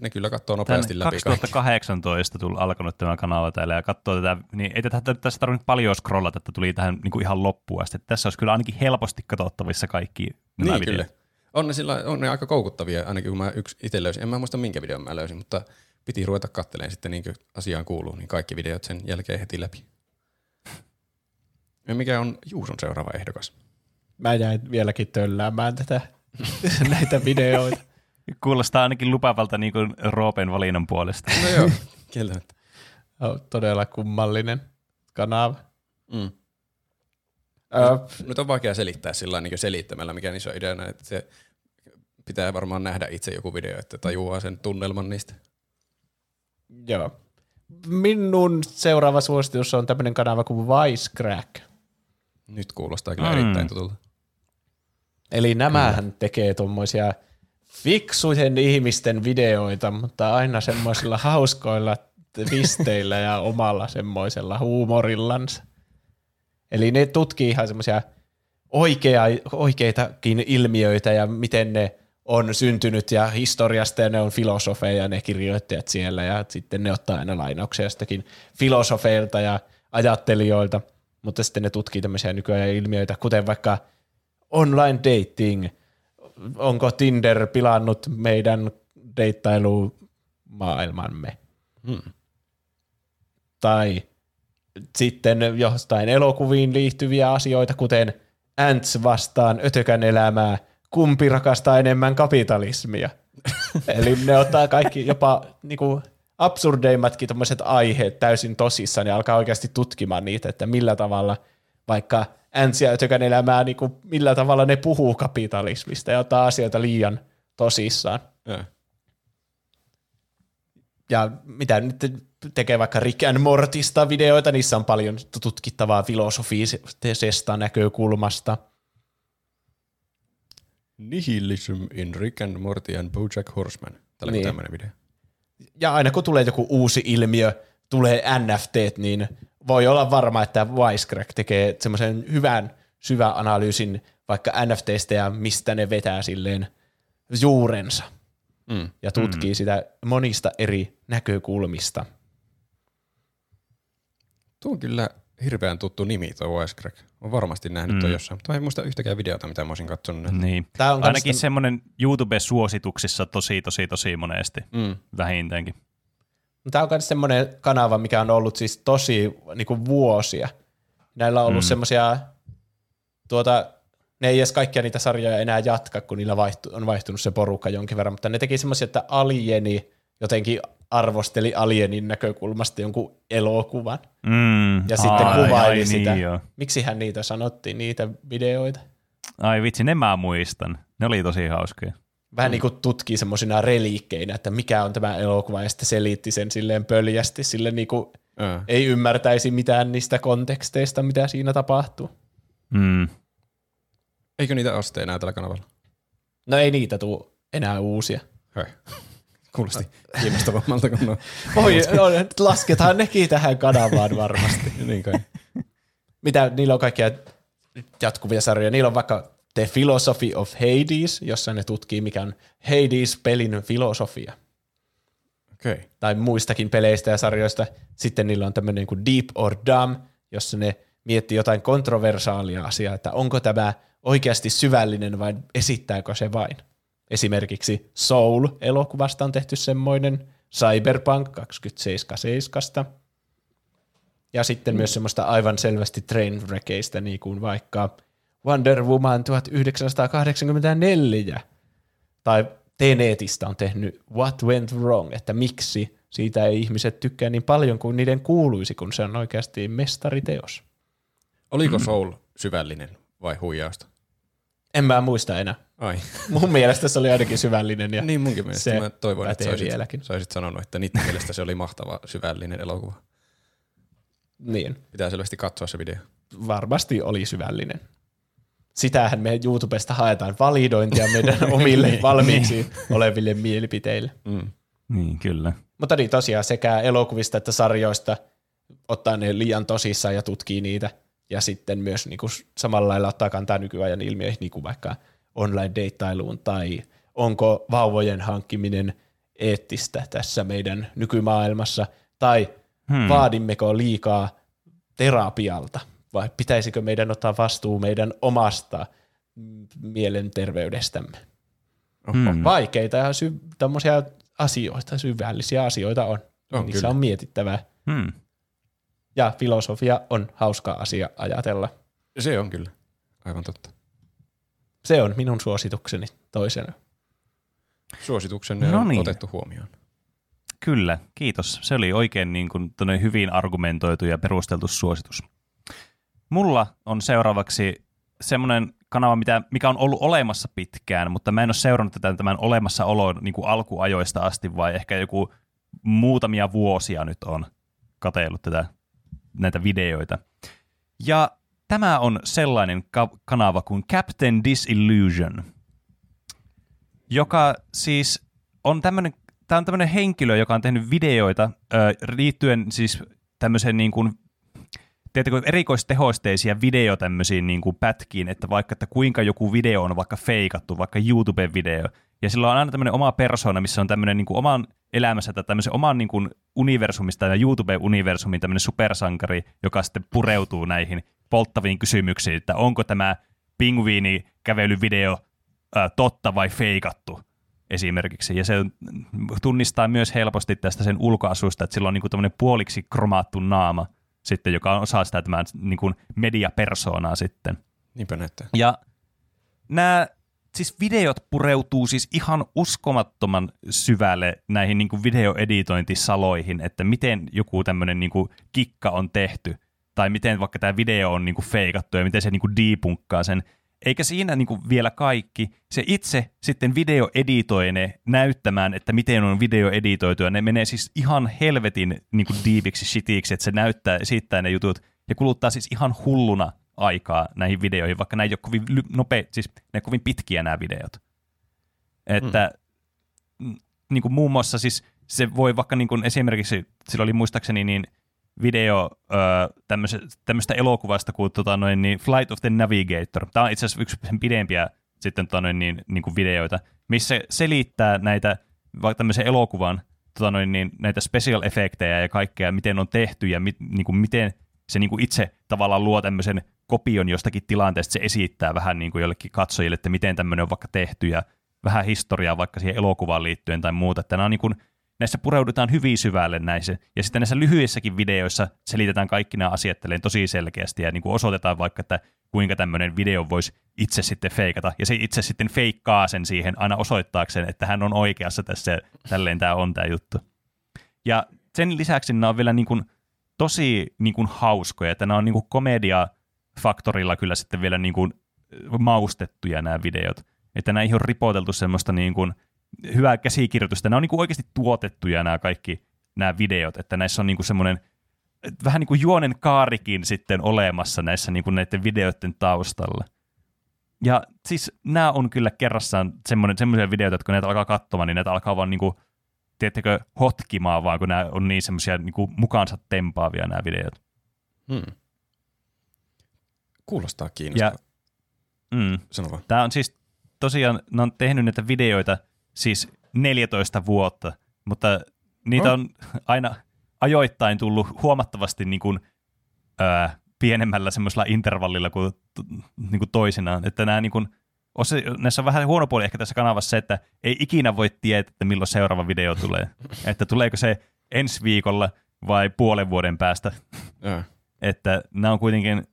Speaker 3: ne kyllä katsoo nopeasti
Speaker 1: Tän
Speaker 3: läpi kaikki.
Speaker 1: 2018 tuli alkanut tämä kanava täällä ja katsoo tätä, niin ei tätä tässä tarvinnut paljon scrollata, että tuli tähän niin kuin ihan loppuun asti. Tässä olisi kyllä ainakin helposti katsottavissa kaikki nämä
Speaker 3: Niin
Speaker 1: videot.
Speaker 3: kyllä. On ne, sillä, on ne aika koukuttavia, ainakin kun mä yksi itse löysin. En mä muista minkä videon mä löysin, mutta piti ruveta katteleen sitten niin kuin asiaan kuuluu, niin kaikki videot sen jälkeen heti läpi. Ja mikä on Juuson seuraava ehdokas?
Speaker 2: Mä jäin vieläkin tölläämään tätä, näitä videoita.
Speaker 1: Kuulostaa ainakin lupavalta niin kuin Roopen valinnan puolesta.
Speaker 3: No joo, kieltämättä.
Speaker 2: On todella kummallinen kanava.
Speaker 3: Mm.
Speaker 2: Ö,
Speaker 3: Nyt on vaikea selittää sillä niin selittämällä, mikä niissä on ideana, että se pitää varmaan nähdä itse joku video, että tajuaa sen tunnelman niistä.
Speaker 2: joo. Minun seuraava suositus on tämmöinen kanava kuin Wisecrack.
Speaker 3: Nyt kuulostaa kyllä
Speaker 1: Mm.
Speaker 3: erittäin tutulta.
Speaker 2: Eli nämähän tekee tuommoisia fiksujen ihmisten videoita, mutta aina semmoisilla hauskoilla twisteillä ja omalla semmoisella huumorillansa. Eli ne tutkii ihan semmoisia oikea, oikeitakin ilmiöitä ja miten ne on syntynyt ja historiasta ja ne on filosofeja ne kirjoittajat siellä ja sitten ne ottaa aina lainauksia jostakin filosofeilta ja ajattelijoilta, mutta sitten ne tutkii tämmöisiä nykyajan ilmiöitä, kuten vaikka online dating. Onko Tinder pilannut meidän deittailumaailmamme?
Speaker 3: Hmm.
Speaker 2: Tai sitten jostain elokuviin liittyviä asioita, kuten Ants vastaan ötökän elämää, kumpi rakastaa enemmän kapitalismia. Eli ne ottaa kaikki jopa niinku, absurdeimmatkin tommoset aiheet täysin tosissaan ja alkaa oikeasti tutkimaan niitä, että millä tavalla vaikka Ants ja ötökän elämää, niinku, millä tavalla ne puhuu kapitalismista ja ottaa asioita liian tosissaan
Speaker 3: Ja.
Speaker 2: ja mitä nyt tekee vaikka Rick and Mortista videoita, niissä on paljon tutkittavaa filosofisesta näkökulmasta.
Speaker 3: Nihilism in Rick and Morty and Bojack Horseman. Tällä
Speaker 2: Niin.
Speaker 3: niin. tämmöinen video.
Speaker 2: Ja aina kun tulee joku uusi ilmiö, tulee NFT, niin voi olla varma, että Wisecrack tekee semmoisen hyvän syvän analyysin vaikka NFTistä ja mistä ne vetää silleen juurensa
Speaker 3: Mm.
Speaker 2: ja tutkii mm. sitä monista eri näkökulmista.
Speaker 3: Tuo on kyllä hirveän tuttu nimi, tuo Wisecrack. Olen varmasti nähnyt mm. tuon jossain, mutta en muista yhtäkään videota, mitä mä olisin katsonut.
Speaker 1: Niin.
Speaker 2: Tää on
Speaker 1: Ainakin
Speaker 2: täm-
Speaker 1: semmoinen YouTube-suosituksissa tosi, tosi, tosi monesti.
Speaker 3: Mm.
Speaker 1: Vähintäänkin.
Speaker 2: Tämä on myös semmoinen kanava, mikä on ollut siis tosi niin kuin vuosia. Näillä on ollut
Speaker 1: Mm.
Speaker 2: mm. semmoisia, tuota, ne ei edes kaikkia niitä sarjoja enää jatka, kun niillä vaihtu, on vaihtunut se porukka jonkin verran, mutta ne teki semmoisia, että alieni jotenkin arvosteli alienin näkökulmasta jonkun elokuvan.
Speaker 1: Mm.
Speaker 2: Ja sitten
Speaker 1: ai,
Speaker 2: kuvaili
Speaker 1: ai,
Speaker 2: sitä.
Speaker 1: Niin joo.
Speaker 2: Miksihän niitä sanottiin, niitä videoita?
Speaker 1: Ai vitsi, ne mä muistan. Ne oli tosi hauskoja.
Speaker 2: Vähän mm. niin kuin tutkii semmoisina reliikkeinä, että mikä on tämä elokuva, ja sitten selitti sen silleen pöljästi, sille niin kuin
Speaker 3: Ää.
Speaker 2: ei ymmärtäisi mitään niistä konteksteista, mitä siinä tapahtuu.
Speaker 1: Mm.
Speaker 3: Eikö niitä aste enää tällä kanavalla?
Speaker 2: No ei niitä tuu enää uusia.
Speaker 3: Hei. Kuulosti kiinnostavammalta kuin no.
Speaker 2: Voi, no, lasketaan nekin tähän kanavaan varmasti.
Speaker 3: niin kai.
Speaker 2: Mitä, niillä on kaikkia jatkuvia sarjoja. Niillä on vaikka The Philosophy of Hades, jossa ne tutkii, mikä on Hades-pelin filosofia.
Speaker 3: Okay.
Speaker 2: Tai muistakin peleistä ja sarjoista. Sitten niillä on tämmöinen kuin Deep or Dumb, jossa ne miettii jotain kontroversaalia asiaa, että onko tämä oikeasti syvällinen vai esittääkö se vain. Esimerkiksi Soul-elokuvasta on tehty semmoinen, Cyberpunk 2077. Ja sitten myös semmoista aivan selvästi trainwreckeistä, niin kuin vaikka Wonder Woman 1984. Tai Tenetistä on tehnyt What Went Wrong, että miksi siitä ei ihmiset tykkää niin paljon kuin niiden kuuluisi, kun se on oikeasti mestariteos.
Speaker 3: Oliko Soul syvällinen vai huijausta?
Speaker 2: En mä muista enää.
Speaker 3: Ai.
Speaker 2: Mun mielestä se oli ainakin syvällinen. Ja
Speaker 3: niin munkin mielestä.
Speaker 2: se
Speaker 3: Mä toivoin, että sä olisit,
Speaker 2: vieläkin.
Speaker 3: sä olisit sanonut, että niiden mielestä se oli mahtava syvällinen elokuva.
Speaker 2: Niin,
Speaker 3: Pitää selvästi katsoa se video.
Speaker 2: varmasti oli syvällinen. Sitähän me YouTubesta haetaan validointia meidän omille valmiiksi oleville mielipiteille.
Speaker 3: Mm.
Speaker 1: Niin, kyllä.
Speaker 2: Mutta niin tosiaan sekä elokuvista että sarjoista ottaa ne liian tosissaan ja tutkii niitä. Ja sitten myös niin kuin samalla lailla ottaa kantaa nykyajan ilmiöihin, niin kuin vaikka online-deittailuun tai onko vauvojen hankkiminen eettistä tässä meidän nykymaailmassa, tai hmm. vaadimmeko liikaa terapialta, vai pitäisikö meidän ottaa vastuu meidän omasta mielenterveydestämme. Hmm. Vaikeita ja sy- asioita, syvällisiä asioita on. on Niissä kyllä. on mietittävää. Hmm. Ja filosofia on hauska asia ajatella.
Speaker 3: Se on kyllä. Aivan totta.
Speaker 2: Se on minun suositukseni toisena.
Speaker 3: Suosituksenne no niin. on otettu huomioon.
Speaker 1: Kyllä, kiitos. Se oli oikein niin kuin, hyvin argumentoitu ja perusteltu suositus. Mulla on seuraavaksi semmoinen kanava, mitä, mikä on ollut olemassa pitkään, mutta mä en ole seurannut tätä tämän olemassaolon niin kuin alkuajoista asti, vai ehkä joku muutamia vuosia nyt on kateillut tätä, näitä videoita. Ja tämä on sellainen ka- kanava kuin Captain Disillusion, joka siis on tämmöinen, tämä on tämmöinen henkilö, joka on tehnyt videoita ö, liittyen siis tämmöiseen niin kuin tiedätkö, erikoistehosteisia video tämmöisiin niin kuin pätkiin, että vaikka, että kuinka joku video on vaikka feikattu, vaikka YouTube-video, ja sillä on aina tämmöinen oma persona, missä on tämmöinen niin kuin oman elämässä tai tämmöisen oman niin kuin universumista ja YouTube-universumin tämmöinen supersankari, joka sitten pureutuu näihin polttaviin kysymyksiin, että onko tämä pingviini kävelyvideo ää, totta vai feikattu esimerkiksi. Ja se tunnistaa myös helposti tästä sen ulkoasusta, että sillä on niin kuin puoliksi kromaattu naama – sitten, joka on osa sitä tämän niin kuin mediapersoonaa sitten.
Speaker 3: Niinpä näyttää.
Speaker 1: Ja nämä siis videot pureutuu siis ihan uskomattoman syvälle näihin niin kuin videoeditointisaloihin, että miten joku tämmöinen niin kuin kikka on tehty, tai miten vaikka tämä video on niin kuin feikattu ja miten se niin kuin debunkkaa sen. Eikä siinä niin kuin vielä kaikki. Se itse sitten video editoi ne näyttämään, että miten on video editoitu. Ja ne menee siis ihan helvetin niin kuin deepiksi shitiksi, että se näyttää, esittää ne jutut. Ja kuluttaa siis ihan hulluna aikaa näihin videoihin, vaikka nämä ei ole kovin nopea, siis ne kovin pitkiä nämä videot. Että mm. niin kuin muun muassa siis se voi vaikka niin kuin esimerkiksi, sillä oli muistaakseni niin – video tämmöistä elokuvasta kuin tota noin, niin Flight of the Navigator. Tämä on itse asiassa yksi sen pidempiä sitten tota noin, niin, niin kuin videoita, missä selittää näitä vaikka tämmöisen elokuvan tota noin, niin, näitä special efektejä ja kaikkea, miten on tehty ja mit, niin kuin miten se niin kuin itse tavallaan luo tämmöisen kopion jostakin tilanteesta, se esittää vähän niin kuin jollekin katsojille, että miten tämmöinen on vaikka tehty ja vähän historiaa vaikka siihen elokuvaan liittyen tai muuta. Että nämä on niin kuin näissä pureudutaan hyvin syvälle näissä. Ja sitten näissä lyhyissäkin videoissa selitetään kaikki nämä asiat tosi selkeästi ja niin kuin osoitetaan vaikka, että kuinka tämmöinen video voisi itse sitten feikata. Ja se itse sitten feikkaa sen siihen aina osoittaakseen, että hän on oikeassa tässä tälleen tämä on tämä juttu. Ja sen lisäksi nämä on vielä niin kuin tosi niin kuin hauskoja, että nämä on niin kuin komedia-faktorilla kyllä sitten vielä niin kuin maustettuja nämä videot. Että näihin on ripoteltu semmoista niin kuin – hyvää käsikirjoitusta. Nämä on niin kuin oikeasti tuotettuja nämä kaikki nämä videot, että näissä on niin kuin semmoinen vähän niin kuin juonen kaarikin sitten olemassa näissä niin kuin näiden videoiden taustalla. Ja siis nämä on kyllä kerrassaan semmoinen, semmoisia videoita, että kun näitä alkaa katsomaan, niin näitä alkaa vaan niin kuin, tiedättekö, hotkimaan vaan, kun nämä on niin semmoisia niin kuin mukaansa tempaavia nämä videot. Hmm.
Speaker 3: Kuulostaa kiinnostavaa.
Speaker 1: Mm, Tämä on siis tosiaan, ne on tehnyt näitä videoita – siis 14 vuotta, mutta niitä oh. on aina ajoittain tullut huomattavasti niin kuin, ää, pienemmällä semmoisella intervallilla kuin, niin kuin toisinaan. Että nämä niin kuin, osa, näissä on vähän huono puoli ehkä tässä kanavassa se, että ei ikinä voi tietää, että milloin seuraava video tulee. että tuleeko se ensi viikolla vai puolen vuoden päästä. Yeah. että nämä on kuitenkin,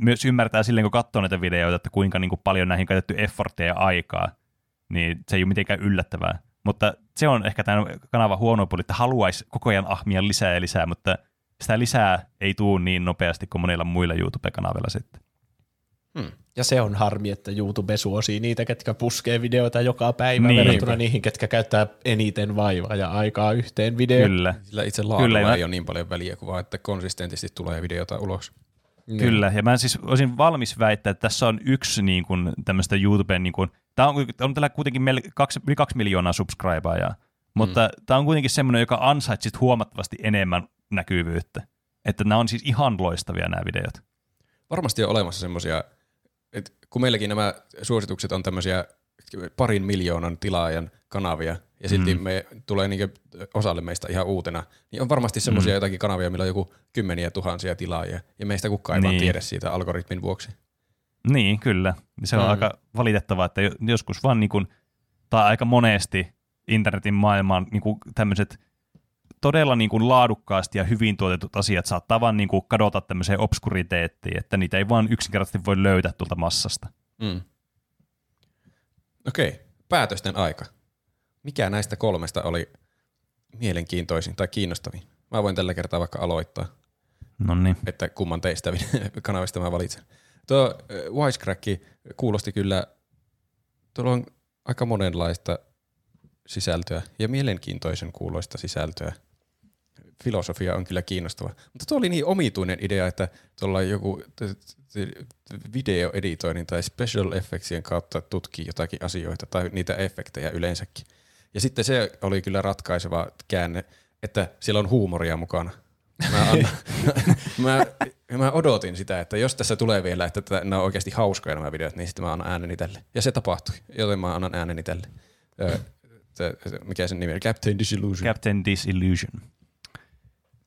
Speaker 1: myös ymmärtää silleen, kun katsoo näitä videoita, että kuinka niin kuin paljon näihin käytetty efforttia ja aikaa niin se ei ole mitenkään yllättävää. Mutta se on ehkä tämä kanava huono puoli, että haluaisi koko ajan ahmia lisää ja lisää, mutta sitä lisää ei tule niin nopeasti kuin monilla muilla YouTube-kanavilla sitten.
Speaker 2: Hmm. Ja se on harmi, että YouTube suosii niitä, ketkä puskee videoita joka päivä niin. verrattuna niihin, ketkä käyttää eniten vaivaa ja aikaa yhteen videoon.
Speaker 3: Kyllä. Sillä itse laadulla Kyllä, ei ole niin paljon väliä kuin vaan, että konsistentisti tulee videota ulos.
Speaker 1: Niin. Kyllä, ja mä siis olisin valmis väittää, että tässä on yksi niin kuin, tämmöistä YouTuben, niin kuin, tämä on, on tällä kuitenkin mel, kaksi, yli kaksi miljoonaa subscribeajaa, Mutta mm. tämä on kuitenkin semmoinen, joka ansaitsi huomattavasti enemmän näkyvyyttä. Että nämä on siis ihan loistavia nämä videot.
Speaker 3: Varmasti on olemassa semmoisia, että kun meilläkin nämä suositukset on tämmöisiä parin miljoonan tilaajan kanavia, ja silti mm. me tulee niin osalle meistä ihan uutena, niin on varmasti semmoisia mm. jotakin kanavia, millä on joku kymmeniä tuhansia tilaajia, ja meistä kukaan ei
Speaker 1: Niin.
Speaker 3: vaan tiedä siitä algoritmin vuoksi.
Speaker 1: Niin, kyllä. Se on
Speaker 3: Mm.
Speaker 1: aika valitettavaa, että jo- joskus vaan niin kuin, tai aika monesti internetin maailmaan niin kuin tämmöiset todella niin kuin laadukkaasti ja hyvin tuotetut asiat saattaa vaan niin kuin kadota tämmöiseen obskuriteettiin, että niitä ei vaan yksinkertaisesti voi löytää tuolta massasta.
Speaker 3: Mm. Okei, päätösten aika. Mikä näistä kolmesta oli mielenkiintoisin tai kiinnostavin? Mä voin tällä kertaa vaikka aloittaa,
Speaker 1: No niin.
Speaker 3: että kumman teistä kanavista mä valitsen. Tuo äh, Wisecrack kuulosti kyllä, tuolla on aika monenlaista sisältöä ja mielenkiintoisen kuuloista sisältöä. Filosofia on kyllä kiinnostava. Mutta tuo oli niin omituinen idea, että tuolla joku videoeditoinnin tai special effectsien kautta tutkii jotakin asioita tai niitä efektejä yleensäkin. Ja sitten se oli kyllä ratkaiseva käänne, että siellä on huumoria mukana. Mä, mä, mä odotin sitä, että jos tässä tulee vielä, että nämä on oikeasti hauskoja nämä videot, niin sitten mä annan ääneni tälle. Ja se tapahtui, joten mä annan ääneni tälle. Mikä sen nimi on? Captain Disillusion.
Speaker 1: Captain Disillusion.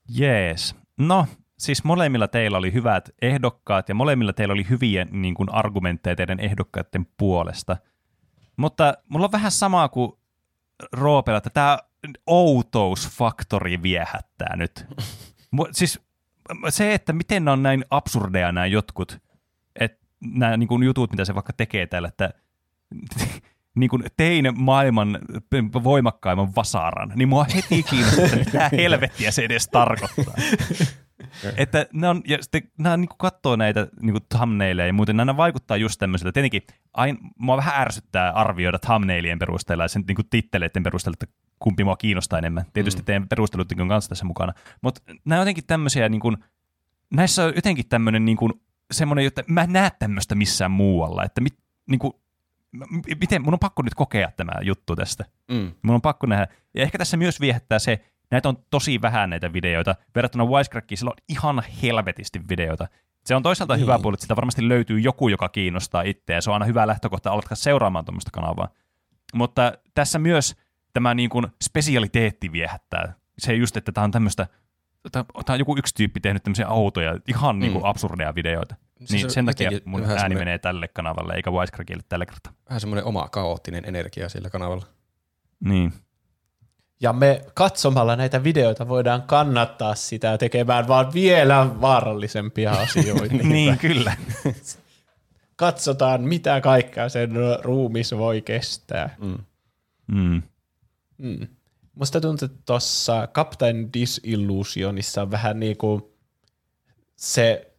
Speaker 1: Jees. No, siis molemmilla teillä oli hyvät ehdokkaat ja molemmilla teillä oli hyviä niin kuin, argumentteja teidän ehdokkaiden puolesta. Mutta mulla on vähän samaa kuin Roopella, että tämä outousfaktori viehättää nyt. Siis se, että miten on näin absurdeja nämä jotkut, että nämä niin kuin jutut, mitä se vaikka tekee täällä, että niin kuin tein maailman voimakkaimman vasaran, niin mua heti kiinnostaa, että mitä helvettiä se edes tarkoittaa. että ne on, ja sitten nämä niin katsoo näitä niin kuin thumbnaileja ja muuten, nämä vaikuttaa just tämmöiseltä. Tietenkin ain, mua vähän ärsyttää arvioida thumbnailien perusteella ja sen niin kuin titteleiden perusteella, että kumpi mua kiinnostaa enemmän. Tietysti mm. teidän perustelutkin on kanssa tässä mukana. Mutta nämä on jotenkin tämmöisiä, niin kuin, näissä on jotenkin tämmöinen niin kuin, semmoinen, että mä en näe tämmöistä missään muualla. Että mit, niin kuin, miten, mun on pakko nyt kokea tämä juttu tästä.
Speaker 3: Mm.
Speaker 1: Mun on pakko nähdä. Ja ehkä tässä myös viehättää se, näitä on tosi vähän näitä videoita. Verrattuna Wisecrackiin sillä on ihan helvetisti videoita. Se on toisaalta
Speaker 2: Niin.
Speaker 1: hyvä puoli, että sitä varmasti löytyy joku, joka kiinnostaa itseä. Se on aina hyvä lähtökohta alkaa seuraamaan tuommoista kanavaa. Mutta tässä myös tämä niin kuin spesialiteetti viehättää. Se just, että tämä on tämmöistä, tämä on joku yksi tyyppi tehnyt tämmöisiä autoja, ihan niin kuin
Speaker 3: Mm.
Speaker 1: absurdeja videoita.
Speaker 3: Siis
Speaker 1: niin sen takia mun ääni
Speaker 3: semmoinen-
Speaker 1: menee tälle kanavalle, eikä Wisecrackille tällä kertaa.
Speaker 3: Vähän semmoinen oma kaoottinen energia sillä kanavalla.
Speaker 1: Niin.
Speaker 2: Ja me katsomalla näitä videoita voidaan kannattaa sitä tekemään vaan vielä vaarallisempia asioita.
Speaker 1: niin, kyllä.
Speaker 2: Katsotaan, mitä kaikkea sen ruumis voi kestää.
Speaker 3: Mm.
Speaker 1: Mm.
Speaker 2: Mm. Musta tuntuu, että tuossa Captain Disillusionissa on vähän niin kuin se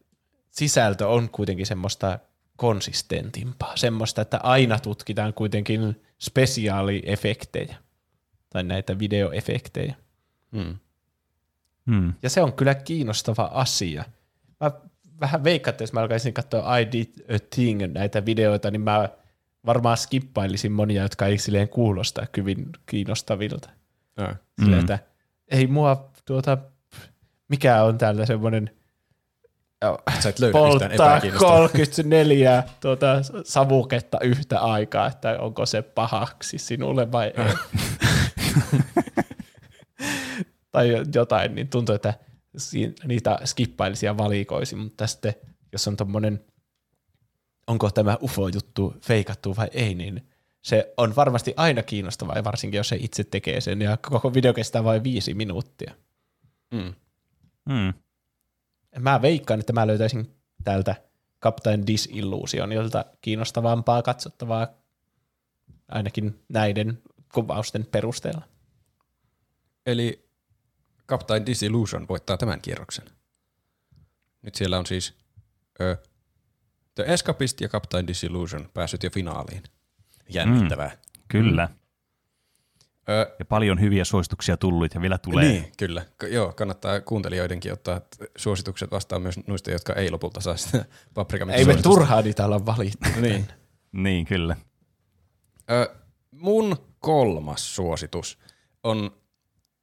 Speaker 2: sisältö on kuitenkin semmoista konsistentimpaa. Semmoista, että aina tutkitaan kuitenkin spesiaaliefektejä tai näitä videoefektejä.
Speaker 3: Mm.
Speaker 1: Mm.
Speaker 2: Ja se on kyllä kiinnostava asia. Mä vähän veikkaan, että jos mä alkaisin katsoa I did a thing näitä videoita, niin mä varmaan skippailisin monia, jotka ei silleen kuulosta hyvin kiinnostavilta.
Speaker 3: Ja.
Speaker 2: Silleen,
Speaker 1: Mm.
Speaker 2: että ei mua tuota, mikä on täällä semmoinen
Speaker 3: Sä et löydä
Speaker 2: polttaa
Speaker 3: epäkiinnostavaa.
Speaker 2: 34 tuota, savuketta yhtä aikaa, että onko se pahaksi sinulle vai ei. tai jotain, niin tuntuu, että siin- niitä skippailisi ja valikoisi, mutta sitten jos on tommonen, onko tämä UFO-juttu feikattu vai ei, niin se on varmasti aina kiinnostavaa, ja varsinkin jos se itse tekee sen, ja koko video kestää vain viisi minuuttia.
Speaker 3: Mm.
Speaker 1: Mm.
Speaker 2: Mä veikkaan, että mä löytäisin täältä Captain Disillusionilta kiinnostavampaa katsottavaa ainakin näiden kuvausten perusteella.
Speaker 3: Eli Captain Disillusion voittaa tämän kierroksen. Nyt siellä on siis ö, The Escapist ja Captain Disillusion päässyt jo finaaliin. Jännittävää.
Speaker 1: Kyllä.
Speaker 3: Ö,
Speaker 1: Ja paljon hyviä suosituksia tullut ja vielä tulee.
Speaker 3: Niin, kyllä. K- joo, kannattaa kuuntelijoidenkin ottaa t- suositukset vastaan myös noista, jotka ei lopulta saa sitä paprika
Speaker 2: Ei me turhaa niitä olla valittu.
Speaker 3: Niin.
Speaker 1: Niin, kyllä.
Speaker 3: Ö, mun kolmas suositus on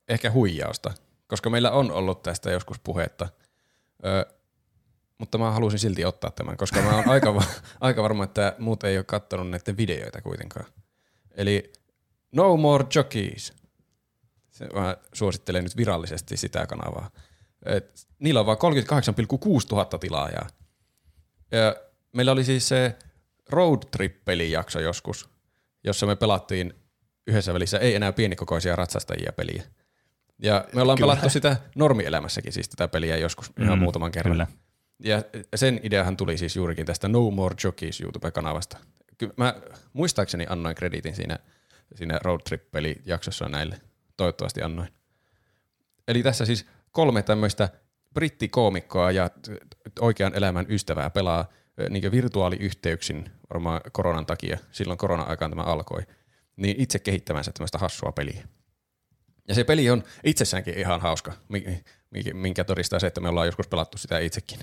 Speaker 3: ehkä huijausta, koska meillä on ollut tästä joskus puhetta. Ö, mutta mä halusin silti ottaa tämän, koska mä oon aika, va- aika varma, että muut ei ole katsonut näiden videoita kuitenkaan. Eli No More Jockeys. Se, mä suosittelen nyt virallisesti sitä kanavaa. Et, niillä on vaan 38,6 tuhatta tilaajaa. Ja meillä oli siis se road trip-pelin jakso joskus, jossa me pelattiin yhdessä välissä ei enää pienikokoisia ratsastajia peliä. Ja me ollaan
Speaker 2: Kyllä.
Speaker 3: pelattu sitä normielämässäkin siis tätä peliä joskus ihan
Speaker 1: Mm,
Speaker 3: muutaman kerran.
Speaker 1: Kyllä.
Speaker 3: Ja sen ideahan tuli siis juurikin tästä No More Jockeys YouTube-kanavasta. Ky- Mä muistaakseni annoin krediitin siinä, siinä Road Trip-pelijaksossa näille. Toivottavasti annoin. Eli tässä siis kolme tämmöistä brittikoomikkoa ja oikean elämän ystävää pelaa niin virtuaaliyhteyksin varmaan koronan takia, silloin korona-aikaan tämä alkoi, niin itse kehittämänsä tämmöistä hassua peliä. Ja se peli on itsessäänkin ihan hauska, mi- mi- minkä todistaa se, että me ollaan joskus pelattu sitä itsekin.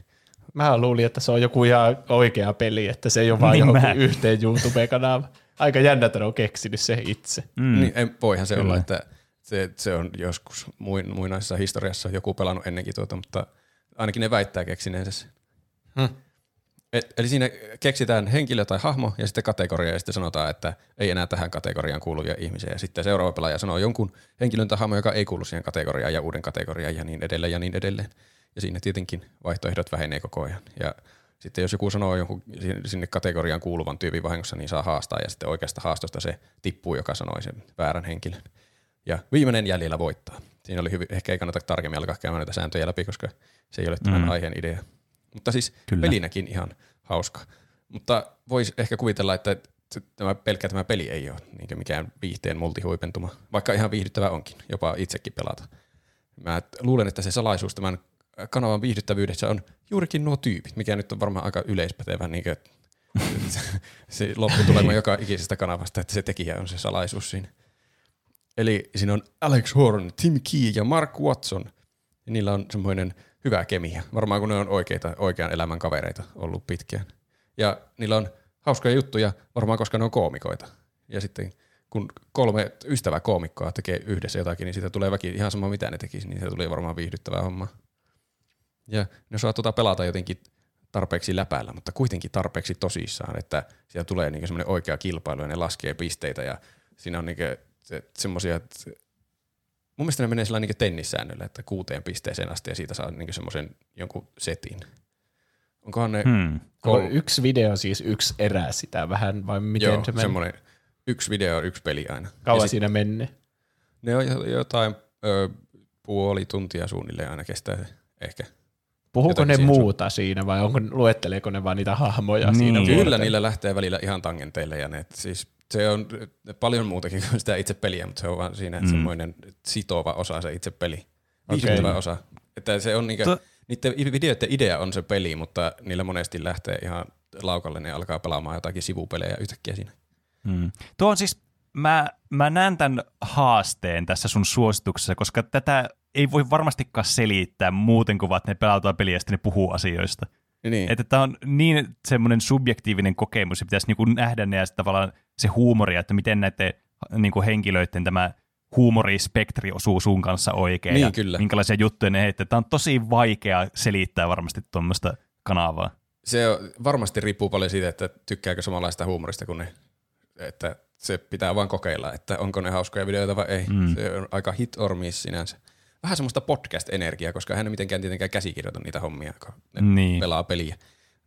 Speaker 2: Mä luulin, että se on joku ihan oikea peli, että se ei ole vaan
Speaker 1: Niin
Speaker 2: johonkin
Speaker 1: mä.
Speaker 2: yhteen YouTube-kanava. Aika jännä, että ne on keksinyt se itse.
Speaker 1: Mm.
Speaker 3: Niin, ei, voihan se
Speaker 1: Kyllä.
Speaker 3: olla, että se, se on joskus muin, muinaisessa historiassa joku pelannut ennenkin tuota, mutta ainakin ne väittää keksineensä sen.
Speaker 2: Hmm.
Speaker 3: Et, eli siinä keksitään henkilö tai hahmo ja sitten kategoria ja sitten sanotaan, että ei enää tähän kategoriaan kuuluvia ihmisiä. Ja sitten seuraava pelaaja sanoo jonkun henkilön tai hahmo, joka ei kuulu siihen kategoriaan ja uuden kategoriaan ja niin edelleen ja niin edelleen. Ja siinä tietenkin vaihtoehdot vähenee koko ajan. Ja sitten jos joku sanoo jonkun sinne kategoriaan kuuluvan tyypin vahingossa, niin saa haastaa ja sitten oikeasta haastosta se tippuu, joka sanoi sen väärän henkilön. Ja viimeinen jäljellä voittaa. Siinä oli hyvin, ehkä ei kannata tarkemmin alkaa käymään näitä sääntöjä läpi, koska se ei ole tämän
Speaker 1: Mm.
Speaker 3: mm. aiheen idea. Mutta siis
Speaker 1: Kyllä.
Speaker 3: Pelinäkin ihan hauska. Mutta voisi ehkä kuvitella, että tämä, pelkkä tämä peli ei ole niin mikään viihteen multihuipentuma, vaikka ihan viihdyttävä onkin, jopa itsekin pelata. Mä luulen, että se salaisuus tämän kanavan viihdyttävyydessä on juurikin nuo tyypit, mikä nyt on varmaan aika yleispätevä niin se lopputulema joka ikisestä kanavasta, että se tekijä on se salaisuus siinä. Eli siinä on Alex Horn, Tim Key ja Mark Watson. Ja niillä on semmoinen hyvä kemia. Varmaan kun ne on oikeita, oikean elämän kavereita ollut pitkään. Ja niillä on hauskoja juttuja, varmaan koska ne on koomikoita. Ja sitten kun kolme ystävää koomikkoa tekee yhdessä jotakin, niin siitä tulee väki ihan sama mitä ne tekisi, niin se tulee varmaan viihdyttävää hommaa. Ja ne osaa tuota pelata jotenkin tarpeeksi läpällä, mutta kuitenkin tarpeeksi tosissaan, että siellä tulee niinku semmoinen oikea kilpailu ja ne laskee pisteitä ja siinä on niinku se, semmoisia, että mun mielestä ne menee sillä niinku tennissäännöllä, että kuuteen pisteeseen asti ja siitä saa niinku semmoisen jonkun setin. Onkohan ne
Speaker 1: Hmm.
Speaker 2: Onko
Speaker 3: kolme,
Speaker 2: yksi video siis yksi erä sitä vähän, vai miten
Speaker 3: joo,
Speaker 2: se menee?
Speaker 3: semmoinen yksi video, yksi peli aina.
Speaker 2: Kauan
Speaker 3: Ja
Speaker 2: siinä menee?
Speaker 3: Ne on jo- jotain ö, puoli tuntia suunnilleen aina kestää se ehkä.
Speaker 2: Puhuuko ne muuta siinä vai onko, luetteleeko ne vaan niitä hahmoja
Speaker 1: Niin.
Speaker 2: siinä?
Speaker 1: Kyllä,
Speaker 2: vuorotellen?
Speaker 3: niillä lähtee välillä ihan tangenteille ja ne, et siis se on paljon muutakin kuin sitä itse peliä, mutta se on vaan siinä
Speaker 1: Mm.
Speaker 3: mm. semmoinen sitova osa se itse peli. Viihdyttävä
Speaker 2: Okei.
Speaker 3: osa. Että se on niinkö,
Speaker 1: To-
Speaker 3: niiden videoiden idea on se peli, mutta niillä monesti lähtee ihan laukalle, ne alkaa pelaamaan jotakin sivupelejä yhtäkkiä siinä.
Speaker 1: Hmm. Tuo on siis, mä, mä näen tämän haasteen tässä sun suosituksessa, koska tätä ei voi varmastikaan selittää muuten kuin vaan, että ne pelataan peliä ja sitten ne puhuu asioista.
Speaker 3: Niin.
Speaker 1: Että tämä on niin semmoinen subjektiivinen kokemus, ja pitäisi niinku nähdä ne ja tavallaan se huumori, että miten näiden niinku henkilöiden tämä huumorispektri osuu sun kanssa oikein.
Speaker 3: Niin,
Speaker 1: ja
Speaker 3: kyllä.
Speaker 1: Minkälaisia juttuja ne heittää. Tämä on tosi vaikea selittää varmasti tuommoista kanavaa.
Speaker 3: Se varmasti riippuu paljon siitä, että tykkääkö samanlaista huumorista kuin ne. Että se pitää vaan kokeilla, että onko ne hauskoja videoita vai ei.
Speaker 1: Mm.
Speaker 3: Se on aika hit or miss sinänsä. Vähän semmoista podcast-energiaa, koska hän ei mitenkään tietenkään käsikirjoita niitä hommia, kun ne
Speaker 1: Niin.
Speaker 3: pelaa peliä.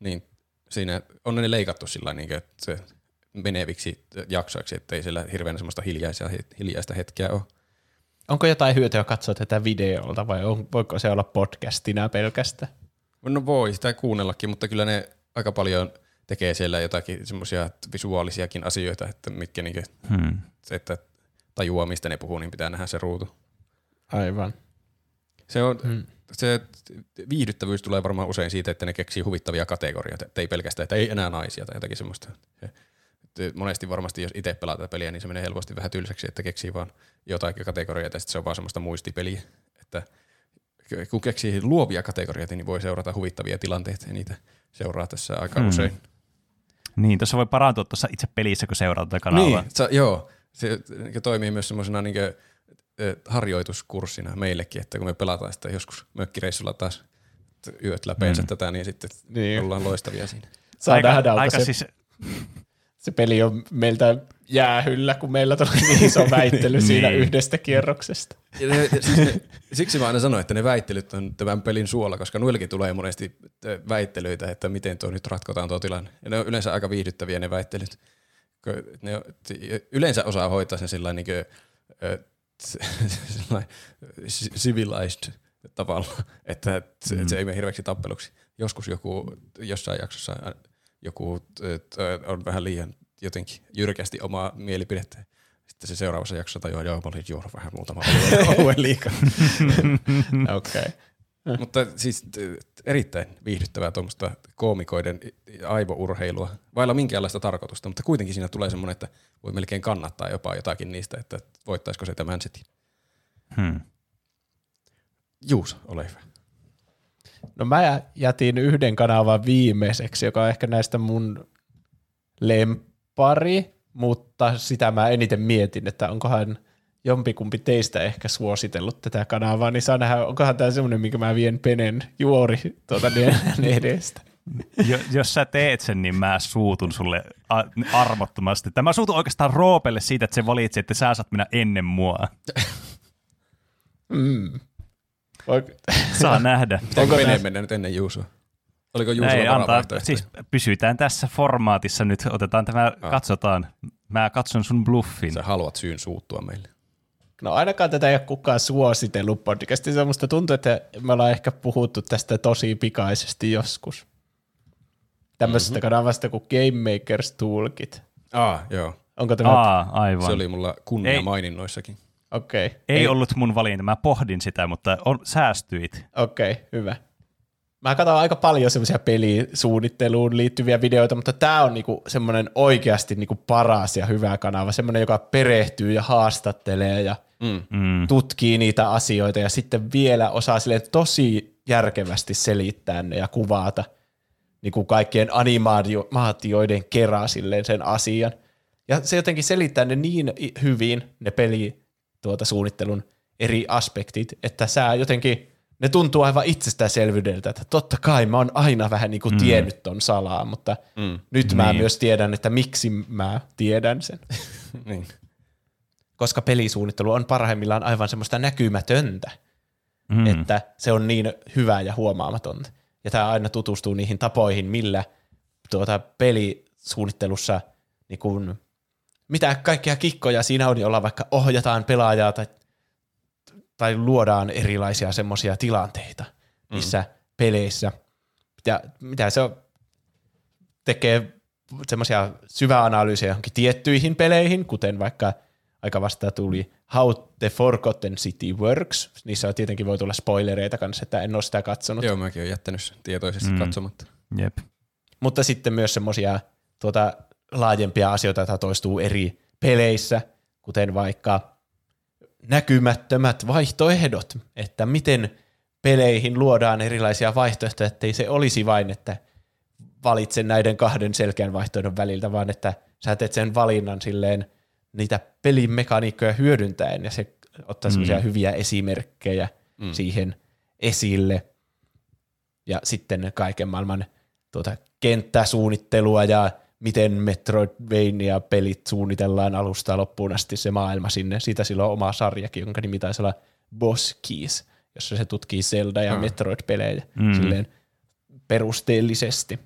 Speaker 3: Niin siinä on ne leikattu sillä niin, että se meneviksi jaksoiksi, ettei siellä hirveän semmoista hiljaisia, hiljaista hetkeä ole.
Speaker 2: Onko jotain hyötyä katsoa tätä videolta vai on, voiko se olla podcastina pelkästään?
Speaker 3: No voi sitä kuunnellakin, mutta kyllä ne aika paljon tekee siellä jotakin semmoisia visuaalisiakin asioita, että mitkä niinku,
Speaker 1: Hmm.
Speaker 3: se, että tajuaa, mistä ne puhuu, niin pitää nähdä se ruutu.
Speaker 2: Aivan.
Speaker 3: Se, on,
Speaker 2: Hmm.
Speaker 3: se viihdyttävyys tulee varmaan usein siitä, että ne keksii huvittavia kategorioita, että ei pelkästään, että ei enää naisia tai jotakin semmoista. Monesti varmasti, jos itse pelaa tätä peliä, niin se menee helposti vähän tylsäksi, että keksii vaan jotain kategorioita ja sitten se on vaan semmoista muistipeliä. Että kun keksii luovia kategorioita, niin voi seurata huvittavia tilanteita ja niitä seuraa tässä aika
Speaker 1: Hmm.
Speaker 3: hmm. usein.
Speaker 1: Niin, tuossa voi parantua tuossa itse pelissä, kun seuraa tätä kanavaa.
Speaker 3: Niin, sa, joo. Se niin toimii myös semmoisena niin ö, harjoituskurssina meillekin, että kun me pelataan sitä joskus mökkireissulla taas yöt läpeensä mm. tätä, niin sitten
Speaker 2: Niin.
Speaker 3: ollaan loistavia siinä.
Speaker 2: Saa
Speaker 1: aika,
Speaker 2: nähdä,
Speaker 1: aika
Speaker 2: se,
Speaker 1: siis,
Speaker 2: se peli on meiltä jäähyllä, kun meillä tuli niin iso väittely siinä
Speaker 1: Niin.
Speaker 2: yhdestä kierroksesta.
Speaker 3: Ja ne, ja siis ne, siksi mä aina sanoin, että ne väittelyt on tämän pelin suola, koska noillekin tulee monesti väittelyitä, että miten tuo nyt ratkotaan tuo tilanne. Ja ne on yleensä aika viihdyttäviä ne väittelyt. Ne on, yleensä osaa hoitaa sen sillä niin civilized tavalla, että se, mm. se ei mene hirveäksi tappeluksi. Joskus joku, jossain jaksossa ä, joku t- on vähän liian jotenkin jyrkästi omaa mielipidettä. Sitten se seuraavassa jaksossa tajuaa, joo, mä olin juonut vähän muutama oluen liikaa.
Speaker 2: Okei. Okay.
Speaker 3: Mutta siis erittäin viihdyttävää tuommoista koomikoiden aivourheilua, vailla minkäänlaista tarkoitusta, mutta kuitenkin siinä tulee semmoinen, että voi melkein kannattaa jopa jotakin niistä, että voittaisiko se tämän setin.
Speaker 1: hmm.
Speaker 3: Juus, ole hyvä.
Speaker 2: No mä jätin yhden kanavan viimeiseksi, joka on ehkä näistä mun lempari, mutta sitä mä eniten mietin, että onkohan jompikumpi teistä ehkä suositellut tätä kanavaa, niin saa nähdä, onkohan tämä semmoinen, minkä mä vien penen juori tuota edestä.
Speaker 1: Jo, jos sä teet sen, niin mä suutun sulle armottomasti. Tämä suutun oikeastaan Roopelle siitä, että se valitsi, että sä saat mennä ennen mua.
Speaker 2: Mm. Voiko-
Speaker 1: Saa nähdä.
Speaker 2: Onko
Speaker 3: Pene mennä nyt ennen Juusua? Oliko Juusulla
Speaker 1: Ei, antaa, siis pysytään tässä formaatissa nyt, otetaan tämä, katsotaan. Mä katson sun bluffin.
Speaker 3: Sä haluat syyn suuttua meille.
Speaker 2: No ainakaan tätä ei ole kukaan suositellut podcastissa. Musta tuntuu, että me ollaan ehkä puhuttu tästä tosi pikaisesti joskus. Tämmöisestä mm-hmm. kanavasta kuin Game Makers Toolkit.
Speaker 3: Ah, joo.
Speaker 2: Onko tämä?
Speaker 1: Aa, aivan.
Speaker 3: Se oli mulla kunnia
Speaker 1: Ei.
Speaker 3: maininnoissakin.
Speaker 2: Okei. Okay.
Speaker 1: Ei, ollut mun valinta, mä pohdin sitä, mutta on, säästyit.
Speaker 2: Okei, okay, hyvä. Mä katson aika paljon semmoisia pelisuunnitteluun liittyviä videoita, mutta tämä on niinku semmoinen oikeasti niinku paras ja hyvä kanava. Semmoinen, joka perehtyy ja haastattelee ja
Speaker 3: Mm.
Speaker 1: Mm.
Speaker 2: tutkii niitä asioita ja sitten vielä osaa silleen tosi järkevästi selittää ne ja kuvata niin kuin kaikkien animaatioiden kerran silleen sen asian. Ja se jotenkin selittää ne niin hyvin, ne peli tuota suunnittelun eri aspektit, että sä jotenkin, ne tuntuu aivan itsestäänselvyydeltä, että totta kai mä oon aina vähän niin kuin tiennyt ton salaa, mutta
Speaker 3: Mm.
Speaker 2: nyt mä
Speaker 1: Niin.
Speaker 2: myös tiedän, että miksi mä tiedän sen
Speaker 3: niin.
Speaker 2: Koska pelisuunnittelu on parhaimmillaan aivan semmoista näkymätöntä,
Speaker 1: Mm.
Speaker 2: mm. että se on niin hyvää ja huomaamatonta. Ja tämä aina tutustuu niihin tapoihin, millä tuota pelisuunnittelussa, niin kun, mitä kaikkia kikkoja siinä on, jolla vaikka ohjataan pelaajaa tai, tai luodaan erilaisia semmoisia tilanteita niissä mm. peleissä. Ja mitä se on, tekee semmoisia syväanalyysejä johonkin tiettyihin peleihin, kuten vaikka aika vasta tuli How the Forgotten City Works. Niissä on tietenkin voi tulla spoilereita kanssa, että en ole sitä katsonut.
Speaker 3: Joo, mäkin olen jättänyt sen tietoisesti
Speaker 1: Mm.
Speaker 3: mm. katsomatta.
Speaker 1: Jep.
Speaker 2: Mutta sitten myös semmoisia tuota, laajempia asioita, joita toistuu eri peleissä, kuten vaikka näkymättömät vaihtoehdot, että miten peleihin luodaan erilaisia vaihtoehtoja, ettei se olisi vain, että valitse näiden kahden selkeän vaihtoehdon väliltä, vaan että sä teet sen valinnan silleen niitä pelin mekaniikkoja hyödyntäen, ja se ottaa semmoisia
Speaker 1: Mm.
Speaker 2: hyviä esimerkkejä
Speaker 3: Mm.
Speaker 2: siihen esille. Ja sitten kaiken maailman tuota, kenttäsuunnittelua ja miten Metroidvania-pelit suunnitellaan alusta loppuun asti se maailma sinne. Siitä sillä on oma sarjakin, jonka nimi taisi olla Boss Keys, jossa se tutkii Zelda- ja
Speaker 3: Ah.
Speaker 2: Metroid-pelejä
Speaker 1: Mm.
Speaker 2: silleen perusteellisesti.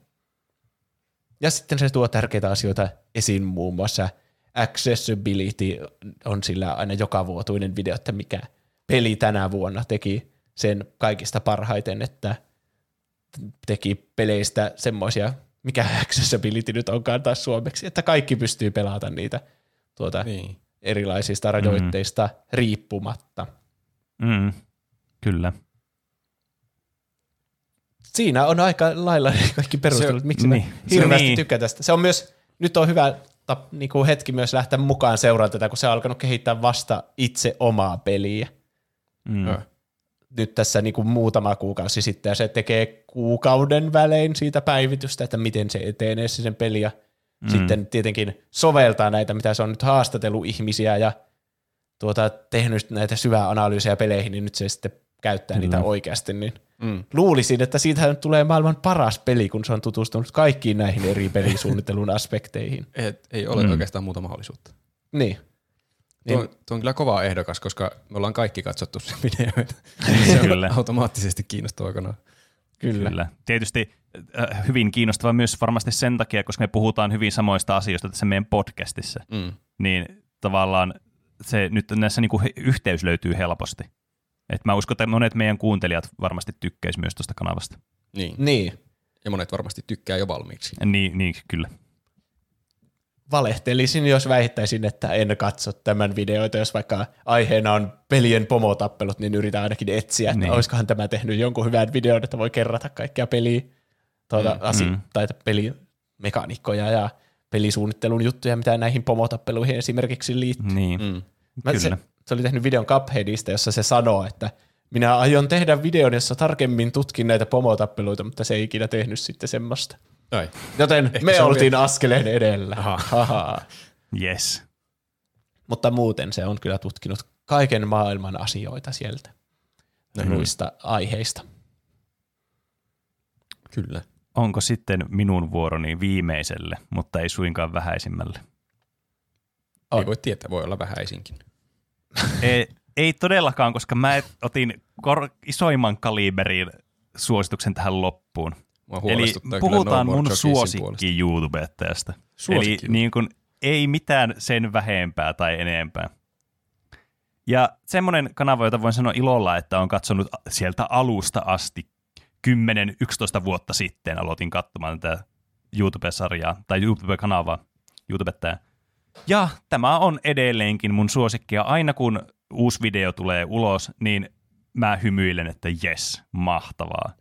Speaker 2: Ja sitten se tuo tärkeitä asioita esiin muun muassa accessibility on sillä aina joka vuotuinen video, että mikä peli tänä vuonna teki sen kaikista parhaiten, että teki peleistä semmoisia, mikä accessibility nyt onkaan taas suomeksi, että kaikki pystyy pelata niitä tuota
Speaker 3: Niin.
Speaker 2: erilaisista rajoitteista riippumatta.
Speaker 1: Mm. Kyllä.
Speaker 2: Siinä on aika lailla kaikki perustelut, miksi niin, hirveästi
Speaker 1: niin.
Speaker 2: tykkään tästä. Se on myös, nyt on hyvä niin kuin hetki myös lähteä mukaan seuraamaan tätä, kun se on alkanut kehittää vasta itse omaa peliä.
Speaker 1: Mm.
Speaker 2: Nyt tässä niin kuin muutama kuukausi sitten, ja se tekee kuukauden välein siitä päivitystä, että miten se etenee se sen peli, ja mm. sitten tietenkin soveltaa näitä, mitä se on nyt haastatellut ihmisiä, ja tuota, tehnyt näitä syvää analyysiä peleihin, niin nyt se sitten käyttää niitä oikeasti, niin
Speaker 3: Mm.
Speaker 2: luulisin, että siitä nyt tulee maailman paras peli, kun se on tutustunut kaikkiin näihin eri pelisuunnittelun aspekteihin.
Speaker 3: Ei, ei ole mm. oikeastaan muuta mahdollisuutta.
Speaker 2: Niin.
Speaker 3: Tuo,
Speaker 2: Niin.
Speaker 3: tuo on kyllä kova ehdokas, koska me ollaan kaikki katsottu sen videoita. se on
Speaker 1: Kyllä.
Speaker 3: automaattisesti kiinnostava kanava.
Speaker 2: Kyllä.
Speaker 1: Kyllä. Tietysti äh, hyvin kiinnostava myös varmasti sen takia, koska me puhutaan hyvin samoista asioista tässä meidän podcastissa.
Speaker 3: Mm.
Speaker 1: Niin tavallaan se nyt näissä niinku he- yhteys löytyy helposti. Et mä uskon, että monet meidän kuuntelijat varmasti tykkäis myös tuosta kanavasta.
Speaker 3: Niin.
Speaker 2: Niin.
Speaker 3: Ja monet varmasti tykkää jo valmiiksi.
Speaker 1: Niin, niin kyllä.
Speaker 2: Valehtelisin, jos väittäisin, että en katso tämän videoita, jos vaikka aiheena on pelien pomotappelut, niin yritän ainakin etsiä, että
Speaker 1: Niin.
Speaker 2: olisikohan tämä tehnyt jonkun hyvän videon, että voi kerrata kaikkia peliä, tuota, mm, asi-
Speaker 1: mm.
Speaker 2: tai pelimekaniikkoja ja pelisuunnittelun juttuja, mitä näihin pomotappeluihin esimerkiksi liittyy.
Speaker 1: Niin,
Speaker 3: Mm.
Speaker 2: Mä
Speaker 1: kyllä.
Speaker 2: Se, se oli tehnyt videon Cupheadista, jossa se sanoo, että minä aion tehdä videon, jossa tarkemmin tutkin näitä pomotappeluita, mutta se ei ikinä tehnyt sitten semmoista.
Speaker 3: Ai.
Speaker 2: Joten
Speaker 3: Ehkä
Speaker 2: me oltiin askeleen edellä.
Speaker 3: Aha.
Speaker 1: Yes.
Speaker 2: Mutta muuten se on kyllä tutkinut kaiken maailman asioita sieltä
Speaker 3: Näin.
Speaker 2: muista aiheista.
Speaker 3: Kyllä.
Speaker 1: Onko sitten minun vuoroni viimeiselle, mutta ei suinkaan vähäisimmälle?
Speaker 2: On.
Speaker 3: Ei voi tietää, voi olla vähäisinkin.
Speaker 1: Ei, ei todellakaan, koska mä otin kor- isoimman kaliberin suosituksen tähän loppuun. Eli puhutaan
Speaker 3: No
Speaker 1: mun suosikki YouTubettajasta. Eli niin kuin, ei mitään sen vähempää tai enempää. Ja semmoinen kanava, jota voin sanoa ilolla, että on katsonut sieltä alusta asti 10-11 vuotta sitten aloitin katsomaan tätä YouTube-sarjaa tai YouTube-kanavaa, YouTubettajaa. Ja tämä on edelleenkin mun suosikkia. Aina kun uusi video tulee ulos, niin mä hymyilen, että jes, mahtavaa.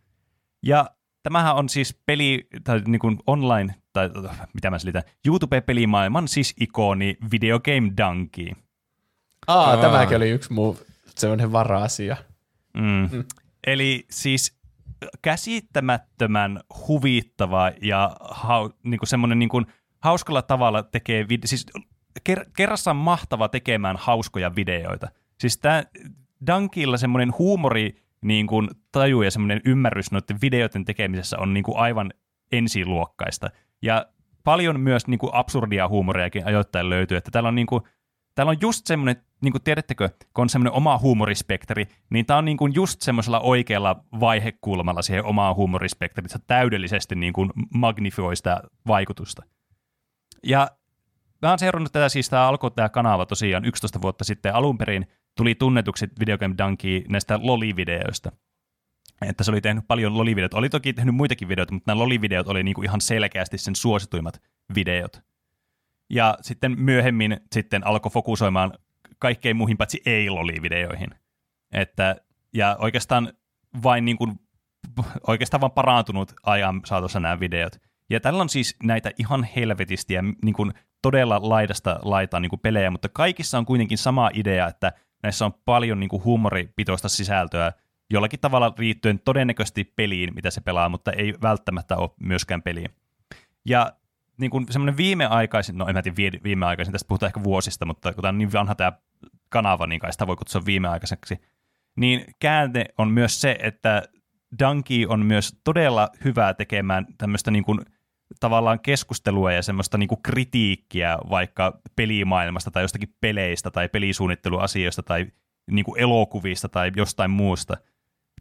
Speaker 1: Ja tämähän on siis peli, tai niin kuin online, tai mitä mä selitän, YouTube-pelimaailman siis ikoni Video Game Donkey.
Speaker 2: Aa,
Speaker 3: Aa.
Speaker 2: tämäkin oli yksi muu semmoinen vara-asia.
Speaker 1: Mm. Mm. Eli siis käsittämättömän huvittava ja hau, niin kuin semmoinen niin kuin hauskalla tavalla tekee, vid- siis ker- kerrassaan mahtava tekemään hauskoja videoita. Siis tämä Dankilla semmoinen huumori niin kuin taju ja semmoinen ymmärrys noiden videoiden tekemisessä on niin kuin aivan ensiluokkaista. Ja paljon myös niin kuin absurdia huumoriakin ajoittain löytyy, että täällä on niin kuin täällä on just semmoinen, niin kuin tiedättekö, kun on semmoinen oma huumorispektri, niin tää on niin kuin just semmoisella oikealla vaihekulmalla siihen omaan huumorispektriin, että se täydellisesti niin kuin magnifioi sitä vaikutusta. Ja mä oon seurannut tätä, siis tämä alkoi tämä kanava tosiaan 11 vuotta sitten alun perin, tuli tunnetuksi Video Game Donkey näistä loli-videoista. Että se oli tehnyt paljon loli-videoita. Oli toki tehnyt muitakin videoita, mutta nämä loli-videot oli niinku ihan selkeästi sen suosituimmat videot. Ja sitten myöhemmin sitten alkoi fokusoimaan kaikkein muihin paitsi ei-loli-videoihin. Että, ja oikeastaan vain niin kuin, oikeastaan vaan parantunut ajan saatossa nämä videot. Ja tällä on siis näitä ihan helvetistiä niin kuin todella laidasta laitaan niin kuin pelejä, mutta kaikissa on kuitenkin sama idea, että näissä on paljon niin kuin huumoripitoista sisältöä, jollakin tavalla liittyen todennäköisesti peliin, mitä se pelaa, mutta ei välttämättä ole myöskään peliin. Ja niin kuin semmoinen viimeaikaisin, no en mä tiedä viimeaikaisin, tästä puhutaan ehkä vuosista, mutta kun tämä on niin vanha tämä kanava, niin kai sitä voi kutsua viimeaikaiseksi, niin käänne on myös se, että Donkey on myös todella hyvä tekemään tämmöistä niin kuin tavallaan keskustelua ja semmoista niin kuin kritiikkiä vaikka pelimaailmasta tai jostakin peleistä tai pelisuunnitteluasioista tai niin kuin elokuvista tai jostain muusta.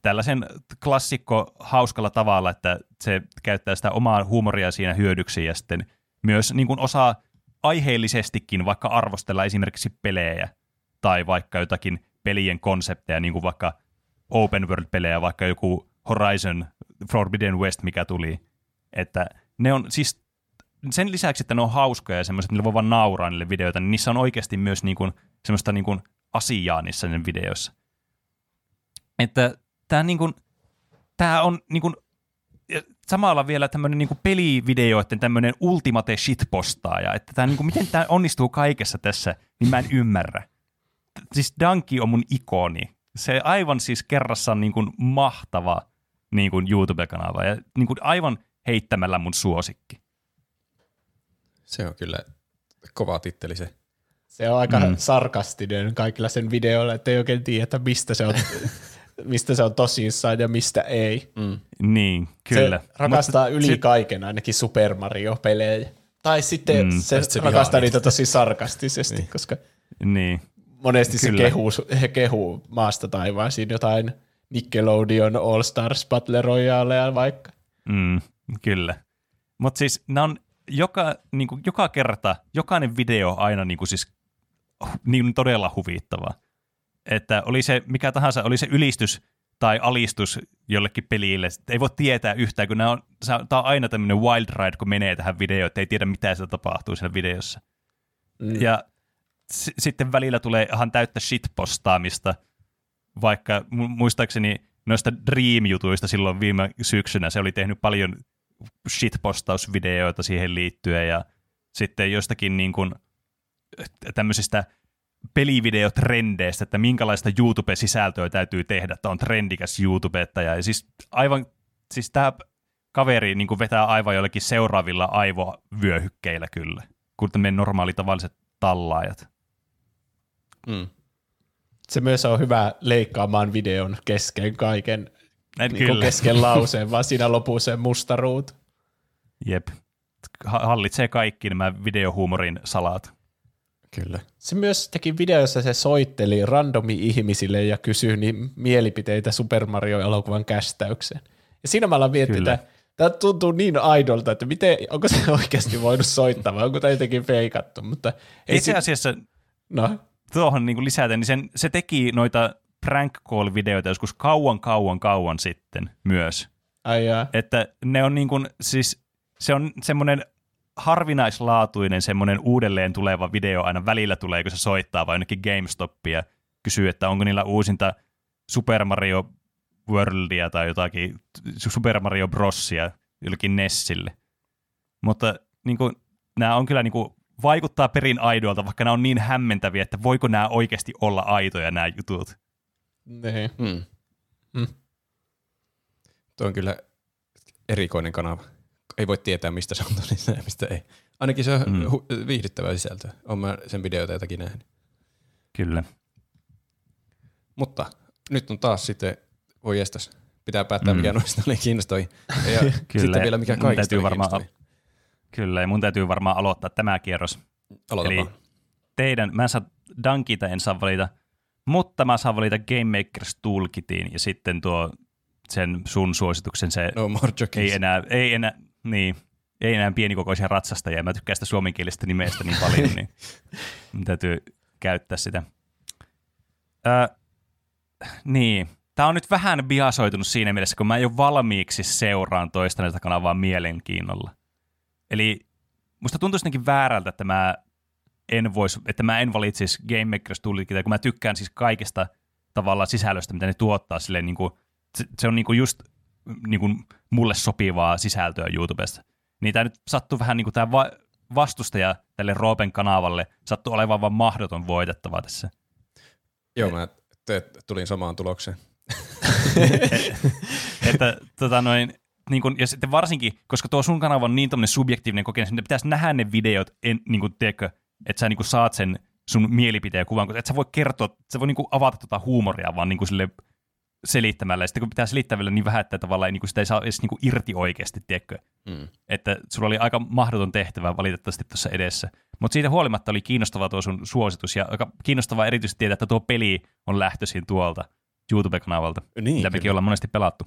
Speaker 1: Tällaisen klassikko hauskalla tavalla, että se käyttää sitä omaa huumoria siinä hyödyksi ja sitten myös niin kuin osaa aiheellisestikin vaikka arvostella esimerkiksi pelejä tai vaikka jotakin pelien konsepteja, niin kuin vaikka open world-pelejä, vaikka joku Horizon Forbidden West, mikä tuli. Että ne on siis sen lisäksi, että ne on hauskoja ja semmoiset, niillä voi vaan nauraa niille videoita, niin niissä on oikeasti myös niin kuin, semmoista niin kuin asiaa niissä ne videoissa. Että tämä niin kuin, tää on niin kuin, samalla vielä tämmöinen niin pelivideoiden tämmöinen ultimate shitpostaaja, että tää, niin kuin, miten tämä onnistuu kaikessa tässä, niin mä en ymmärrä. Siis Donkey on mun ikoni. Se aivan siis kerrassaan niin kuin mahtava niin kuin YouTube-kanava ja niin kuin aivan heittämällä mun suosikki.
Speaker 3: Se on kyllä kova titteli se.
Speaker 2: Se on aika mm. sarkastinen kaikilla sen videoilla, että ei oikein tiedä, että mistä se on, mistä se on tosissaan ja mistä ei.
Speaker 3: Mm.
Speaker 1: Niin, kyllä.
Speaker 2: Se rakastaa
Speaker 1: Mutta
Speaker 2: yli
Speaker 1: sit-
Speaker 2: kaiken ainakin Super Mario-pelejä. Tai sitten
Speaker 1: Mm.
Speaker 2: se,
Speaker 3: se
Speaker 2: rakastaa niitä tosi sarkastisesti, niin. koska
Speaker 1: Niin,
Speaker 2: monesti
Speaker 1: Kyllä.
Speaker 2: se kehuu, he kehuu maasta taivaisiin jotain Nickelodeon All Stars Battle Royalea vaikka.
Speaker 1: mm, kyllä. Mutta siis nämä on joka, niinku, joka kerta, jokainen video aina niinku siis niin todella huvittava. Että oli se mikä tahansa, oli se ylistys tai alistus jollekin pelille, ei voi tietää yhtään, kun nämä on, tämä on aina tämmöinen wild ride, kun menee tähän videoon, että ei tiedä mitä siellä tapahtuu siellä videossa.
Speaker 2: Mm.
Speaker 1: Ja s- sitten välillä tulee ihan täyttä shitpostaamista, vaikka mu- muistaakseni noista Dream-jutuista silloin viime syksynä se oli tehnyt paljon shitpostausvideoita siihen liittyen ja sitten jostakin niin kuin tämmöisistä pelivideotrendeistä, että minkälaista YouTube-sisältöä täytyy tehdä, että on trendikäs YouTubettaja. Ja siis aivan, siis tämä kaveri niin kuin vetää aivan jollekin seuraavilla aivovyöhykkeillä kyllä, kuin meidän normaali tavalliset tallaajat.
Speaker 3: Mm.
Speaker 2: Se myös on hyvä leikkaamaan videon kesken kaiken, niin kuin kesken lauseen, vaan siinä lopussa se musta ruutu.
Speaker 1: Jep. Ha- Hallitsee kaikki nämä videohuumorin salat.
Speaker 3: Kyllä.
Speaker 2: Se myös teki videossa, se soitteli randomi ihmisille ja kysyi niin mielipiteitä Super Mario-elokuvan kästäykseen. Ja siinä mä aloin miettiä, että tämä tuntuu niin aidolta, että miten, onko se oikeasti voinut soittaa vai onko tämä jotenkin feikattu, mutta ei
Speaker 1: Itse
Speaker 2: si-
Speaker 1: asiassa
Speaker 2: no,
Speaker 1: tuohon niin lisäten, niin sen, se teki noita prank call-videoita joskus kauan, kauan, kauan sitten myös.
Speaker 2: ai jaa.
Speaker 1: Että ne on niin kuin, siis se on semmoinen harvinaislaatuinen semmoinen uudelleen tuleva video aina välillä tulee, kun se soittaa vai jonnekin GameStopia kysyy, että onko niillä uusinta Super Mario Worldia tai jotakin Super Mario Brosia jollekin Nessille. Mutta niin kuin, nämä on kyllä niin kuin, vaikuttaa perin aidoilta, vaikka nämä on niin hämmentäviä, että voiko nämä oikeasti olla aitoja nämä jutut.
Speaker 2: Niin.
Speaker 3: Mm.
Speaker 2: Mm.
Speaker 3: Tuo on kyllä erikoinen kanava. Ei voi tietää, mistä se on tosissaan ja mistä ei. Ainakin se on
Speaker 1: Mm.
Speaker 3: mm. hu- viihdyttävää sisältöä. Olen mä sen videoita jotakin nähnyt.
Speaker 1: Kyllä.
Speaker 3: Mutta nyt on taas sitten, voi jestas, pitää päättää,
Speaker 1: Mm.
Speaker 3: mikä noista oli kiinnostavin. Ja
Speaker 1: Kyllä,
Speaker 3: sitten vielä mikä kaikista
Speaker 1: täytyy varmaan-. Kyllä, ja mun täytyy varmaan aloittaa tämä kierros.
Speaker 3: Aloita
Speaker 1: Eli teidän, mä en saa Dankita en saa valita, mutta mä saan valita Game Makers Toolkitin ja sitten tuo sen sun suosituksen se
Speaker 3: No more jockeys.
Speaker 1: ei enää, ei enää, niin, ei enää pienikokoisia ratsastajia. Mä tykkään sitä suomenkielisestä nimestä niin paljon, niin mun täytyy käyttää sitä. Ö, niin, Tämä on nyt vähän biasoitunut siinä mielessä, kun mä jo valmiiksi seuraan toista näitä kanavaa mielenkiinnolla. Eli musta tuntuisi jotenkin väärältä, että mä en vois, että mä en valitsisi Game Makers Toolkitia, kun mä tykkään siis kaikesta tavallaan sisällöstä, mitä ne tuottaa silleen niin kuin, se, se on niin kuin just niin kuin mulle sopivaa sisältöä YouTubesta. Niin tämä nyt sattuu vähän niin kuin tämä va- vastustaja tälle Roopen kanavalle sattuu olevan vaan mahdoton voitettava tässä.
Speaker 3: Joo, mä te, tulin samaan tulokseen.
Speaker 1: että tota noin, niin kun, ja sitten varsinkin, koska tuo sun kanava on niin tämmöinen subjektiivinen kokemus, niin pitäisi nähdä ne videot, en, niin kuin, tiedätkö, että sä niin kuin saat sen sun mielipiteen kuvan, että sä voi kertoa, sä voi niin kuin avata tota huumoria vaan niin sille selittämällä, ja sitten kun pitää selittää vielä niin vähän, että tavallaan ei, niin kuin sitä ei saa edes niin irti oikeasti, tiedätkö,
Speaker 3: Mm.
Speaker 1: että sulla oli aika mahdoton tehtävä valitettavasti tuossa edessä. Mutta siitä huolimatta oli kiinnostava tuo sun suositus, ja aika kiinnostavaa erityisesti tietää, että tuo peli on lähtöisin tuolta YouTube-kanavalta
Speaker 3: Niin,
Speaker 1: mitä mekin ollaan monesti pelattu.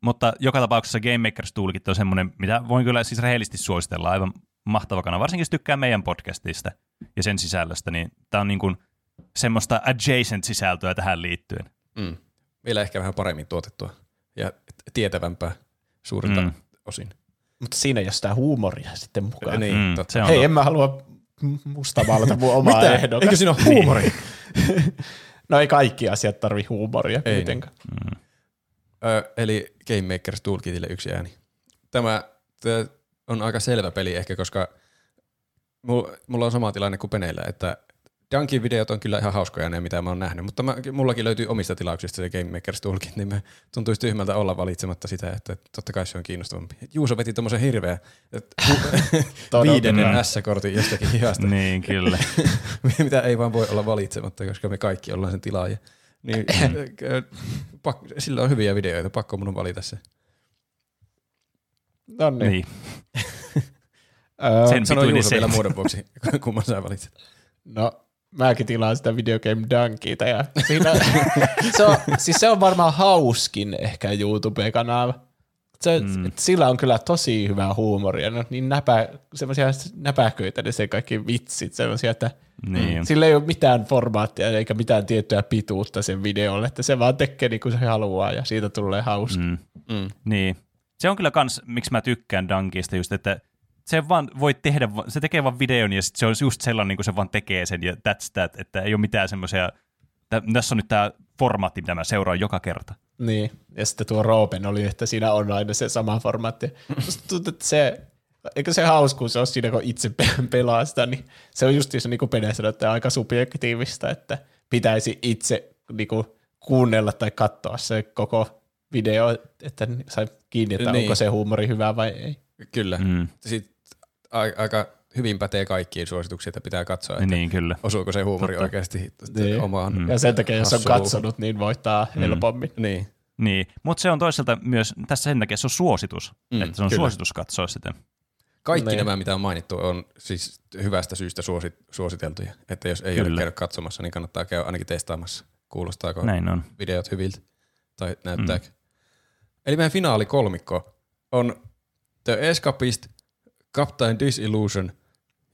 Speaker 1: Mutta joka tapauksessa Game Makers Toolkit on semmoinen, mitä voin kyllä siis rehellisesti suositella aivan mahtava kanava, varsinkin jos tykkää meidän podcastista ja sen sisällöstä, niin tämä on niin kuin semmoista adjacent-sisältöä tähän liittyen.
Speaker 3: Mm. Vielä ehkä vähän paremmin tuotettua ja tietävämpää suurilta
Speaker 1: Mm.
Speaker 3: mm. osin.
Speaker 2: Mutta siinä ei ole sitä huumoria sitten mukaan.
Speaker 3: Niin,
Speaker 1: Mm,
Speaker 3: totta.
Speaker 1: se on
Speaker 2: Hei,
Speaker 1: totta.
Speaker 2: en mä halua mustamaalata mun omaa
Speaker 3: Mitä?
Speaker 2: ehdokas.
Speaker 3: Eikö siinä ole huumori?
Speaker 2: No ei kaikki asiat tarvi huumoria
Speaker 3: Ei
Speaker 2: kuitenkaan.
Speaker 3: Ö, eli Game Makers Toolkitille yksi ääni. Tämä, on aika selvä peli ehkä, koska mulla, on sama tilanne kuin Peneillä, että Dunkin videot on kyllä ihan hauskoja ne, mitä mä oon nähnyt, mutta mä, mullakin löytyy omista tilauksista se Game Makers Toolkit, niin me tuntuisi tyhmältä olla valitsematta sitä, että totta kai se on kiinnostavampi. Juuso veti tommosen hirveä että viidennen S-kortin jostakin hihasta.
Speaker 1: niin, kyllä.
Speaker 3: mitä ei vaan voi olla valitsematta, koska me kaikki ollaan sen tilaaja. Niin, pak, sillä on hyviä videoita, pakko mun on valita se.
Speaker 2: No niin.
Speaker 1: niin.
Speaker 3: Sen Sano Juuso se. vielä muodon vuoksi, kumman sä valitset.
Speaker 2: No, mäkin tilaan sitä Video Game Dunkita ja siinä, se, on, siis se on varmaan hauskin ehkä YouTube-kanava. Se, mm. Sillä on kyllä tosi hyvää huumoria, no, niin näpä, semmoisia näpäköitä ne se kaikki vitsit, semmoisia, että niin. sillä ei ole mitään formaattia eikä mitään tiettyä pituutta sen videolle, että se vaan tekee niin kuin se haluaa ja siitä tulee hauska. Mm.
Speaker 1: Mm. Niin. Se on kyllä kans, miksi mä tykkään Dunkista just, että se vaan voi tehdä, se tekee vaan videon ja sit se on just sellainen, niin kuin se vaan tekee sen ja that's that, että ei ole mitään semmoisia, tässä on nyt tämä formaatti, mitä mä seuraan joka kerta.
Speaker 2: Niin, ja sitten tuo Roopen oli, että siinä on aina se sama formaatti. Tuntuu, että se, eikö se hauskuus ole siinä, kun itse pelaa sitä, niin se on just se niin kuin Pene sanoi, että aika subjektiivista, että pitäisi itse niin kuin, kuunnella tai katsoa se koko video, että sai kiinni, että niin. onko se huumori hyvä vai ei.
Speaker 3: Kyllä. Mm. Sitten aika hyvin pätee kaikkiin suosituksia, että pitää katsoa, että
Speaker 1: niin, kyllä.
Speaker 3: osuuko se huumori Totta. oikeasti
Speaker 2: niin.
Speaker 3: omaan
Speaker 2: mm. Ja sen takia, jos on katsonut, niin voittaa mm. helpommin.
Speaker 3: Niin.
Speaker 1: Niin, mutta se on toisaalta myös, tässä sen takia se on suositus, mm, että se on kyllä. suositus katsoa sitä.
Speaker 3: Kaikki niin. nämä, mitä on mainittu, on siis hyvästä syystä suosit, suositeltuja. Että jos ei kyllä. ole käynyt katsomassa, niin kannattaa käydä ainakin testaamassa. Kuulostaako
Speaker 1: Näin on.
Speaker 3: videot hyviltä tai näyttääkö. Mm. Eli meidän finaali kolmikko on The Escapist – Captain Disillusion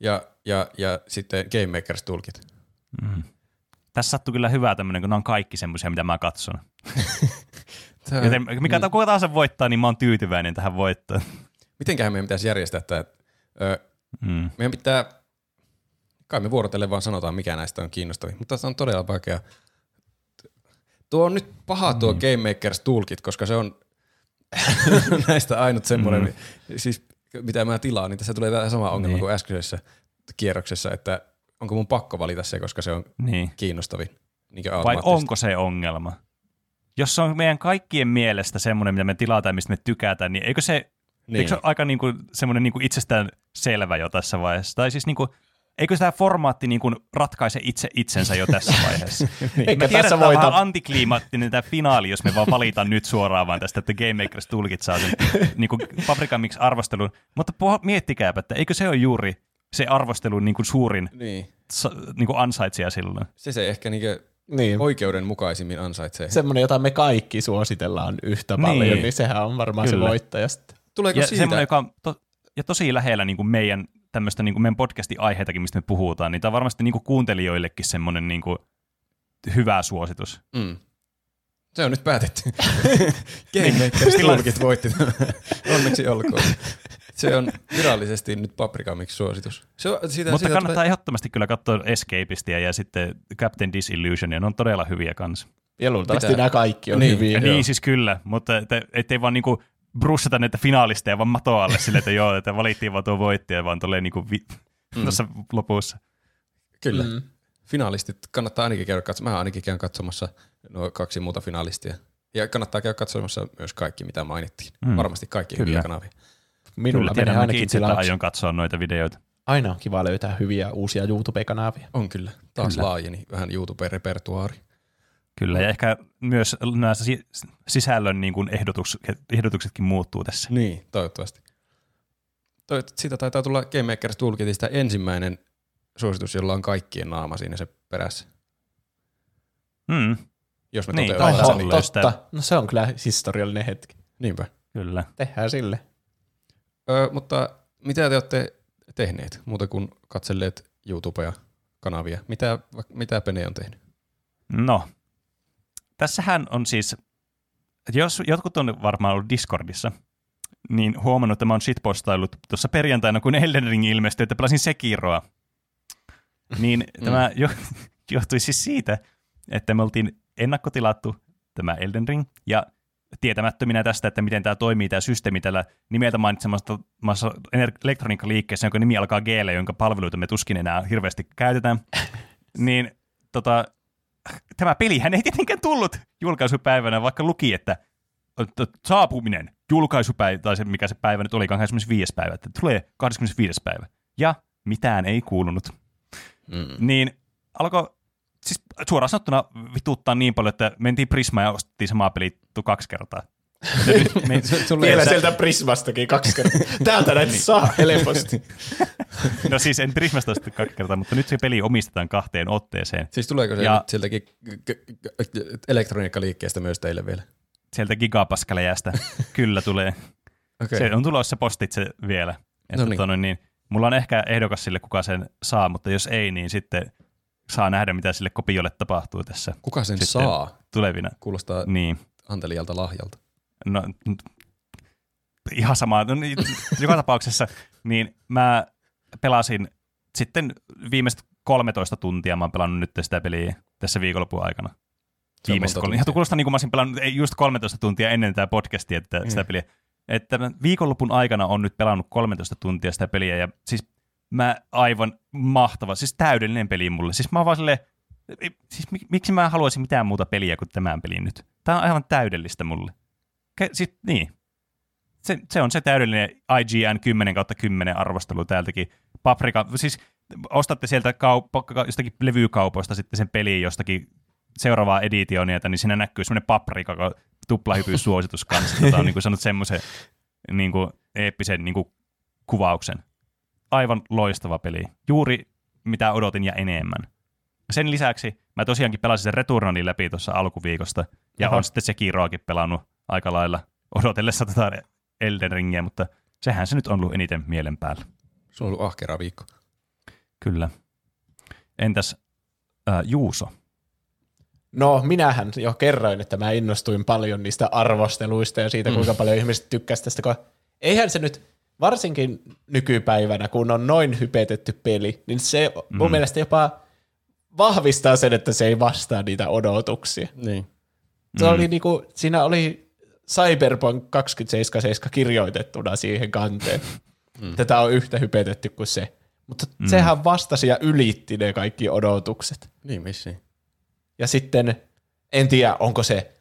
Speaker 3: ja, ja, ja sitten Game Makers Toolkit. Mm.
Speaker 1: Tässä sattuu kyllä hyvää tämmöinen, kun ne on kaikki semmoisia, mitä mä katson. Joten mikä mm. kuka tahansa voittaa, niin mä oon tyytyväinen tähän voittoon.
Speaker 3: Mitenköhän meidän pitäisi järjestää tämä? Öö, mm. Meidän pitää, kai me vuorotellen vaan sanotaan, mikä näistä on kiinnostavin, mutta se on todella vaikea. Tuo on nyt paha tuo mm. Game Makers Toolkit, koska se on näistä ainut semmoinen, mm. siis mitä mä tilaan, niin tässä tulee tämä sama ongelma niin. kuin äskeisessä kierroksessa, että onko mun pakko valita se, koska se on niin. kiinnostavin. Niin
Speaker 1: Vai onko se ongelma? Jos se on meidän kaikkien mielestä semmoinen, mitä me tilataan, mistä me tykätään, niin eikö se, niin. eikö se ole aika niin kuin, semmoinen niin kuin itsestään selvä jo tässä vaiheessa? Tai siis niin kuin, eikö tämä formaatti niin kuin ratkaise itse itsensä jo tässä vaiheessa? niin. Eikä tiedän, tässä voita... vähän antikliimaattinen tämä finaali, jos me vaan valitaan nyt suoraan vaan tästä, että Game Makers tulkit saa sen niin kuin Paprika Mix arvostelun. Mutta miettikääpä, että eikö se ole juuri se arvostelun niin kuin suurin niin. Sa, niin kuin ansaitsija silloin?
Speaker 3: Se se ehkä niin kuin niin. oikeudenmukaisimmin ansaitsee.
Speaker 2: Semmoinen, jota me kaikki suositellaan yhtä paljon, niin, niin sehän on varmaan Kyllä. se voittaja sitten.
Speaker 1: Tuleeko ja siitä? Semmoinen, joka on to, ja tosi lähellä niin kuin meidän tämmöistä niin kuin meidän podcastin aiheitakin, mistä me puhutaan, niin tämä on varmasti niin kuin kuuntelijoillekin semmoinen niin kuin hyvä suositus. Mm.
Speaker 3: Se on nyt päätetty. Game Makers voitti Onneksi olkoon. Se on virallisesti nyt Paprika Mix suositus. Se on,
Speaker 1: siitä, Mutta siitä kannattaa tulee... ehdottomasti kyllä katsoa Escapistia ja sitten Captain Disillusionia. Ne on todella hyviä kanssa.
Speaker 2: Ja luultavasti nämä kaikki on
Speaker 1: niin,
Speaker 2: hyviä.
Speaker 1: Niin, siis kyllä, mutta et, ettei vaan niinku brussata näitä finaalisteja vaan matoalle sille, että joo, että valittiin vaan tuo voittaja, vaan tulee niinku vi- mm. tuossa lopussa.
Speaker 3: Kyllä. Mm. Finaalistit kannattaa ainakin käydä katsomassa. Mä ainakin käyn katsomassa nuo kaksi muuta finalistia. Ja kannattaa käydä katsomassa myös kaikki, mitä mainittiin. Mm. Varmasti kaikki Kyllä. hyviä kanavia.
Speaker 1: Minulla Kyllä, menee ainakin itse aion katsoa noita videoita.
Speaker 2: Aina on kiva löytää hyviä uusia YouTube-kanavia.
Speaker 3: On kyllä. Taas kyllä. laajeni vähän YouTube-repertuaari.
Speaker 1: Kyllä, ja ehkä myös nämä sisällön niin kuin ehdotus, ehdotuksetkin muuttuu tässä.
Speaker 3: Niin, toivottavasti. Toivottavasti siitä taitaa tulla Game Makers Toolkitista ensimmäinen suositus, jolla on kaikkien naama siinä se perässä.
Speaker 1: Mm.
Speaker 3: Jos me
Speaker 1: niin,
Speaker 2: toteutetaan niin. Totta. No se on kyllä historiallinen hetki.
Speaker 3: Niinpä.
Speaker 1: Kyllä.
Speaker 2: Tehdään sille.
Speaker 3: Ö, mutta mitä te olette tehneet muuta kuin katselleet YouTubea kanavia? Mitä, mitä Pene on tehnyt?
Speaker 1: No, tässähän on siis, jos jotkut on varmaan ollut Discordissa, niin huomannut, että mä oon shitpostailut tuossa perjantaina, kun Elden Ring ilmestyi, että pelasin Sekiroa. Niin mm. tämä jo, johtui siis siitä, että me oltiin ennakkotilattu tämä Elden Ring, ja tietämättöminä tästä, että miten tämä toimii, tämä systeemi tällä nimeltä mainitsemassa elektroniikkaliikkeessä, jonka nimi alkaa G, jonka palveluita me tuskin enää hirveästi käytetään, niin tota, tämä pelihän ei tietenkään tullut julkaisupäivänä, vaikka luki, että saapuminen, julkaisupäivä, tai se mikä se päivä nyt oli, 25. päivä, että tulee 25. päivä. Ja mitään ei kuulunut.
Speaker 3: Mm.
Speaker 1: Niin alkoi, siis suoraan sanottuna vituttaa niin paljon, että mentiin Prisma ja ostettiin samaa peli kaksi kertaa. Ja nyt me,
Speaker 2: Vielä sieltä Prismastakin kaksi kertaa. Täältä näitä saa helposti.
Speaker 1: no siis en Prismasta ostettu kaksi kertaa, mutta nyt se peli omistetaan kahteen otteeseen.
Speaker 3: Siis tuleeko se
Speaker 1: Ja-
Speaker 3: nyt sieltäkin elektroniikkaliikkeestä myös teille vielä?
Speaker 1: Sieltä gigapaskaläjästä kyllä tulee.
Speaker 3: Okei.
Speaker 1: Se on tulossa postitse vielä. Että
Speaker 3: No niin.
Speaker 1: tota noin, niin, mulla on ehkä ehdokas sille, kuka sen saa, mutta jos ei, niin sitten saa nähdä, mitä sille kopiolle tapahtuu tässä
Speaker 3: Kuka sen
Speaker 1: Sitten-
Speaker 3: saa?
Speaker 1: tulevina.
Speaker 3: Kuulostaa
Speaker 1: Niin.
Speaker 3: antelijalta lahjalta.
Speaker 1: No, ihan sama. No, niin, joka tapauksessa, niin mä pelasin sitten viimeiset 13 tuntia mä oon pelannut nyt sitä peliä tässä viikonlopun aikana. Viimeiset kolme. Ihan kuulostaa niin kuin mä olisin pelannut ei, just 13 tuntia ennen tätä podcastia että sitä
Speaker 3: Mm.
Speaker 1: peliä. Että viikonlopun aikana on nyt pelannut 13 tuntia sitä peliä ja siis mä aivan mahtava, siis täydellinen peli mulle. Siis mä oon vaan silleen, siis mik- miksi mä haluaisin mitään muuta peliä kuin tämän pelin nyt? Tää on aivan täydellistä mulle. Siis, niin. Se, se, on se täydellinen IGN 10 kautta 10 arvostelu täältäkin. Paprika, siis ostatte sieltä kauppa, jostakin levykaupoista sitten sen peliin jostakin seuraavaa editionia, niin siinä näkyy semmoinen paprika tuplahypy suositus kanssa. Tota on niin kuin sanonut semmoisen niin kuin eeppisen niin kuin kuvauksen. Aivan loistava peli. Juuri mitä odotin ja enemmän. Sen lisäksi mä tosiaankin pelasin sen Returnanin läpi tuossa alkuviikosta, ja
Speaker 2: Aha.
Speaker 1: on sitten Sekiroakin pelannut aika lailla odotellessa tätä Elden Ringiä, mutta sehän se nyt on ollut eniten mielen päällä.
Speaker 3: Se on ollut ahkera viikko.
Speaker 1: Kyllä. Entäs äh, Juuso?
Speaker 2: No, minähän jo kerroin, että mä innostuin paljon niistä arvosteluista ja siitä, kuinka paljon ihmiset tykkäsivät tästä. Kun eihän se nyt, varsinkin nykypäivänä, kun on noin hypetetty peli, niin se mun
Speaker 1: Mm.
Speaker 2: mielestä jopa vahvistaa sen, että se ei vastaa niitä odotuksia.
Speaker 3: Niin.
Speaker 2: Se
Speaker 1: Mm.
Speaker 2: oli niinku, siinä oli Cyberpunk 2077 kirjoitettuna siihen kanteen. Tätä on yhtä hypetetty kuin se. Mutta
Speaker 1: Mm.
Speaker 2: sehän vastasi ja ylitti ne kaikki odotukset.
Speaker 3: Niin, vissiin.
Speaker 2: Ja sitten en tiedä, onko se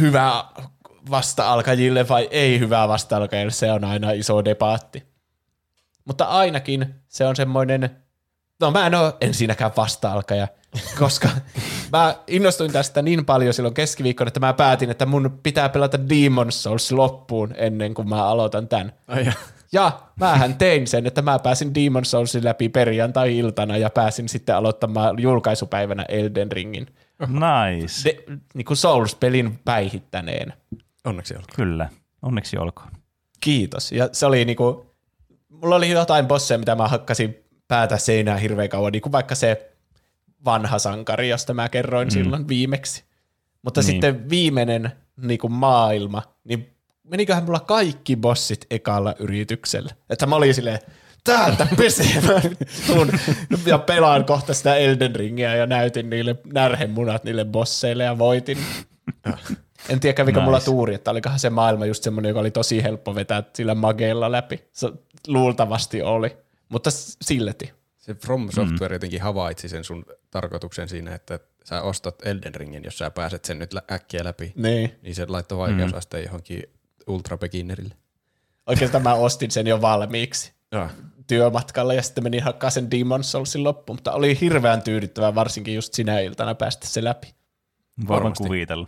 Speaker 2: hyvä vasta-alkajille vai ei hyvä vasta-alkajille, se on aina iso debaatti. Mutta ainakin se on semmoinen, no mä en ole ensinnäkään vasta-alkaja, koska mä innostuin tästä niin paljon silloin keskiviikkona, että mä päätin, että mun pitää pelata Demon's Souls loppuun ennen kuin mä aloitan tämän.
Speaker 3: Ai ja.
Speaker 2: Ja mähän tein sen, että mä pääsin Demon's Soulsin läpi perjantai-iltana ja pääsin sitten aloittamaan julkaisupäivänä Elden Ringin.
Speaker 1: Nice.
Speaker 2: De, niin kuin Souls-pelin päihittäneen.
Speaker 3: Onneksi olkoon.
Speaker 1: Kyllä. Onneksi olkoon.
Speaker 2: Kiitos. Ja se oli niinku, mulla oli jotain bosseja, mitä mä hakkasin päätä seinää hirveän kauan, niin kuin vaikka se vanha sankari, josta mä kerroin mm. silloin viimeksi. Mutta
Speaker 1: Niin.
Speaker 2: sitten viimeinen niin kuin maailma, niin meniköhän mulla kaikki bossit ekalla yrityksellä. Että mä olin silleen, täältä pesee, mä tuun ja pelaan kohta sitä Elden Ringiä ja näytin niille närhemunat niille bosseille ja voitin. En tiedä, kävikö nice. mulla tuuri, että olikohan se maailma just semmoinen, joka oli tosi helppo vetää sillä mageella läpi. Se luultavasti oli, mutta silti.
Speaker 3: Se From Software jotenkin havaitsi sen sun tarkoituksen siinä, että sä ostat Elden Ringin, jos sä pääset sen nyt äkkiä läpi.
Speaker 2: Niin.
Speaker 3: Niin se laittoi vaikeusasteen johonkin ultra beginnerille.
Speaker 2: Oikeastaan mä ostin sen jo valmiiksi
Speaker 3: Joo.
Speaker 2: työmatkalla ja sitten menin hakkaa sen Demon Soulsin loppuun, mutta oli hirveän tyydyttävää varsinkin just sinä iltana päästä se läpi.
Speaker 1: Voin
Speaker 3: Varmasti.
Speaker 1: kuvitella.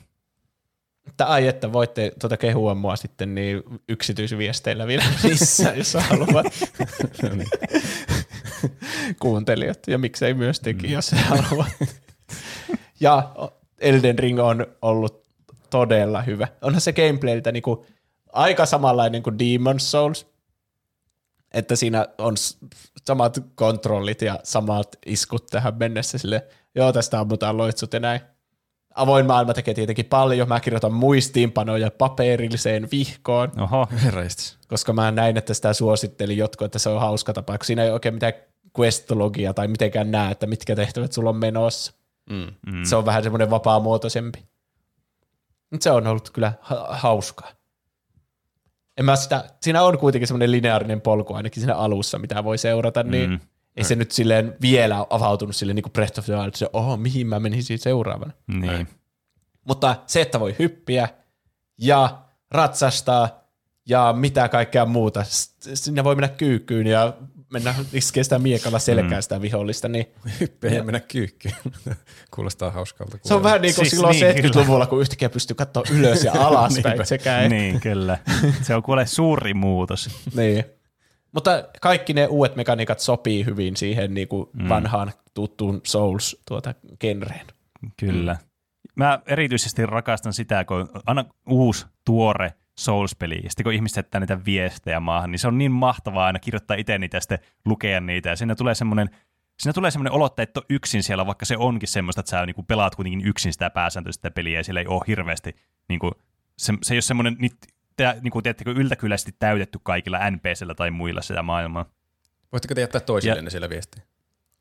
Speaker 2: Että ai, että voitte tuota kehua mua sitten niin yksityisviesteillä vielä missä, jos haluat.
Speaker 3: No niin.
Speaker 2: Kuuntelijat ja miksei myös teki, jos haluat. ja Elden Ring on ollut todella hyvä. Onhan se gameplayltä niinku aika samanlainen kuin Demon's Souls, että siinä on samat kontrollit ja samat iskut tähän mennessä sille, joo tästä ammutaan loitsut ja näin. Avoin maailma tekee tietenkin paljon. Mä kirjoitan muistiinpanoja paperilliseen vihkoon,
Speaker 1: Oho,
Speaker 3: Herraistis.
Speaker 2: koska mä näin, että sitä suositteli jotkut, että se on hauska tapa, kun siinä ei oikein mitään questologia tai mitenkään näe, että mitkä tehtävät sulla on menossa.
Speaker 3: Mm.
Speaker 1: mm.
Speaker 2: Se on vähän semmoinen vapaamuotoisempi. Mutta se on ollut kyllä ha- hauskaa. En mä sitä, siinä on kuitenkin semmoinen lineaarinen polku ainakin siinä alussa, mitä voi seurata, niin
Speaker 1: Mm.
Speaker 2: Ei se nyt silleen vielä avautunut sille niin kuin Breath of the Wild, se oho, mihin mä menisin seuraavana.
Speaker 1: Niin.
Speaker 2: Mutta se, että voi hyppiä ja ratsastaa ja mitä kaikkea muuta, sinne voi mennä kyykkyyn ja mennä iskee sitä miekalla selkään mm. sitä vihollista, niin
Speaker 3: Hyppää ja mennä kyykkyyn. Kuulostaa hauskalta.
Speaker 2: se on vähän niin kuin
Speaker 1: Siis
Speaker 2: silloin
Speaker 1: niin,
Speaker 2: 70-luvulla, kun yhtäkkiä pystyy katsoa ylös ja alaspäin sekä
Speaker 1: Niin, kyllä. Se on kuule suuri muutos.
Speaker 2: Niin. Mutta kaikki ne uudet mekaniikat sopii hyvin siihen niin kuin mm. vanhaan tuttuun Souls tuota genreen.
Speaker 1: Kyllä. Mä erityisesti rakastan sitä, kun aina uusi, tuore Souls-peli, ja sitten kun ihmiset jättää niitä viestejä maahan, niin se on niin mahtavaa aina kirjoittaa itse niitä ja sitten lukea niitä, ja siinä tulee semmoinen Siinä tulee semmoinen olo, että et ole yksin siellä, vaikka se onkin semmoista, että sä niinku pelaat kuitenkin yksin sitä pääsääntöistä peliä, ja siellä ei ole hirveästi, niinku, se, se ei ole semmoinen, te, niinku, tiedättekö, yltäkylläisesti täytetty kaikilla NPCllä tai muilla sitä maailmaa.
Speaker 3: Voitteko te jättää toisille
Speaker 1: Ja-
Speaker 3: ne siellä viestiä?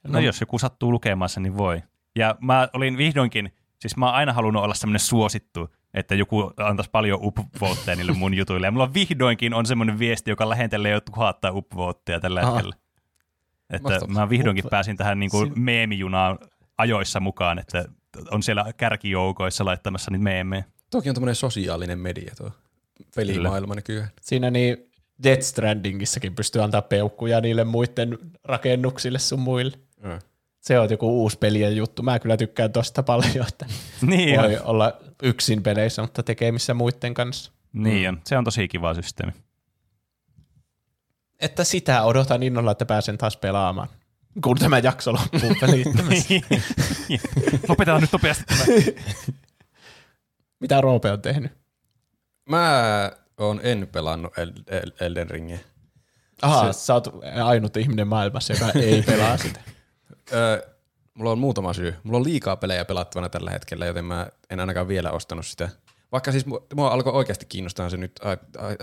Speaker 1: No, no jos joku sattuu lukemaan sen, niin voi. Ja mä olin vihdoinkin, siis mä oon aina halunnut olla semmoinen suosittu, että joku antaisi paljon upvoteja niille mun jutuille. Ja mulla vihdoinkin on semmoinen viesti, joka lähentelee jo tuhatta upvoteja tällä
Speaker 2: Aha.
Speaker 1: hetkellä. Että
Speaker 3: Mahtavaa.
Speaker 1: mä vihdoinkin pääsin tähän niin kuin meemijunaan ajoissa mukaan, että on siellä kärkijoukoissa laittamassa niitä meemejä.
Speaker 3: Toki on tämmöinen sosiaalinen media tuo pelimaailma nykyään.
Speaker 2: Siinä niin Death Strandingissakin pystyy antaa peukkuja niille muiden rakennuksille sun muille.
Speaker 3: Mm.
Speaker 2: Se on joku uusi pelien juttu. Mä kyllä tykkään tosta paljon, että
Speaker 1: Niin
Speaker 2: voi
Speaker 1: on.
Speaker 2: olla yksin peleissä, mutta tekemissä muiden kanssa.
Speaker 1: Niin on. Se on tosi kiva systeemi.
Speaker 2: Että sitä odotan innolla, että pääsen taas pelaamaan. Kun tämä jakso loppuu välittömästi.
Speaker 1: Lopetetaan nyt nopeasti tämä.
Speaker 2: Mitä Roope on tehnyt?
Speaker 3: Mä oon en pelannut El- El- Elden Ringiä.
Speaker 2: Aha, sä oot ainut ihminen maailmassa, joka ei pelaa sitä.
Speaker 3: Öö, mulla on muutama syy. Mulla on liikaa pelejä pelattavana tällä hetkellä, joten mä en ainakaan vielä ostanut sitä. Vaikka siis mua, mua alkoi oikeasti kiinnostaa se nyt a, a,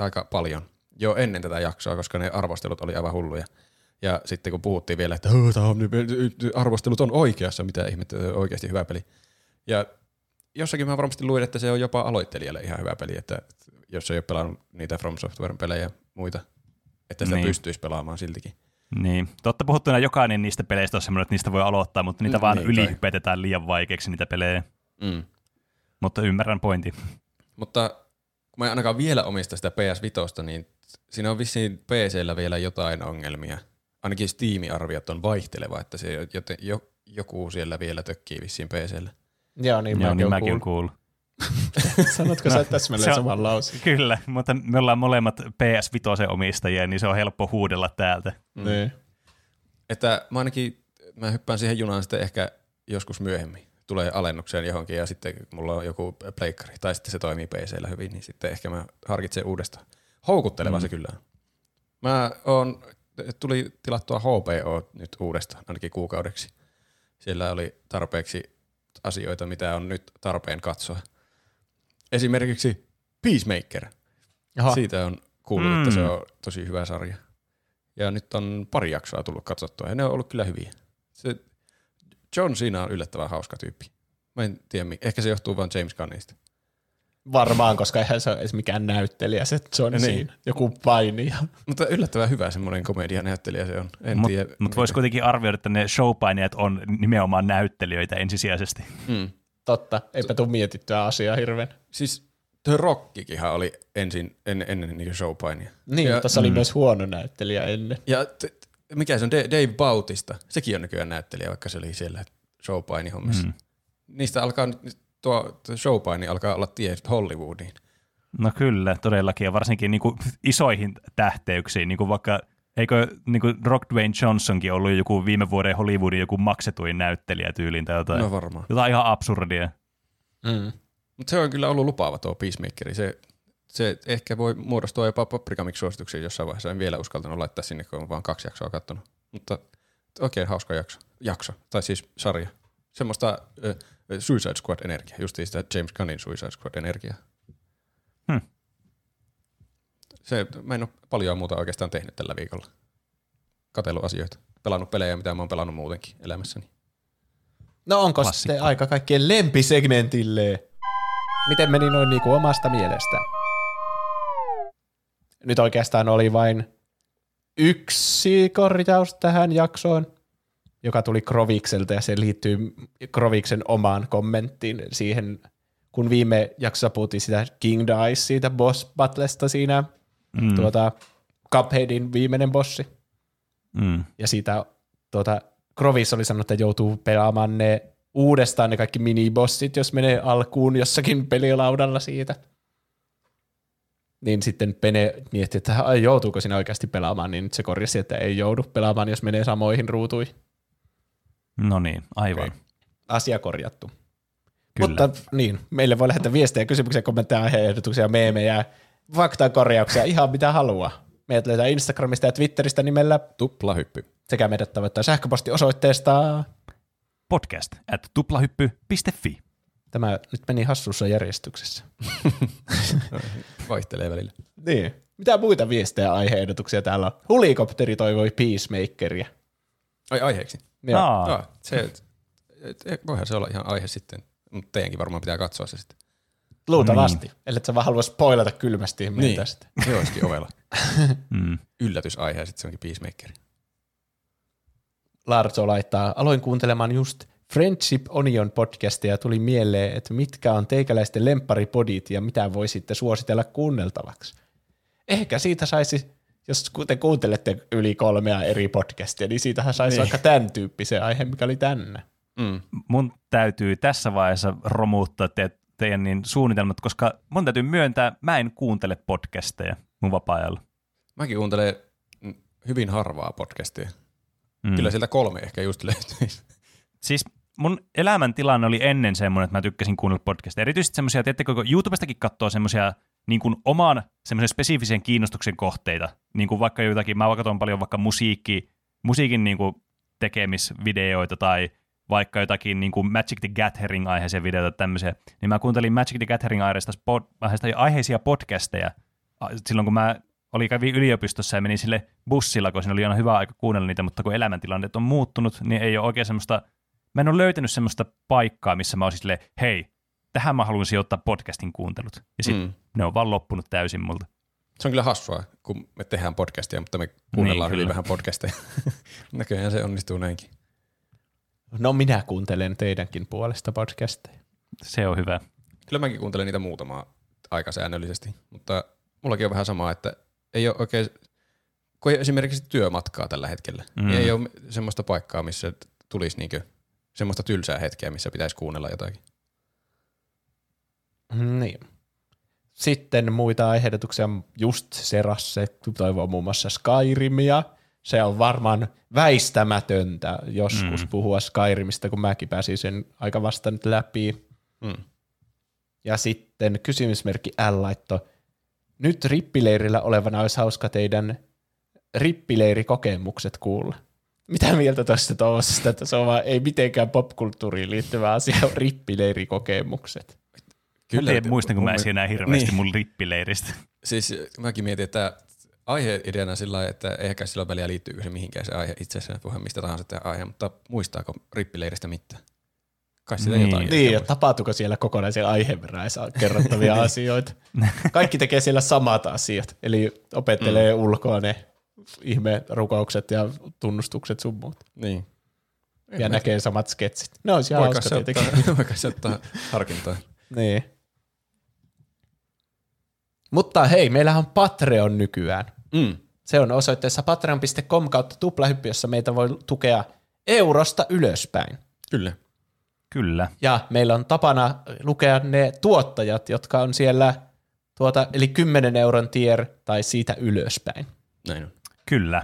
Speaker 3: aika paljon jo ennen tätä jaksoa, koska ne arvostelut oli aivan hulluja. Ja sitten kun puhuttiin vielä, että "Hö, tää on, arvostelut on oikeassa, mitä ihmettä, oikeasti hyvä peli. Ja jossakin mä varmasti luin, että se on jopa aloittelijalle ihan hyvä peli, että jos ei ole pelannut niitä From Softwaren pelejä ja muita, että sitä
Speaker 1: niin.
Speaker 3: pystyisi pelaamaan siltikin.
Speaker 1: Niin. Totta puhuttuna jokainen niistä peleistä on semmoinen, että niistä voi aloittaa, mutta niitä
Speaker 3: Mm,
Speaker 1: vaan
Speaker 3: niin
Speaker 1: ylihypetetään liian vaikeaksi niitä pelejä.
Speaker 3: Mm.
Speaker 1: Mutta ymmärrän pointin.
Speaker 3: Mutta kun mä en ainakaan vielä omista sitä PS Vitosta, niin siinä on vissiin PCllä vielä jotain ongelmia. Ainakin Steam-arviot on vaihteleva, että se joten jo, joku siellä vielä tökkii vissiin PCllä.
Speaker 2: Joo, niin
Speaker 1: Joo,
Speaker 2: mäkin
Speaker 1: niin mäkin
Speaker 2: kuullut. Sanotko
Speaker 1: No,
Speaker 2: sä täsmälleen
Speaker 1: on-
Speaker 2: saman lauseen?
Speaker 1: Kyllä, mutta me ollaan molemmat PS Vitosen omistajia, niin se on helppo huudella täältä.
Speaker 2: Mm. Niin.
Speaker 3: Että mä ainakin, mä hyppään siihen junaan sitten ehkä joskus myöhemmin. Tulee alennukseen johonkin ja sitten mulla on joku pleikkari tai sitten se toimii PCllä hyvin, niin sitten ehkä mä harkitsen uudestaan. Houkutteleva mm. se kyllä on. Mä oon, tuli tilattua HBO nyt uudestaan, ainakin kuukaudeksi. Siellä oli tarpeeksi asioita, mitä on nyt tarpeen katsoa. Esimerkiksi Peacemaker.
Speaker 2: Jaha.
Speaker 3: Siitä on kuullut, mm. että se
Speaker 1: Mm.
Speaker 3: on tosi hyvä sarja. Ja nyt on pari jaksoa tullut katsottua ja ne on ollut kyllä hyviä. Se John Cena on yllättävän hauska tyyppi. Mä en tiedä, ehkä se johtuu vain James Gunnista.
Speaker 2: Varmaan, koska eihän se ole edes mikään näyttelijä, se John
Speaker 3: Niin.
Speaker 2: siinä. Joku painija.
Speaker 3: Mutta yllättävän hyvä semmoinen komedianäyttelijä se on. En
Speaker 1: Mutta
Speaker 3: tiedä.
Speaker 1: mut voisi kuitenkin arvioida, että ne showpainijat on nimenomaan näyttelijöitä ensisijaisesti.
Speaker 3: Mm.
Speaker 2: Totta, eipä tule mietittyä asiaa hirveän.
Speaker 3: Siis The Rockikinhan oli ensin, en, ennen niin showpainia.
Speaker 2: Niin,
Speaker 3: ja,
Speaker 2: mutta se oli myös huono näyttelijä ennen.
Speaker 3: ja t- t- mikä se on, Da- Dave Bautista. Sekin on nykyään näyttelijä, vaikka se oli siellä showpaini hommissa.
Speaker 1: Mm.
Speaker 3: Mm. Niistä alkaa nyt, tuo, tuo showpaini alkaa olla tie Hollywoodiin.
Speaker 1: No kyllä, todellakin, ja varsinkin niin kuin isoihin tähteyksiin, niin kuin vaikka eikö niin kuin Rock Dwayne Johnsonkin ollut joku viime vuoden Hollywoodin joku maksetuin näyttelijä tyyliin tai jotain,
Speaker 3: No varmaan.
Speaker 1: jotain ihan absurdia.
Speaker 2: Mm.
Speaker 3: Mutta se on kyllä ollut lupaava tuo Peacemakeri. Se, se ehkä voi muodostua jopa paprikamiksi-suosituksiin jossain vaiheessa. En vielä uskaltanut laittaa sinne, kun on vaan kaksi jaksoa katsonut. Mutta oikein hauska jakso. jakso. Tai siis sarja. Semmoista äh, Suicide Squad-energiaa. Just sitä James Gunnin Suicide Squad-energiaa.
Speaker 1: Hmm.
Speaker 3: Se, mä en ole paljon muuta oikeastaan tehnyt tällä viikolla. Katellut asioita. Pelannut pelejä, mitä mä oon pelannut muutenkin elämässäni.
Speaker 2: No onko
Speaker 1: Klassikko.
Speaker 2: sitten aika kaikkien lempisegmentille? Miten meni noin niinku omasta mielestä? Nyt oikeastaan oli vain yksi korjaus tähän jaksoon. joka tuli Krovikselta ja se liittyy Kroviksen omaan kommenttiin siihen, kun viime jaksossa puhuttiin sitä King Dice, siitä boss battlesta siinä, mm. tuota, Cupheadin viimeinen bossi.
Speaker 1: Mm.
Speaker 2: Ja siitä tuota, Krovis oli sanonut, että joutuu pelaamaan ne uudestaan ne kaikki minibossit, jos menee alkuun jossakin pelilaudalla siitä. Niin sitten Pene mietti, että ai, joutuuko sinä oikeasti pelaamaan, niin nyt se korjasi, että ei joudu pelaamaan, jos menee samoihin ruutuihin.
Speaker 1: No niin, aivan. Okay.
Speaker 2: Asia korjattu.
Speaker 1: Kyllä.
Speaker 2: Mutta niin, meille voi lähettää viestejä, kysymyksiä, kommentteja, aiheehdotuksia, meemejä, faktakorjauksia, ihan mitä haluaa. Meidät löytää Instagramista ja Twitteristä nimellä
Speaker 3: Tuplahyppy.
Speaker 2: sekä meidät tavoittaa sähköpostiosoitteesta.
Speaker 1: Podcast at tuplahyppy.fi.
Speaker 2: Tämä nyt meni hassussa järjestyksessä.
Speaker 3: Vaihtelee välillä.
Speaker 2: Niin. Mitä muita viestejä ja aiheehdotuksia täällä on? Hulikopteri toivoi Peacemakeria.
Speaker 3: Ai aiheeksi.
Speaker 2: Joo.
Speaker 1: Aa,
Speaker 3: Ah, se, et, et, voihan se olla ihan aihe sitten, mutta teidänkin varmaan pitää katsoa se sitten.
Speaker 2: Luultavasti. Niin. Ellei sä vaan halua spoilata kylmästi meitä tästä.
Speaker 3: se olisikin ovella.
Speaker 1: mm.
Speaker 3: Yllätysaihe ja sitten se onkin Peacemaker.
Speaker 2: Larso laittaa, aloin kuuntelemaan just Friendship Onion podcastia ja tuli mieleen, että mitkä on teikäläisten lempparipodit ja mitä voisitte suositella kuunneltavaksi. Ehkä siitä saisi, jos te kuuntelette yli kolmea eri podcastia, niin siitähän saisi
Speaker 3: Niin.
Speaker 2: vaikka tämän tyyppisen aihe, mikä oli tänne.
Speaker 3: Mm.
Speaker 1: Mun täytyy tässä vaiheessa romuuttaa te, teidän niin suunnitelmat, koska mun täytyy myöntää, mä en kuuntele podcasteja mun vapaa-ajalla.
Speaker 3: Mäkin kuuntelen hyvin harvaa podcastia.
Speaker 1: Mm.
Speaker 3: Mm. Kyllä sieltä kolme ehkä just löytyisi.
Speaker 1: Siis mun elämäntilanne oli ennen semmoinen, että mä tykkäsin kuunnella podcasteja. Erityisesti semmoisia, tiedättekö, kun YouTubestakin katsoo semmoisia niin kuin oman semmoisen spesifisen kiinnostuksen kohteita. Niin kuin vaikka jotakin, mä katson paljon vaikka musiikki, musiikin niin kuin tekemisvideoita tai vaikka jotakin niin kuin Magic the Gathering-aiheisia videoita tämmöisiä, niin mä kuuntelin Magic the Gathering-aiheista pod, aiheisia podcasteja silloin, kun mä oli kävi yliopistossa ja menin sille bussilla, kun siinä oli aina hyvä aika kuunnella niitä, mutta kun elämäntilanteet on muuttunut, niin ei ole oikein semmoista, mä en ole löytänyt semmoista paikkaa, missä mä olisin silleen, hei, tähän mä haluan sijoittaa podcastin kuuntelut. Ja sitten mm. Ne on vaan loppunut täysin multa.
Speaker 3: Se on kyllä hassua, kun me tehdään podcastia, mutta me kuunnellaan
Speaker 1: Niin,
Speaker 3: hyvin vähän podcasteja. Näköjään se onnistuu näinkin.
Speaker 2: No minä kuuntelen teidänkin puolesta podcasteja.
Speaker 1: Se on hyvä.
Speaker 3: Kyllä mäkin kuuntelen niitä muutamaa aika säännöllisesti, mutta mullakin on vähän sama, että ei ole oikein, kun ei ole esimerkiksi työmatkaa tällä hetkellä,
Speaker 1: Mm.
Speaker 3: mm. niin ei ole semmoista paikkaa, missä tulisi niinkö semmoista tylsää hetkeä, missä pitäisi kuunnella jotakin.
Speaker 2: Niin. Sitten muita aiheetuksia, just Serasse toivoo muun muassa Skyrimia. Se on varmaan väistämätöntä joskus
Speaker 1: Mm.
Speaker 2: puhua Skyrimistä, kun mäkin pääsin sen aika vasta nyt läpi.
Speaker 3: Mm.
Speaker 2: Ja sitten kysymysmerkki L laitto. Nyt rippileirillä olevana olisi hauska teidän rippileirikokemukset kuulla. Mitä mieltä tuosta tuollaisesta, että se on vaan, ei mitenkään popkulttuuriin liittyvä asia, on rippileirikokemukset.
Speaker 1: Kyllä, en tiedä, muistanko mä edes enää hirveästi
Speaker 3: Niin.
Speaker 1: mun rippileiristä.
Speaker 3: Siis mäkin mietin, että aihe-ideana sillä lailla, että eikä sillä väliä liittyykö se mihinkään se aihe itse asiassa, puhua mistä tahansa tämä aihe, mutta muistaako rippileiristä mitään? Kai sitä
Speaker 1: Niin.
Speaker 3: jotain.
Speaker 2: Niin, ja tapahtuuko siellä kokonaisen aiheen verran kerrottavia asioita. Kaikki tekee siellä samat asiat, eli opettelee mm. ulkoa ne ihme rukoukset ja tunnustukset sun muut.
Speaker 3: Niin.
Speaker 2: Ja näkee samat sketsit. Ne olisi ihan hauska
Speaker 3: se,
Speaker 2: tietenkin.
Speaker 3: se ottaa harkintaa?
Speaker 2: Niin. Mutta hei, meillähän on Patreon nykyään.
Speaker 3: Mm.
Speaker 2: Se on osoitteessa patreon.com kautta tuplahyppy, jossa meitä voi tukea eurosta ylöspäin.
Speaker 3: Kyllä.
Speaker 1: Kyllä.
Speaker 2: Ja meillä on tapana lukea ne tuottajat, jotka on siellä, tuota, eli 10 euron tier tai siitä ylöspäin.
Speaker 3: Näin on.
Speaker 1: Kyllä.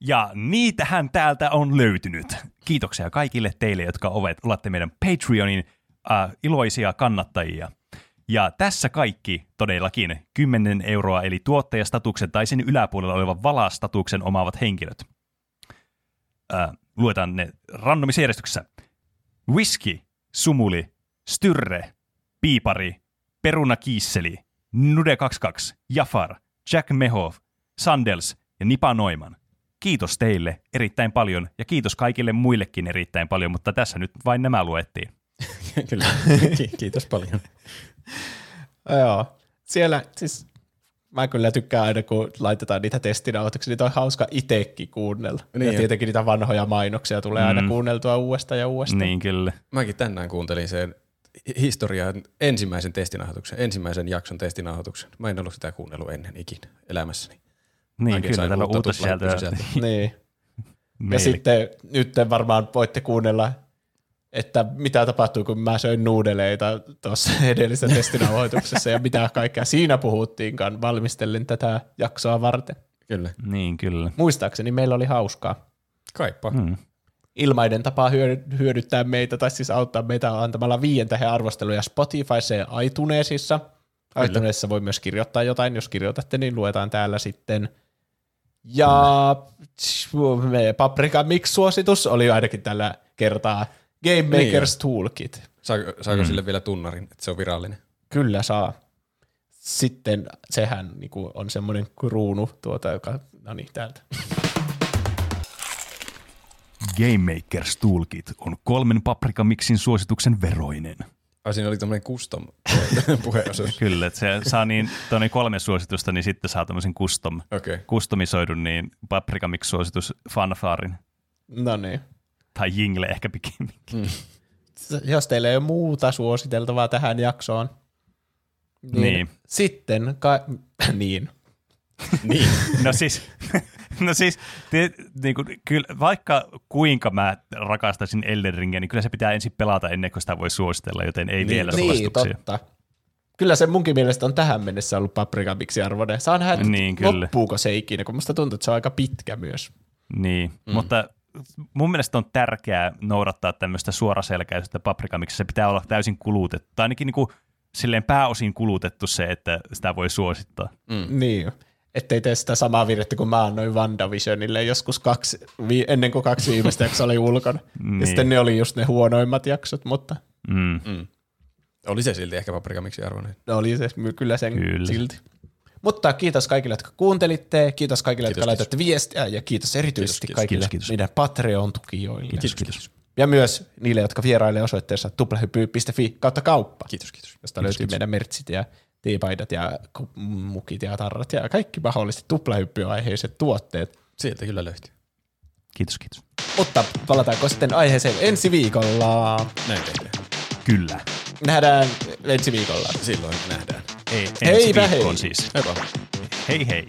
Speaker 1: Ja niitähän täältä on löytynyt. Kiitoksia kaikille teille, jotka ovet, olette meidän Patreonin äh, iloisia kannattajia. Ja tässä kaikki todellakin 10 euroa, eli tuottajastatuksen tai sen yläpuolella olevan valastatuksen omaavat henkilöt. Äh, luetaan ne randomisjärjestyksessä. Whisky, Sumuli, Styrre, Piipari, Peruna Kiisseli, Nude22, Jafar, Jack Mehov, Sandels ja Nipa Noiman. Kiitos teille erittäin paljon ja kiitos kaikille muillekin erittäin paljon, mutta tässä nyt vain nämä luettiin.
Speaker 3: Kyllä. Ki- Kiitos paljon.
Speaker 2: Joo. Siellä siis Mä kyllä tykkään aina, kun laitetaan niitä testinauhoituksia, niitä on hauska itsekin kuunnella.
Speaker 3: Niin
Speaker 2: ja
Speaker 3: jo.
Speaker 2: tietenkin niitä vanhoja mainoksia tulee mm. aina kuunneltua uudestaan ja uudestaan.
Speaker 1: Niin kyllä.
Speaker 3: Mäkin tänään kuuntelin sen hi- historian ensimmäisen testinauhoituksen, ensimmäisen jakson testinauhoituksen. Mä en ollut sitä kuunnellut ennen ikinä elämässäni.
Speaker 1: Niin
Speaker 3: Mäkin
Speaker 1: kyllä, täällä on
Speaker 3: uutta tuplahyppysisältöä.
Speaker 2: niin. Ja sitten nyt varmaan voitte kuunnella, että mitä tapahtui, kun mä söin nuudeleita tuossa edellisessä testinauhoituksessa ja mitä kaikkea siinä puhuttiinkaan. Valmistelin tätä jaksoa varten.
Speaker 3: Kyllä.
Speaker 1: Niin kyllä.
Speaker 2: Muistaakseni meillä oli hauskaa.
Speaker 3: Kaipa.
Speaker 1: Hmm.
Speaker 2: Ilmainen tapa hyödy- hyödyttää meitä, tai siis auttaa meitä antamalla viien tähän arvosteluja Spotifyssa ja iTunesissa. iTunesissa voi myös kirjoittaa jotain, jos kirjoitatte, niin luetaan täällä sitten. Ja me Paprika Mix-suositus oli ainakin tällä kertaa Game Maker's Toolkit.
Speaker 3: Saako, saako mm. sille vielä tunnarin, että se on virallinen?
Speaker 2: Kyllä saa. Sitten sehän niinku on semmoinen kruunu, tuota, joka, no niin, täältä.
Speaker 1: Game Makers Toolkit on kolmen paprikamiksin suosituksen veroinen.
Speaker 3: Ai siinä oli tämmöinen custom puheenosuus.
Speaker 1: Kyllä, että se saa niin, toni kolme suositusta, niin sitten saa tämmöisen custom,
Speaker 3: Okei. Okay.
Speaker 1: customisoidun niin paprikamix-suositus fanfaarin.
Speaker 2: No niin.
Speaker 1: Tai jingle ehkä pikemminkin.
Speaker 2: Jos teillä ei ole muuta suositeltavaa tähän jaksoon, niin,
Speaker 1: Niin.
Speaker 2: sitten ka- niin.
Speaker 3: Niin.
Speaker 1: No siis, no siis te, niin kuin, kyllä, vaikka kuinka mä rakastaisin Elden Ringiä, niin kyllä se pitää ensin pelata ennen kuin sitä voi suositella, joten ei niin, vielä
Speaker 2: niin, totta. Kyllä se munkin mielestä on tähän mennessä ollut Paprika arvoinen. Saa nähdä,
Speaker 1: Niin, kyllä.
Speaker 2: loppuuko se ikinä, kun musta tuntuu, että se on aika pitkä myös.
Speaker 1: Niin, mm. mutta mun mielestä on tärkeää noudattaa tämmöistä suoraselkäisyyttä paprikamiksi. Se pitää olla täysin kulutettu, tai ainakin niin kuin, silleen pääosin kulutettu se, että sitä voi suosittaa.
Speaker 2: Mm. Niin, ettei tee sitä samaa virhettä kuin mä annoin WandaVisionille joskus kaksi, vi- ennen kuin kaksi viimeistä jaksoa oli ulkona.
Speaker 1: Niin.
Speaker 2: Ja sitten ne oli just ne huonoimmat jaksot, mutta
Speaker 1: Mm.
Speaker 3: Mm. Oli se silti ehkä paprikamiksi arvoinen.
Speaker 2: ne oli se kyllä sen
Speaker 1: kyllä.
Speaker 2: silti. Mutta kiitos kaikille, jotka kuuntelitte, kiitos kaikille,
Speaker 3: Kiitos,
Speaker 2: jotka laitatte viestiä ja kiitos erityisesti
Speaker 3: Kiitos,
Speaker 2: kaikille
Speaker 1: kiitos, kiitos.
Speaker 2: meidän Patreon-tukijoille.
Speaker 3: Kiitos, kiitos.
Speaker 2: Ja myös niille, jotka vierailee osoitteessa tuplahyppy.fi kautta kauppa,
Speaker 3: Kiitos, kiitos.
Speaker 2: josta löytyy meidän mertsit ja teepaidat ja mukit ja tarrat ja kaikki mahdollisesti tuplahyppyaiheiset tuotteet.
Speaker 3: Sieltä kyllä löytyy.
Speaker 1: Kiitos, kiitos.
Speaker 2: Mutta palataanko sitten aiheeseen ensi viikolla?
Speaker 3: Näin tehdään.
Speaker 1: Kyllä.
Speaker 2: Nähdään ensi viikolla.
Speaker 3: Silloin nähdään.
Speaker 1: Ei, ensi
Speaker 2: Heipä
Speaker 1: viikkoon
Speaker 2: hei.
Speaker 1: siis.
Speaker 3: Heippa.
Speaker 1: Hei hei.